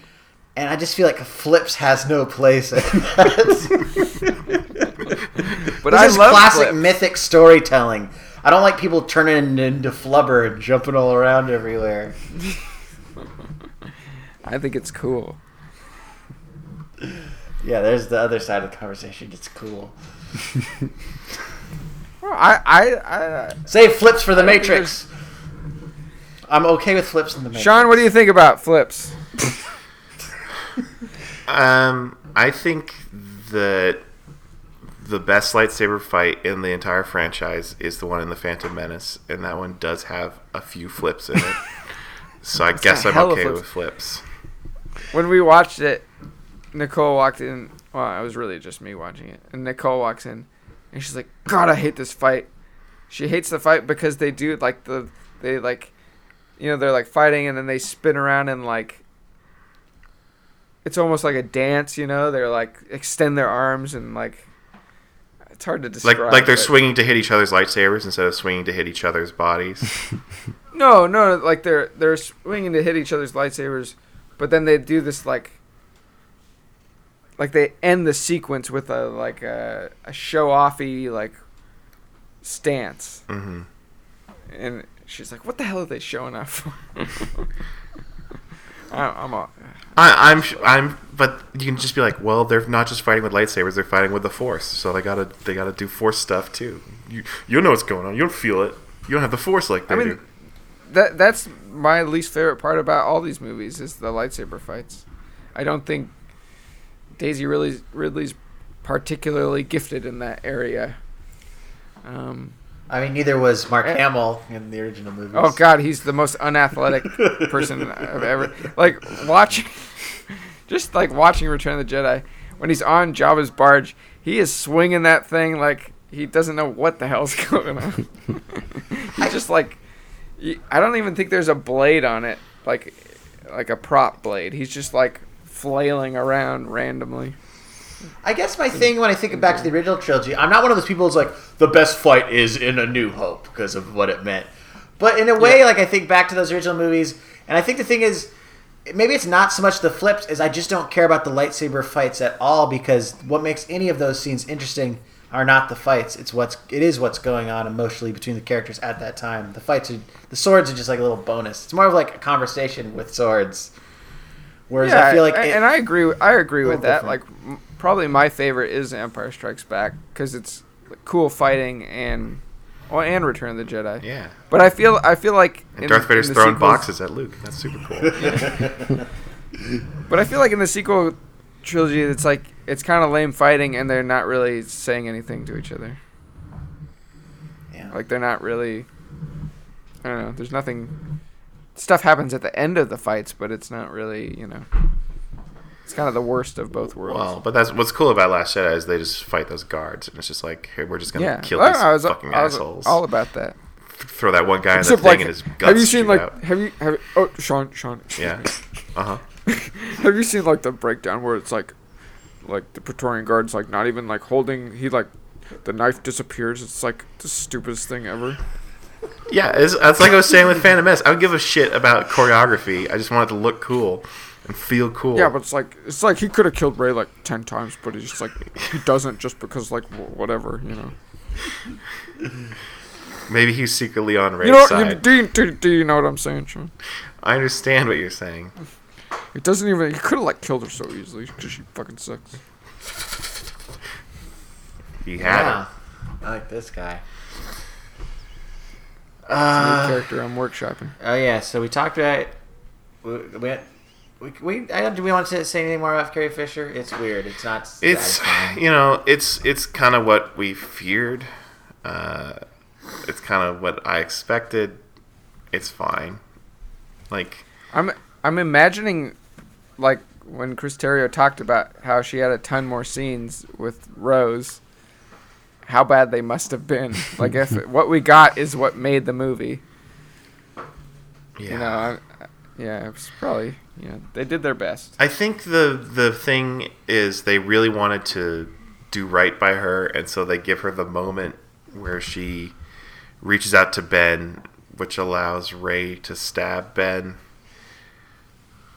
And I just feel like Flips has no place in that. <laughs> But this I is love classic Flip. mythic storytelling. I don't like people turning into flubber and jumping all around everywhere. <laughs> I think it's cool. Yeah, there's the other side of the conversation. It's cool. <laughs> Well, I I, I Say flips for the I don't think Matrix. I'm okay with flips in the Matrix. Sean, what do you think about flips? Um, I think that the best lightsaber fight in the entire franchise is the one in the Phantom Menace, and that one does have a few flips in it. <laughs> so I guess I'm okay flips. with flips. When we watched it, Nicole walked in. Well, it was really just me watching it, and Nicole walks in, and she's like, "God, I hate this fight." She hates the fight because they do like the they like, you know, they're like fighting, and then they spin around and like. It's almost like a dance, you know. They're like extend their arms and like. It's hard to Like describe. like they're but- swinging to hit each other's lightsabers instead of swinging to hit each other's bodies. <laughs> No, no, like they're they're swinging to hit each other's lightsabers, but then they do this like like they end the sequence with a like a, a show offy like stance, hmm and she's like, "What the hell are they showing off for?" <laughs> I, I'm all, I, I'm I'm, but you can just be like, well, they're not just fighting with lightsabers; they're fighting with the Force. So they gotta they gotta do Force stuff too. You you know what's going on. You don't feel it. You don't have the Force like they I mean, do. that that's my least favorite part about all these movies is the lightsaber fights. I don't think Daisy Ridley's, Ridley's particularly gifted in that area. Um, I mean, neither was Mark Eh. Hamill in the original movie. oh God, he's the most unathletic <laughs> person I've ever like watching. <laughs> Just like watching Return of the Jedi, when he's on Jabba's barge, he is swinging that thing like he doesn't know what the hell's <laughs> going on. he's just like, I don't even think there's a blade on it, like, like a prop blade. He's just like flailing around randomly. I guess my thing when I think back to the original trilogy, I'm not one of those people who's like the best fight is in A New Hope because of what it meant. But in a way, like I think back to those original movies, and I think the thing is, maybe it's not so much the flips as I just don't care about the lightsaber fights at all because what makes any of those scenes interesting are not the fights. It's what's it is what's going on emotionally between the characters at that time. The fights are the swords are just like a little bonus. It's more of like a conversation with swords. Whereas I feel like a- it- and I agree. with- I agree with little that. Like, m- probably my favorite is Empire Strikes Back because it's cool fighting and well, and Return of the Jedi. Yeah. But I feel I feel like And in- Darth in Vader's the throwing sequels- boxes at Luke. That's super cool. <laughs> But I feel like in the sequel trilogy, it's like it's kind of lame fighting, and they're not really saying anything to each other. Yeah. Like they're not really. I don't know. There's nothing. Stuff happens at the end of the fights, but it's not really you know. It's kind of the worst of both worlds. well, but that's what's cool about Last Jedi is they just fight those guards, and it's just like, hey, we're just gonna yeah, kill these I was, fucking I was assholes. all about that. Throw that one guy in the thing, like, and his guts have you seen like out. have you have you, oh Sean Sean Yeah. <laughs> Uh huh. have you seen like the breakdown where it's like like the Praetorian guard's like not even like holding he like the knife disappears it's like the stupidest thing ever Yeah, it's, it's like I was saying with Phantom Menace. I don't give a shit about choreography. I just wanted to look cool and feel cool. yeah but it's like it's like he could have killed Rey like 10 times but he's just like he doesn't just because like whatever you know <laughs> maybe he's secretly on Rey's you know you, side. do, you, do, do you know what I'm saying Sean I understand what you're saying. it doesn't even he could have like killed her so easily because she fucking sucks He had Yeah. it. I like this guy. New Uh, character I'm workshopping oh yeah, so we talked about we we, we, we I don't do we want to say anything more about Carrie Fisher? It's weird. It's not. It's you know it's it's kind of what we feared. Uh, it's kind of what I expected. It's fine. Like I'm I'm imagining like when Chris Terrio talked about how she had a ton more scenes with Rose, how bad they must have been. like if <laughs> what we got is what made the movie, yeah. you know, I, yeah, it was probably you know they did their best. I think the the thing is they really wanted to do right by her, and so they give her the moment where she reaches out to Ben, which allows Rey to stab Ben,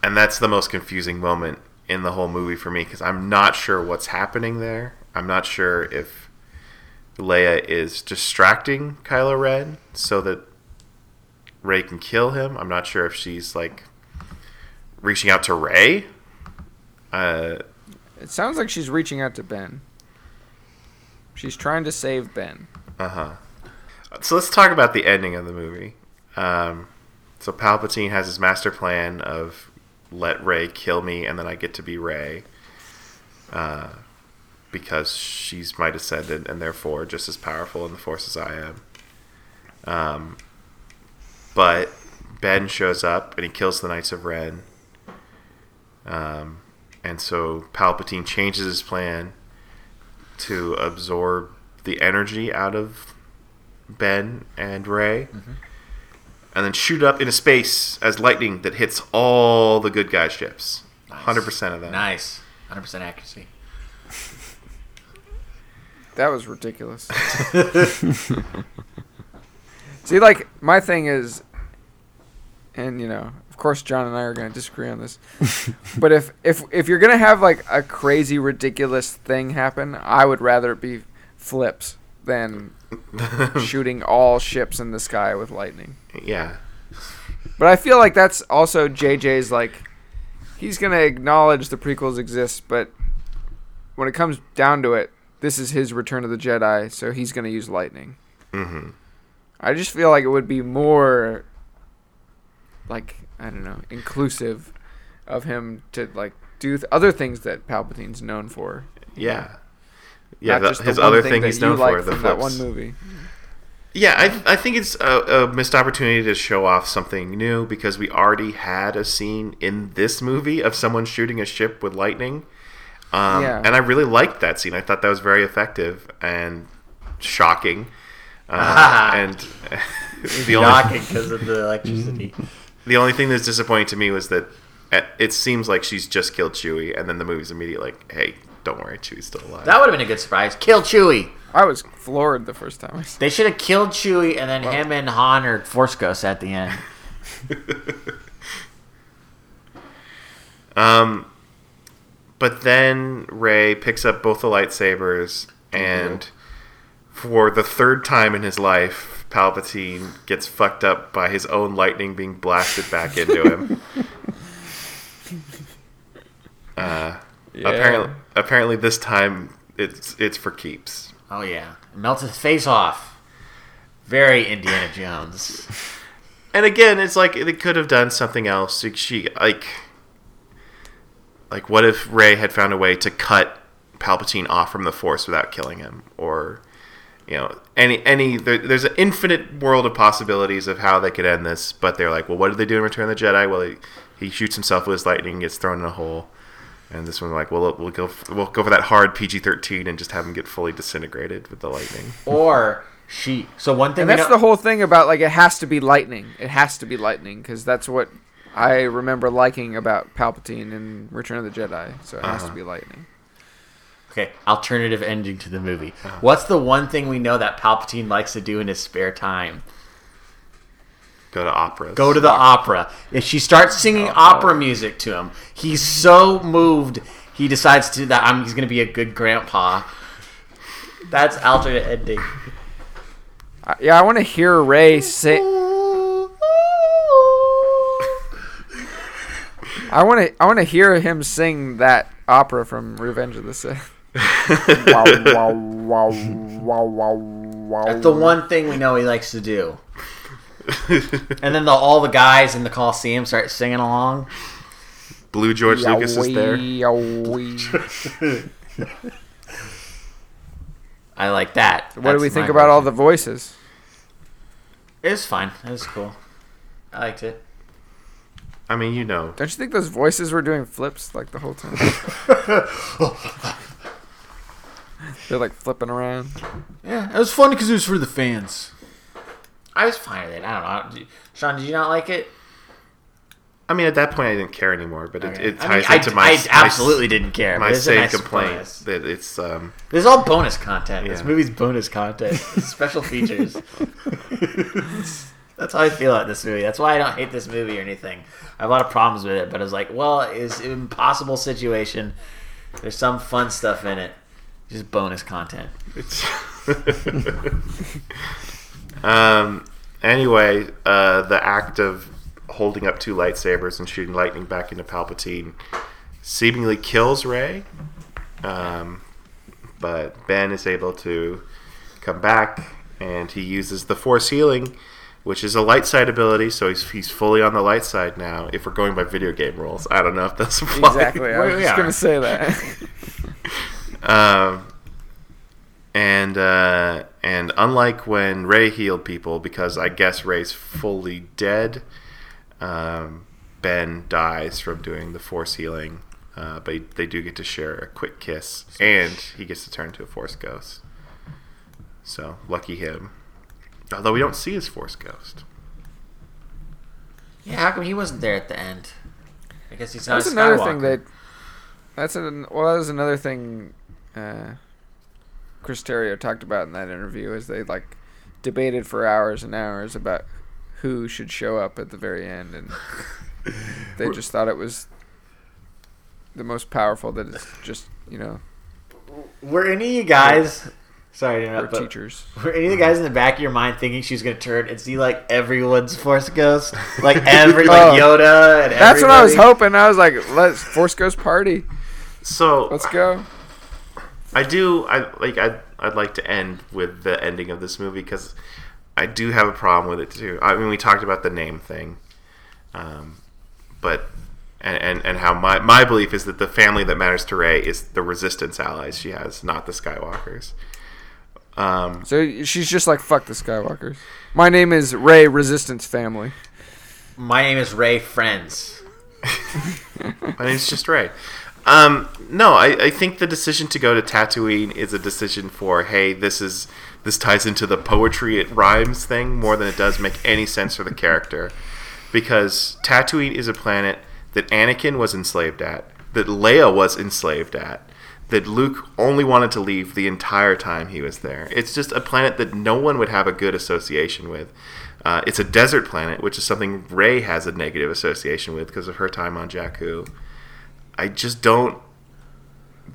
and that's the most confusing moment in the whole movie for me because I'm not sure what's happening there. I'm not sure if Leia is distracting Kylo Ren so that Rey can kill him. I'm not sure if she's like reaching out to Rey. Uh, It sounds like she's reaching out to Ben. She's trying to save Ben. uh huh. So let's talk about the ending of the movie. Um, so Palpatine has his master plan of let Rey kill me, and then I get to be Rey, uh, because she's my descendant, and therefore just as powerful in the Force as I am. Um, but Ben shows up and he kills the Knights of Ren. Um, and so Palpatine changes his plan to absorb the energy out of Ben and Rey, and then shoot up into space as lightning that hits all the good guy ships. Hundred percent of them. nice, hundred percent accuracy. That was ridiculous. See, like my thing is, and you know, of course, John and I are going to disagree on this. but if if if you're going to have like a crazy, ridiculous thing happen, I would rather it be flips than <laughs> shooting all ships in the sky with lightning. Yeah. But I feel like that's also JJ's like he's going to acknowledge the prequels exist, but when it comes down to it, this is his Return of the Jedi, so he's going to use lightning. hmm I just feel like it would be more like I don't know inclusive of him to like do th- other things that Palpatine's known for. Yeah. Yeah, the- his other thing thing he's known for, the that one movie. Yeah, I, I think it's a, a missed opportunity to show off something new because we already had a scene in this movie of someone shooting a ship with lightning. Um, Yeah. And I really liked that scene. I thought that was very effective and shocking. Uh, <laughs> and <laughs> the only, Knocking because of the electricity. <laughs> the only thing that's disappointing to me was that it- it seems like she's just killed Chewie, and then the movie's immediately like, hey, don't worry, Chewie's still alive. That would have been a good surprise. Kill Chewie. I was floored the first time I saw. They should have killed Chewie, and then him and Han are Force Ghosts at the end. Um, but then Rey picks up both the lightsabers, and for the third time in his life, Palpatine gets fucked up by his own lightning being blasted back into him. <laughs> uh, Yeah. Apparently, apparently this time it's it's for keeps. Oh yeah, melts his face off. Very Indiana Jones. And again, it's like they could have done something else. Like she like like what if Rey had found a way to cut Palpatine off from the Force without killing him, or you know any any there, there's an infinite world of possibilities of how they could end this. But they're like, well, what did they do in Return of the Jedi? Well, he, he shoots himself with his lightning, gets thrown in a hole. And this one, like, well, we'll go, we'll go for that hard PG thirteen and just have him get fully disintegrated with the lightning. Or she. So one thing And that's know- the whole thing about like it has to be lightning. It has to be lightning because that's what I remember liking about Palpatine in Return of the Jedi. So it has to Uh-huh. be lightning. Okay, alternative ending to the movie. Uh-huh. What's the one thing we know that Palpatine likes to do in his spare time? Go to operas. Go to the opera. If she starts singing opera music to him, he's so moved he decides to that I'm, he's going to be a good grandpa. That's alternate ending. I, yeah, I want to hear Rey say. I want to. I want to hear him sing that opera from Revenge of the Sith. wow, wow, wow, wow, wow, wow. That's the one thing we know he likes to do. <laughs> And then the, all the guys in the Coliseum start singing along. Blue George Lucas is there. Yowie. <laughs> I like that. What do we think about all the voices? It was fine. It was cool. I liked it. I mean, you know, Don't you think those voices were doing flips like the whole time? <laughs> They're like flipping around. Yeah, it was fun because it was for the fans. I was fine with it. I don't know. Sean, did you not like it? I mean, at that point, I didn't care anymore. But it, it I mean, ties I, into my I my- absolutely didn't care. my but it's a same nice complaint bonus. that it's um This is all bonus content. This movie's bonus content. Special features. <laughs> That's how I feel about this movie. That's why I don't hate this movie or anything. I have a lot of problems with it, but I was like, well, it's an impossible situation. There's some fun stuff in it. Just bonus content. <laughs> um anyway uh the act of holding up two lightsabers and shooting lightning back into Palpatine seemingly kills Ray. Um, but Ben is able to come back and he uses the Force healing, which is a light side ability. So he's he's fully on the light side now. If we're going by video game rules, I don't know if that's. Exactly. I <laughs> was just gonna say that. <laughs> Um, and uh, and unlike when Rey healed people, because I guess Rey's fully dead, um, Ben dies from doing the Force healing. Uh, but they do get to share a quick kiss, and he gets to turn into a Force ghost. So lucky him. Although we don't see his Force ghost. Yeah, how come he wasn't there at the end? I guess he's not That's a another thing that. That's an well. That was another thing. Uh, Chris Terrio talked about in that interview is they like debated for hours and hours about who should show up at the very end, and <laughs> they just thought it was the most powerful. That it's just you know Were any of you guys? Sorry to we're interrupt, but teachers. were any of the guys in the back of your mind thinking she was gonna turn and see like everyone's Force Ghost, <laughs> like every like Oh. Yoda and That's what I was hoping. I was like, let's Force Ghost party. So Let's go. I do. I like. I. I'd like to end with the ending of this movie because I do have a problem with it too. I mean, we talked about the name thing. Um, but and, and and how my my belief is that the family that matters to Rey is the Resistance allies she has, not the Skywalkers. Um, So she's just like fuck the Skywalkers. My name is Rey Resistance Family. My name is Rey Friends. <laughs> My name's just Rey. Um, no, I, I think the decision to go to Tatooine is a decision for hey, this is this ties into the poetry it rhymes thing more than it does make any sense for the character, because Tatooine is a planet that Anakin was enslaved at, that Leia was enslaved at, that Luke only wanted to leave the entire time he was there. It's just a planet that no one would have a good association with. Uh, it's a desert planet, which is something Rey has a negative association with because of her time on Jakku. I just don't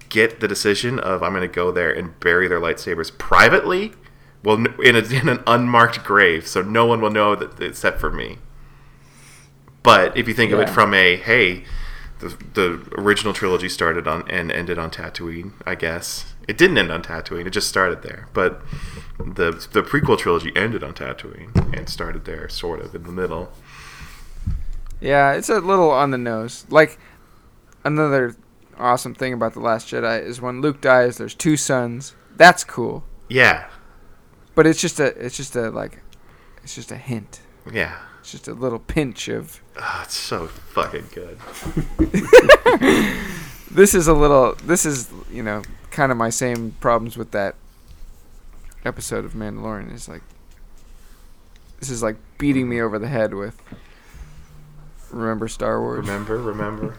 get the decision of I'm going to go there and bury their lightsabers privately, well, in, a, <laughs> in an unmarked grave, so no one will know that except for me. But if you think of it from a hey, the, the original trilogy started on and ended on Tatooine, I guess it didn't end on Tatooine; it just started there. But the the prequel trilogy ended on Tatooine and started there, sort of in the middle. Yeah, it's a little on the nose. Like another awesome thing about the Last Jedi is when Luke dies, there's two suns. That's cool. Yeah, But it's just a it's just a like it's just a hint. yeah. It's just a little pinch of Oh, it's so fucking good. <laughs> this is a little this is you know kind of my same problems with that episode of Mandalorian is like this is like beating me over the head with remember Star Wars Remember, remember.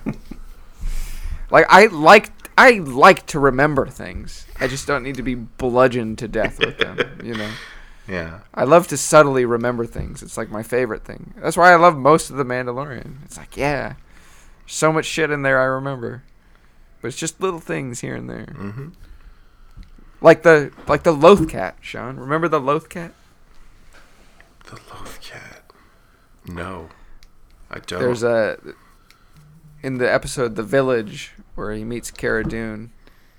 <laughs> like I like I like to remember things I just don't need to be bludgeoned to death with them you know <laughs> yeah. I love to subtly remember things it's like my favorite thing that's why I love most of the Mandalorian it's like yeah so much shit in there I remember but it's just little things here and there hmm Like the like the Loth cat, Sean. Remember the Loth cat? The Loth Cat. No, I don't. There's a in the episode The Village where he meets Cara Dune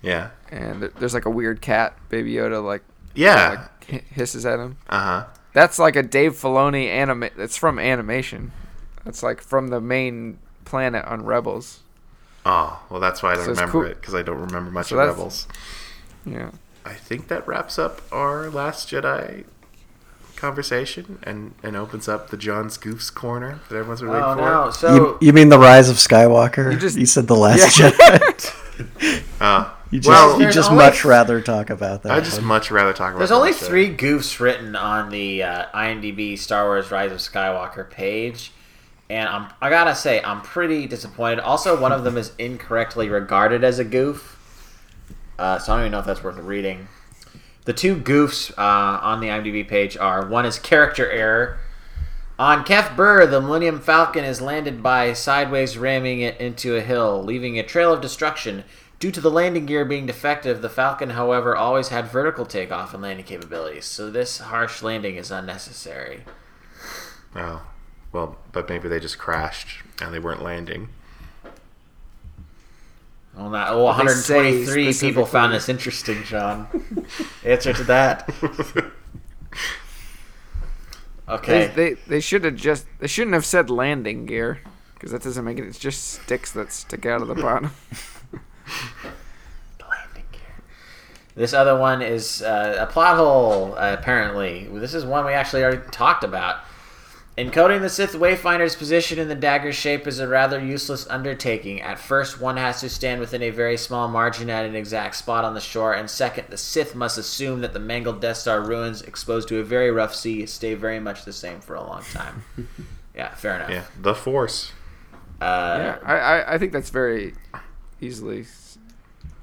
yeah, and there's like a weird cat, Baby Yoda like yeah. like hisses at him. Uh huh. That's like a Dave Filoni anime. It's from animation. That's like from the main planet on Rebels. Oh, well, that's why I don't So remember cool. it because I don't remember much So of Rebels. Yeah. I think that wraps up our Last Jedi conversation and and opens up the John's Goofs corner that everyone's been waiting Oh for. no! So You, you mean the rise of Skywalker? You just, You, just- said the last Yeah. Jedi. <laughs> Uh, You just, Well, you just only- much rather talk about that. I'd just one. much rather talk about. There's The only Last three goofs written on the uh, IMDb Star Wars Rise of Skywalker page, and I'm I gotta say I'm pretty disappointed. Also, one of them is incorrectly regarded as a goof, uh, so I don't even know if that's worth reading. The two goofs uh, on the IMDb page are one is character error. On Kef Bir, the Millennium Falcon is landed by sideways ramming it into a hill, leaving a trail of destruction. Due to the landing gear being defective, the Falcon, however, always had vertical takeoff and landing capabilities, so this harsh landing is unnecessary. Oh, well, but maybe they just crashed and they weren't landing. Well, not, well 123 people found this interesting, Sean. Answer to that. <laughs> Okay. They, they they should have just they shouldn't have said landing gear because that doesn't make it. It's just sticks that stick out of the bottom. <laughs> landing gear. This other one is uh, a plot hole, uh, apparently. This is one we actually already talked about. Encoding the Sith Wayfinder's position in the dagger shape is a rather useless undertaking. At first, one has to stand within a very small margin at an exact spot on the shore, and second, the Sith must assume that the mangled Death Star ruins exposed to a very rough sea stay very much the same for a long time. <laughs> yeah, fair enough. Yeah, the Force. Uh, yeah, I, I I think that's very easily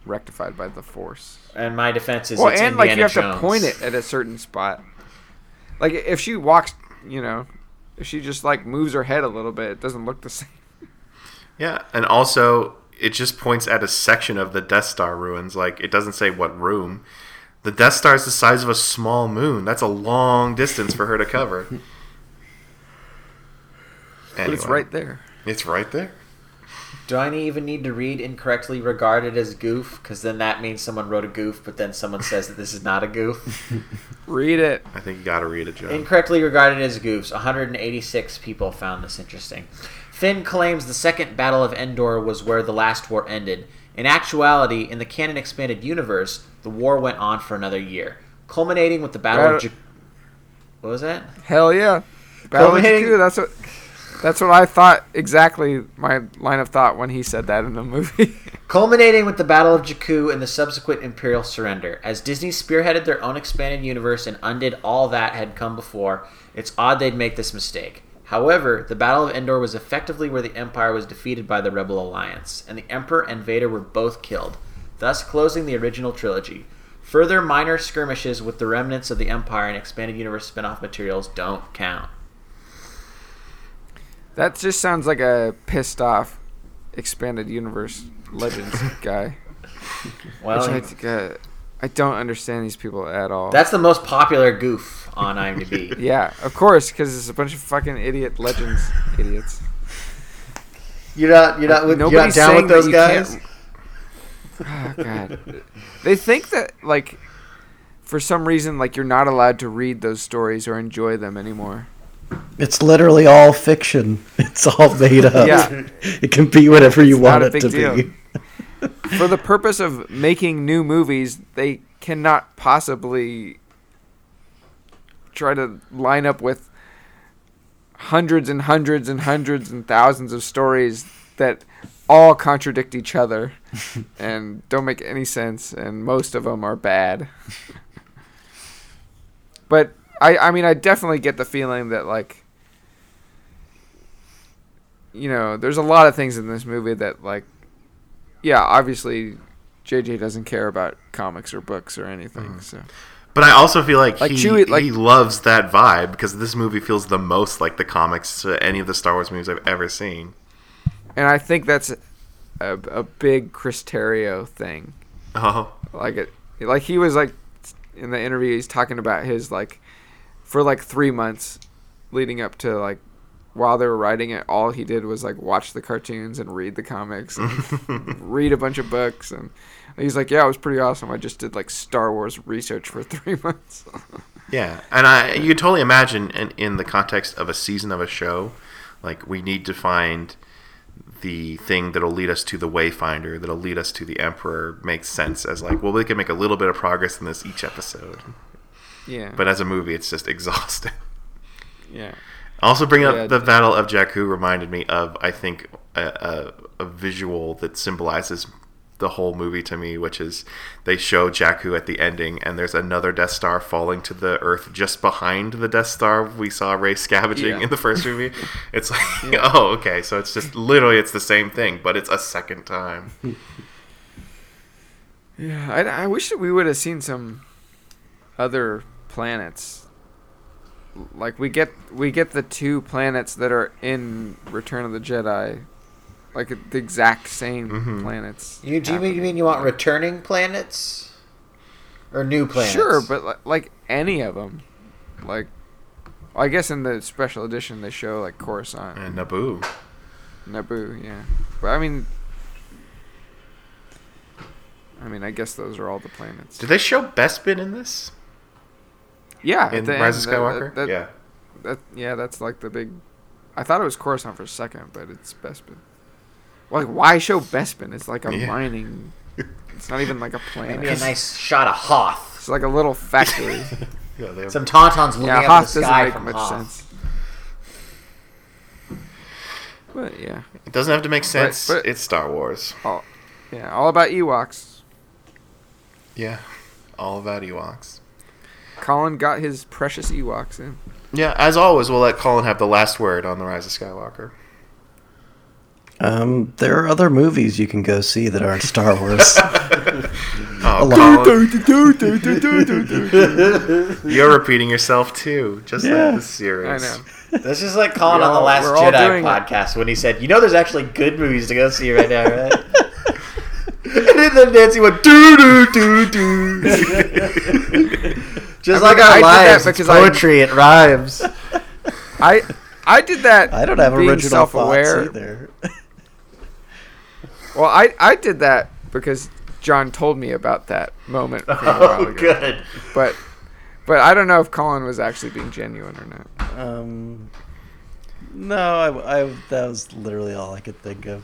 rectified by the force. And my defense is Well, it's and like you have Jones. to point it at a certain spot. Like if she walks, you know, if she just like moves her head a little bit, it doesn't look the <laughs> same. Yeah, and also it just points at a section of the Death Star ruins. Like it doesn't say what room. The Death Star is the size of a small moon. That's a long distance for her to cover. <laughs> But it's right there. It's right there. Do I even need to read incorrectly regarded as goof? Because then that means someone wrote a goof, but then someone says that this is not a goof. <laughs> Read it. I think you got to read it, John. Incorrectly regarded as goofs. 186 people found this interesting. Finn claims the second Battle of Endor was where the last war ended. In actuality, in the canon expanded universe, the war went on for another year, culminating with the Battle of. Battle- Ju- what was that? Hell yeah. Battle of Jakku, that's what that's what I thought exactly my line of thought when he said that in the movie. <laughs> Culminating with the Battle of Jakku and the subsequent Imperial surrender. As Disney spearheaded their own expanded universe and undid all that had come before, it's odd they'd make this mistake. However, the Battle of Endor was effectively where the Empire was defeated by the Rebel Alliance, and the Emperor and Vader were both killed, thus closing the original trilogy. Further minor skirmishes with the remnants of the Empire and expanded universe spin off materials don't count. That just sounds like a pissed off expanded universe legends <laughs> guy. Well, Which I, think, uh, I don't understand these people at all. that's the most popular goof on IMDb. <laughs> yeah, of course, because it's a bunch of fucking idiot legends, idiots. You're not, you're not, with, you're not down with those guys? Oh god. They think that like for some reason like you're not allowed to read those stories or enjoy them anymore. It's literally all fiction. <laughs> It's all made up. Yeah. <laughs> It can be whatever you It's want it to deal. be. For the purpose of making new movies, they cannot possibly try to line up with hundreds and hundreds and hundreds and thousands of stories that all contradict each other <laughs> and don't make any sense and most of them are bad. but I I mean I definitely get the feeling that like you know, there's a lot of things in this movie that like yeah, obviously JJ doesn't care about comics or books or anything. Mm-hmm. So But I also feel like, Like he, Chewie- like- he loves that vibe because this movie feels the most like the comics to any of the Star Wars movies I've ever seen. and I think that's a, a big Chris Terrio thing. Oh, like it like he was like in the interview he's talking about his like for like three months leading up to like while they were writing it all he did was like watch the cartoons and read the comics and <laughs> read a bunch of books. And he's like yeah it was pretty awesome. I just did like star wars research for <laughs> three months. <laughs> Yeah, and I you can totally imagine in, in the context of a season of a show, like we need to find the thing that'll lead us to the Wayfinder, that'll lead us to the Emperor. Makes sense as like, well, we can make a little bit of progress in this each episode, yeah but as a movie, it's just <laughs> exhausting. yeah Also, bringing Yeah, up the Battle of Jakku reminded me of I think a, a, a visual that symbolizes the whole movie to me, which is they show Jakku at the ending, and there's another Death Star falling to the Earth just behind the Death Star we saw Rey scavenging Yeah. in the first movie. <laughs> It's like, <laughs> oh, okay, so it's just literally it's the same thing, but it's a second time. yeah i, I wish that we would have seen some other planets like we get we get the two planets that are in return of the jedi like the exact same Mhm. planets You, do you mean, you mean you want returning planets? Or new planets? Sure, but li- like any of them, like I guess in the special edition they show like Coruscant, And Naboo. Naboo, yeah. But I mean, I mean, I guess those are all the planets. Did they show Bespin in this? Yeah, at In Rise of end, that- Skywalker? that- that- yeah. that yeah, that's like the big. I thought it was Coruscant for a second, but it's Bespin. Like, why show Bespin? It's like a Yeah. mining. It's not even like a planet. Maybe a nice shot of Hoth. It's like a little factory. <laughs> Yeah, have- Some tauntauns looking yeah, up Hoth at the doesn't sky make from much Hoth. sense. But yeah, it doesn't have to make sense. but- it's Star Wars. all yeah, all about Ewoks. Yeah. All about Ewoks. Colin got his precious Ewoks in. Yeah, as always, we'll let Colin have the last word on the Rise of Skywalker. Um, there are other movies you can go see that aren't Star Wars. <laughs> Oh, you're repeating yourself too, just Yeah. like the series. I know. This is like Colin We're on the Last we're Jedi doing it. podcast when he said, "You know, there's actually good movies to go see right now, right?" <laughs> and then Nancy went doo doo doo doo. <laughs> Just I like mean, our I did that lives, it's because I- poetry. It rhymes. I I did that. I don't have being original self-aware. thoughts either. Well, I I did that because John told me about that moment from a while Oh, good. But but I don't know if Colin was actually being genuine or not. Um, no, I, I that was literally all I could think of.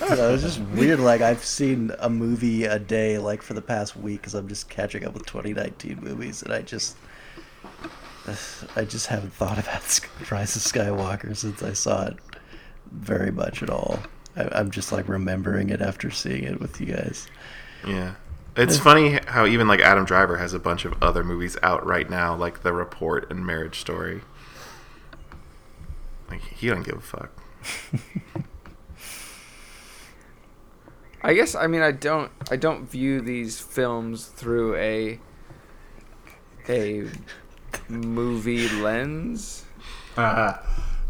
I it was just weird. Like I've seen a movie a day, like for the past week, because I'm just catching up with 2019 movies, and I just, <sighs> I just haven't thought about <laughs> Rise of Skywalker since I saw it very much at all. I, I'm just like remembering it after seeing it with you guys. Yeah. It's funny how even like Adam Driver has a bunch of other movies out right now, like The Report and Marriage Story. Like he don't give a fuck. <laughs> I guess I mean I don't I don't view these films through a a movie lens. Uh,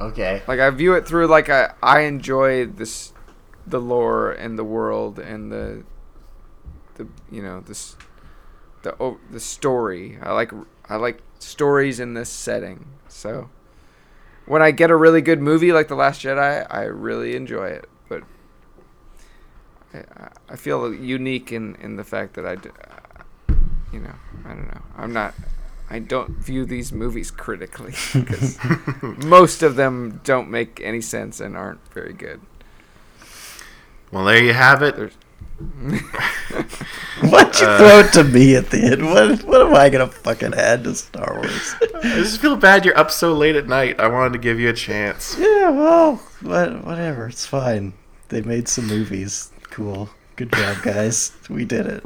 okay. Like I view it through like I I enjoy this the lore and the world and the the you know this the o- the story. I like I like stories in this setting. So when I get a really good movie like The Last Jedi, I really enjoy it. But I, I feel unique in in the fact that I d- you know, I don't know. I'm not I don't view these movies critically <laughs> because <laughs> most of them don't make any sense and aren't very good. Well, there you have it. There's <laughs> Why'd you uh, throw it to me at the end? What what am I gonna fucking add to Star Wars? I just feel bad you're up so late at night. I wanted to give you a chance. Yeah, well, what, whatever. It's fine. They made some movies. Cool. Good job, guys. We did it.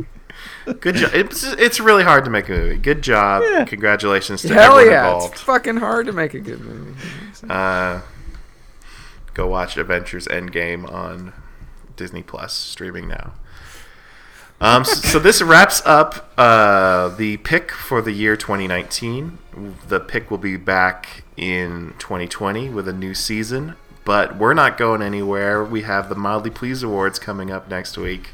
Good job. It's it's really hard to make a movie. Good job. Yeah. Congratulations to hell everyone yeah, involved. it's fucking hard to make a good movie. Uh, go watch Avengers Endgame on Disney Plus, streaming now. Um, so, so this wraps up uh, the pick for the year 2019. The pick will be back in 2020 with a new season, but we're not going anywhere. We have the Mildly Pleased Awards coming up next week,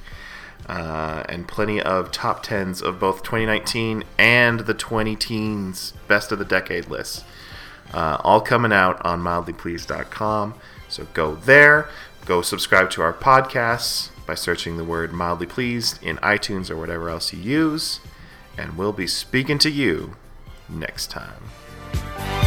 uh, and plenty of top tens of both 2019 and the 20 teens best of the decade lists uh, all coming out on mildlypleased.com. So go there, go subscribe to our podcasts by searching the word mildly pleased in iTunes or whatever else you use, and we'll be speaking to you next time.